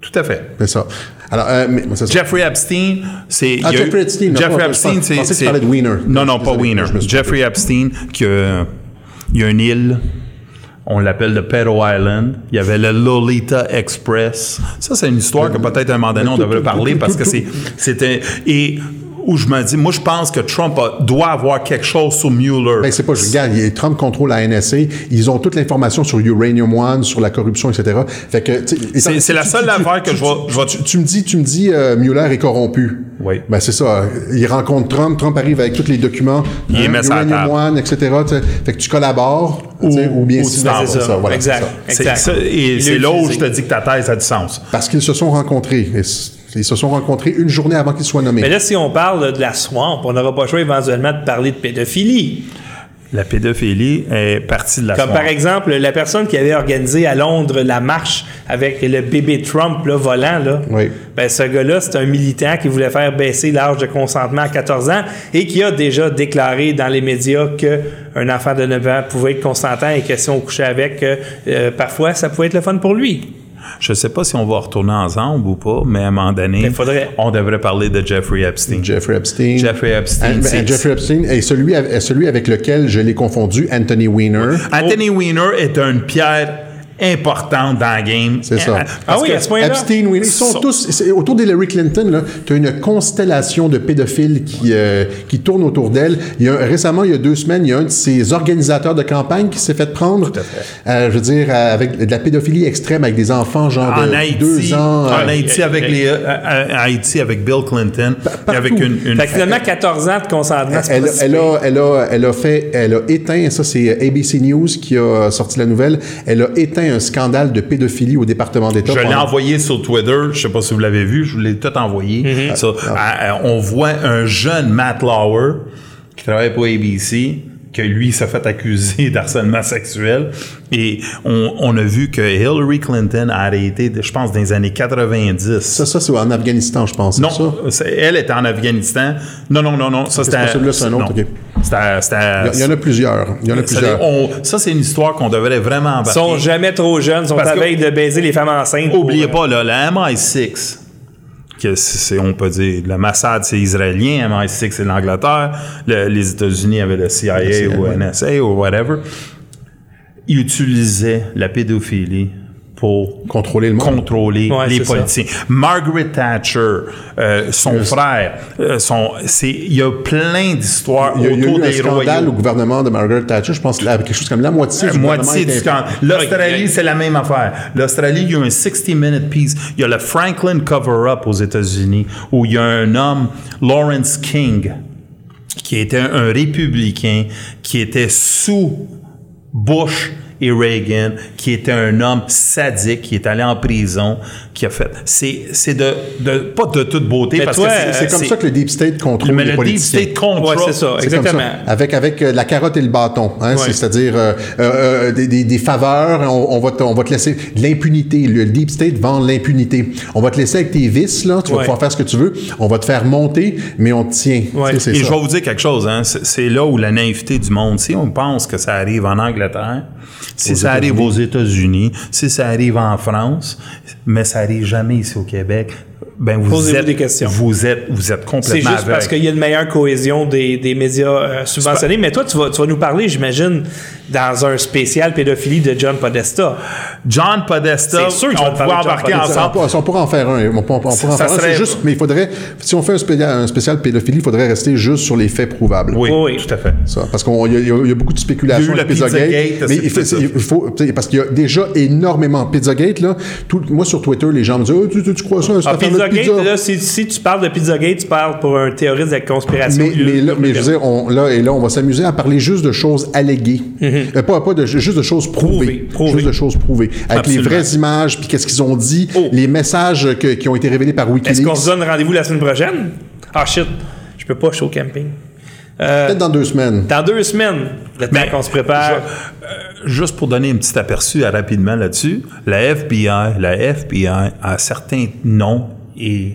Tout à fait. C'est ça. Alors, euh, mais. Jeffrey Epstein, c'est. Ah, Jeffrey Epstein, Jeffrey Epstein, je c'est. c'est- parlais de Wiener. Non, non, Je pas Wiener. je Jeffrey Epstein, qui a, il y a une île, on l'appelle le Pedo Island. Il y avait le Lolita Express. Ça, c'est une histoire que peut-être un moment donné, on devrait parler parce que c'est, c'était. Et où je me dis, moi, je pense que Trump a- doit avoir quelque chose sur Mueller. Ben, c'est pas, je regarde, Trump contrôle la NSA, ils ont toute l'information sur Uranium One, sur la corruption, etc. Fait que, tu sais, C'est- la seule tu- affaire que tu- je vais- tu- je vais- Tu, tu me dis, tu me dis, euh, Mueller est corrompu. Oui. Ben, c'est ça. Il rencontre Trump, Trump arrive avec tous les documents. Il met la Uranium. One, etc. Fait que tu collabores, ou, bien ou tu sinon, t'en C'est ça. voilà, exact. c'est ça. C'est exact. ça, et c'est là où je te dis que ta thèse a du sens. Parce qu'ils se sont rencontrés. Et Ils se sont rencontrés une journée avant qu'ils soient nommés. Mais là, si on parle de la swamp, on n'aura pas le choix éventuellement de parler de pédophilie. La pédophilie est partie de la Comme soirée. par exemple, la personne qui avait organisé à Londres la marche avec le bébé Trump là, volant, là, Oui. ben, ce gars-là, c'est un militant qui voulait faire baisser l'âge de consentement à 14 ans et qui a déjà déclaré dans les médias qu'un enfant de 9 ans pouvait être consentant et que si on couchait avec, euh, euh, parfois, ça pouvait être le fun pour lui. Je sais pas si on va retourner ensemble ou pas, mais à un moment donné, Mais faudrait- on devrait parler de Jeffrey Epstein. Jeffrey Epstein. Jeffrey Epstein, Ah, ben, c'est- Jeffrey Epstein est celui, avec- est celui avec lequel je l'ai confondu, Anthony Weiner. Anthony Weiner est une pierre importante dans le game. C'est ça. Euh, Ah parce oui, que- à ce point-là. Epstein, Weiner, ils sont So- tous autour d'Hillary Clinton. Tu as une constellation de pédophiles qui, euh, qui tournent autour d'elle. Il y a, récemment, il y a deux semaines, il y a un de ses organisateurs de campagne qui s'est fait prendre. Tout à fait. euh, je veux dire, euh, avec de la pédophilie extrême avec des enfants, genre en de Haïti, deux ans. en euh, Haïti avec les, euh, euh, Haïti avec Bill Clinton, et avec une, une Fait que finalement, 14 ans de consentement, Elle, elle a, elle, a, elle a fait, elle a éteint, ça c'est ABC News qui a sorti la nouvelle, elle a éteint un scandale de pédophilie au département d'État. Je l'ai envoyé sur Twitter. Je sais pas si vous l'avez vu. Je vous l'ai tout envoyé. Mm-hmm. Ça, à- à- on voit un jeune Matt Lauer qui travaille pour ABC que lui s'est fait accuser d'harcèlement sexuel et on, on a vu que Hillary Clinton a arrêté, je pense, dans les années 90. Ça, ça c'est en Afghanistan, je pense. c'est non, ça? c'est- elle était en Afghanistan. Non, non, non, non. Ça, c'est c'était. un autre, non. Il y, en a plusieurs. Il y en a ça, plusieurs. on- ça, c'est une histoire qu'on devrait vraiment Ils embarquer. sont jamais trop jeunes, ils sont Parce à que- veille de baiser les femmes enceintes. Oubliez euh, pas, là, la MI6, que c'est, on peut dire, le Mossad, c'est israélien, MI6, c'est l'Angleterre, le- les États-Unis avaient le CIA, CIA, ou ouais. NSA ou whatever. Ils utilisaient la pédophilie pour Contrôler le monde. contrôler Ouais, les ça. politiciens. Margaret Thatcher, euh, son frère, euh, son, c'est, il y a plein d'histoires Il y a, il y a autour eu un des scandale au gouvernement de Margaret Thatcher. Je pense là, quelque chose comme la moitié La du moitié du scandale. L'Australie, c'est la même affaire. L'Australie, il y a un 60-minute piece. Il y a le Franklin Cover-Up aux États-Unis, où il y a un homme, Lawrence King, qui était un, un républicain, qui était sous Bush et Reagan, qui était un homme sadique, qui est allé en prison, qui a fait. C'est, c'est de, de, pas de toute beauté, Mais parce toi, que C'est comme ça que le Deep State contrôle mais les le Deep. State contrôle. Ouais, c'est ça, exactement. ça. Avec, avec euh, la carotte et le bâton. Hein, Ouais. C'est-à-dire euh, euh, euh, des, des- des faveurs, on, on va te, on va te laisser l'impunité. Le Deep State vend l'impunité. On va te laisser avec tes vices, là, tu vas pouvoir faire ce que tu veux. On va te faire monter, mais on te tient. Ouais. Tu sais, Et je vais vous dire quelque chose, hein, c'est là où la naïveté du monde, si on pense que ça arrive en Angleterre, si ça arrive aux États-Unis, si ça arrive en France, mais ça arrive jamais ici au Québec, ben vous Posez-vous êtes, des questions. Vous êtes, vous êtes C'est complètement juste parce qu'il y a une meilleure cohésion des, des médias euh, subventionnés. Mais toi, tu vas, tu vas nous parler, j'imagine, dans un spécial pédophilie de John Podesta. John Podesta, C'est sûr on John embarquer ensemble. on pourra en faire un. On pourra, on pourra en Ça faire un. serait- C'est juste, mais il faudrait, si on fait un spécial, un spécial pédophilie, il faudrait rester juste sur les faits prouvables. Oui, Oui, tout à fait. Ça, parce qu'il y, y a beaucoup de spéculations Il y a eu la Pizzagate, Pizzagate, mais c'est il faut, il parce qu'il y a déjà énormément Pizzagate là. Tout, moi sur Twitter, les gens me disent, oh, tu, tu- tu crois ça, Ah, Pizzagate, pizza? là, si, si tu parles de Pizzagate, tu parles pour un théoriste de la conspiration. Mais, mais, là, mais je veux dire, on, là et là, on va s'amuser à parler juste de choses alléguées. Euh, pas, pas de, juste de choses prouvées. Juste de choses prouvées. Avec Absolument. les vraies images, puis qu'est-ce qu'ils ont dit, Oh. les messages que- qui ont été révélés par Est-ce Wikileaks. qu'on se donne rendez-vous la semaine prochaine? Ah shit, je peux pas, je suis au camping. Euh, Peut-être dans deux semaines. dans deux semaines, le temps qu'on se prépare. Juste pour donner un petit aperçu euh, rapidement là-dessus, la FBI, la FBI a certains noms et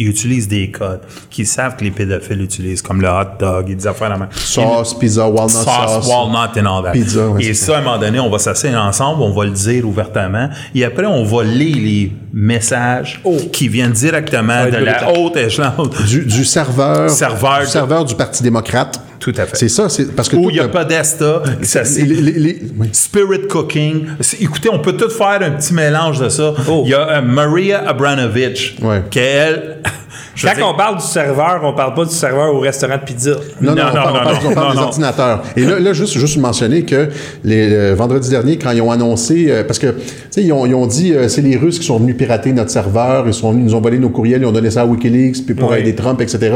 ils utilisent des codes qu'ils savent que les pédophiles utilisent, comme le hot dog et des affaires la même. Sauce, pizza, walnut sauce, sauce. walnut and all that. Pizza, et ça, à un moment donné, on va s'asseoir ensemble, on va le dire ouvertement, et après, on va lire les messages Oh. qui viennent directement de la haute échelon. Du, du serveur, Serveur du serveur du Parti démocrate. Tout à fait. C'est ça, c'est parce que Où tout il y a Podesta, ça, c'est les- les- les- oui. Spirit Cooking. C'est- Écoutez, on peut tout faire un petit mélange de ça. Oh. Il y a euh, Maria Abranovich, Ouais. qui elle... je veux Quand dire, on parle du serveur, on parle pas du serveur au restaurant de pizza. Non, non, Non, on parle, non, on parle- non, on parle non, des non. ordinateurs. Et là, là juste, juste mentionner que les, le vendredi dernier, quand ils ont annoncé, euh, parce que, tu sais, ils ont, ils ont dit, euh, c'est les Russes qui sont venus pirater notre serveur, ils sont venus, ils nous ont volé nos courriels, ils ont donné ça à Wikileaks, puis pour Ouais. aider Trump, etc.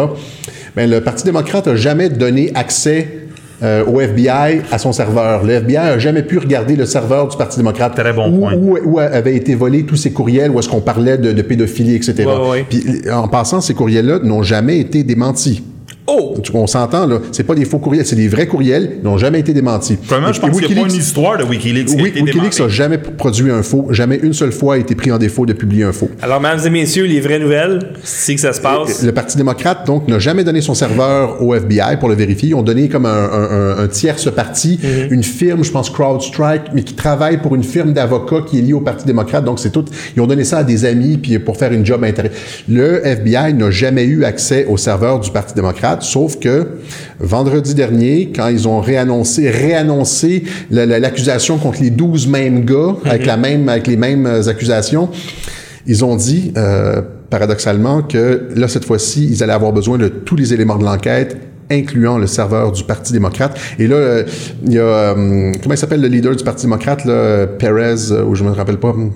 Mais le Parti démocrate a jamais donné accès euh, au FBI à son serveur. Le FBI a jamais pu regarder le serveur du Parti démocrate. Très bon où, point. Où, où avaient été volés tous ces courriels, où est-ce qu'on parlait de, de pédophilie, etc. Ouais, ouais. Puis, en passant, ces courriels-là n'ont jamais été démentis. Oh! Tu- On s'entend, là. C'est pas des faux courriels, c'est des vrais courriels. Ils n'ont jamais été démentis. Premièrement, je pense qu'il n'y a pas Wikileaks- une histoire de Wikileaks qui a été Wikileaks n'a jamais produit un faux. Jamais une seule fois a été pris en défaut de publier un faux. Alors, mesdames et messieurs, les vraies nouvelles, c'est que ça se passe. Le Parti démocrate, donc, n'a jamais donné son serveur au FBI pour le vérifier. Ils ont donné comme un, un, un- un tierce parti, Mhm. une firme, je pense CrowdStrike, mais qui travaille pour une firme d'avocats qui est liée au Parti démocrate. Donc, c'est tout. Ils ont donné ça à des amis puis pour faire une job intéressante. Le FBI n'a jamais eu accès au serveur du Parti démocrate, sauf que vendredi dernier, quand ils ont réannoncé, réannoncé la- la- l'accusation contre les 12 mêmes gars, avec, la même, avec les mêmes euh, accusations, ils ont dit, euh, paradoxalement, que là, cette fois-ci, ils allaient avoir besoin de tous les éléments de l'enquête incluant le serveur du Parti démocrate. Et là, euh, il y a, euh, comment il s'appelle le leader du Parti démocrate, là, Perez, euh, ou je me rappelle pas, en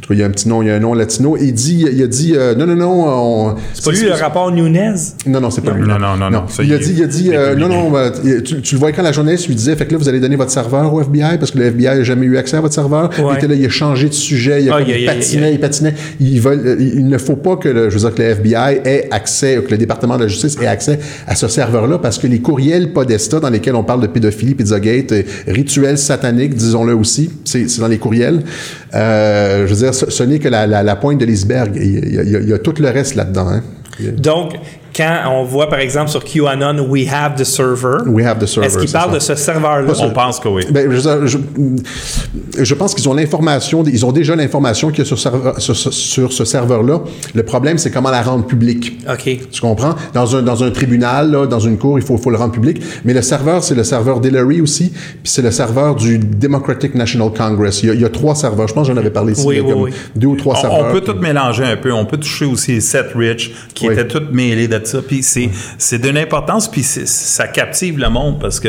tout cas, il y a un petit nom, il y a un nom latino, il dit, il a dit, euh, non, non, non, on... C'est pas lui le rapport Nunez? Non, non, c'est pas lui. Non, non, non, non, ça, Il a il dit, il a dit, il euh, non, non, euh, tu, tu le voyais quand la journaliste lui disait, fait que là, vous allez donner votre serveur au FBI parce que le FBI n'a jamais eu accès à votre serveur. Ouais. Il était là, il a changé de sujet, il, a aïe, aïe, patinait, aïe. il patinait. Il ne faut pas que, le, je veux dire, que le FBI ait accès, que le département de la justice ait accès à ce serveur-là parce que les courriels Podesta dans lesquels on parle de pédophilie, Pizzagate, euh, rituels sataniques, disons-le aussi, c'est dans les courriels. Euh, je veux dire, ce, n'est que la, la, pointe de l'iceberg. Il y a tout le reste là-dedans. Hein. Donc, quand on voit, par exemple, sur QAnon, we have the server. We have the server, Est-ce qu'il c'est parle ça. de ce serveur-là? On pense que oui. Ben, je, dire, je- je pense qu'ils ont l'information, ils ont déjà l'information qu'il y a sur, serveur- sur, sur- sur ce serveur-là. Le problème, c'est comment la rendre publique. OK. Tu comprends? Dans un, dans un tribunal, là, dans une cour, il faut, faut le rendre public. Mais le serveur, c'est le serveur d'Hillary aussi, puis c'est le serveur du Democratic National Congress. Il y a, il y a trois serveurs. Je pense que j'en avais parlé ici. Oui, il y a oui, comme oui. Deux ou trois On, serveurs. on peut tout mélanger un peu. On peut toucher aussi Seth Rich, qui Oui. était tout mêlé de ça. Puis c'est, c'est d'une importance, puis ça captive le monde parce que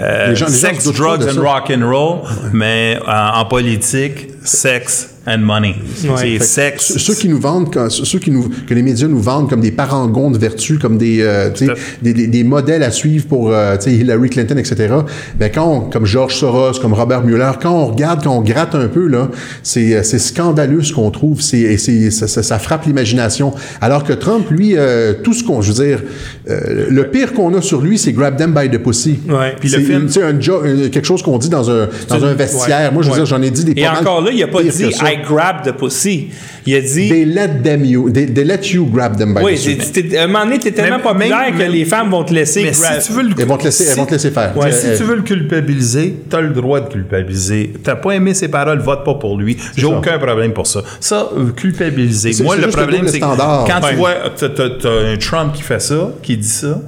euh, Les gens- les gens sex, drugs and rock and roll, mais euh, en politique, sex and money. Ouais. C'est sexe. Ceux qui nous vendent, ceux qui nous, que les médias nous vendent comme des parangons de vertu, comme des, euh, des, des, des modèles à suivre pour euh, tu sais, Hillary Clinton, etc. Ben quand on, comme George Soros, comme Robert Mueller, quand on regarde, quand on gratte un peu là, c'est euh, c'est scandaleux ce qu'on trouve. C'est et c'est ça, ça- ça frappe l'imagination. Alors que Trump, lui, euh, tout ce qu'on, je veux dire, euh, le pire qu'on a sur lui, c'est grab them by the pussy. Ouais. Puis le C'est film- tu sais, un jo- quelque chose qu'on dit dans un dans un vestiaire. ouais. Moi, je veux Ouais. dire, j'en ai dit des Et pas mal encore là, il n'a pas pires dit. I grab the pussy. Il a dit. They let them you, they, they let you grab them by oui, the t'es- à un moment donné, t'es tellement Mais- populaire même- que les femmes vont te laisser Mais grab. si tu veux le Elles vont te laisser, elles vont te laisser faire. Ouais, Euh, si tu veux le culpabiliser, tu as le droit de culpabiliser. T'as pas aimé ses paroles, vote pas pour lui. J'ai aucun problème pour ça. Ça, euh, culpabiliser. Moi, le problème, c'est quand Ouais. tu vois, t'as, t'as- t'as un Trump qui fait ça, qui dit ça,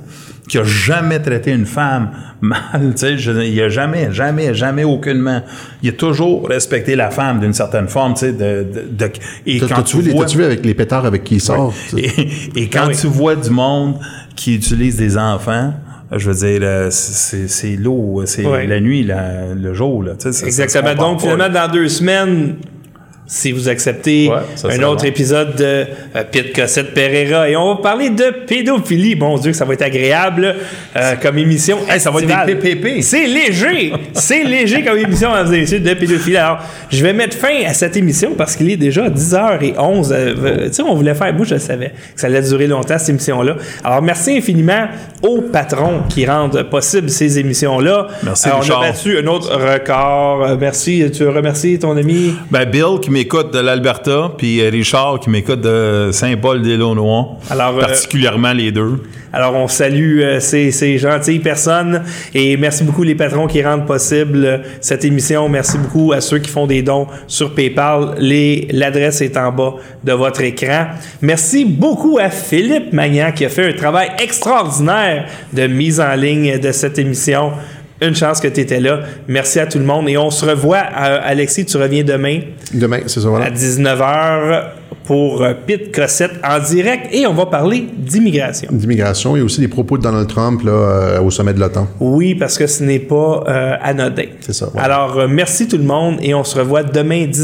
qui a jamais traité une femme mal, tu sais, il a jamais, jamais, jamais aucunement. Il a toujours respecté la femme d'une certaine forme, tu sais, de, de, de- et quand tu vu, vois, t'as-tu vu avec les pétards avec qui il sort? et, et quand Ah oui. tu vois du monde qui utilise des enfants, je veux dire, euh, c'est c'est l'eau, c'est Ouais. la nuit, la- le jour. Là, tu sais, ça- ça Exactement. Donc, pas, finalement, là. dans deux semaines, si vous acceptez Ouais, ça un autre bon. épisode de euh, Pete Cossette Pereira, et on va parler de pédophilie. Bon Dieu, que ça va être agréable euh, comme émission. Hey, ça va être des. PPP. C'est léger. C'est léger comme émission, mesdames et messieurs, de pédophilie. Alors, je vais mettre fin à cette émission parce qu'il est déjà 10h11. Euh, tu sais, on voulait faire, moi je savais que ça allait durer longtemps, cette émission-là. Alors, merci infiniment aux patrons qui rendent possible ces émissions-là. Merci, Euh, on a Richard. battu un autre record. Euh, merci. Tu veux remercier ton ami? Ben, Bill qui m'écoute de l'Alberta, puis euh, Richard qui m'écoute de Saint-Paul-des-Launois. Alors, euh, particulièrement les deux. Alors, on salue euh, ces, ces gentilles personnes et merci beaucoup les patrons qui rendent possible cette émission. Merci beaucoup à ceux qui font des dons sur PayPal. L'adresse est en bas de votre écran. Merci beaucoup à Philippe Magnan qui a fait un travail extraordinaire de mise en ligne de cette émission. Une chance que tu étais là. Merci à tout le monde et on se revoit. Euh, Alexis, tu reviens demain Demain, c'est ça, voilà. à 19h pour euh, Pete Cossette en direct et on va parler d'immigration. D'immigration et aussi des propos de Donald Trump là, euh, au sommet de l'OTAN. Oui, parce que ce n'est pas euh, anodin. C'est ça, voilà. Alors, merci tout le monde et on se revoit demain 10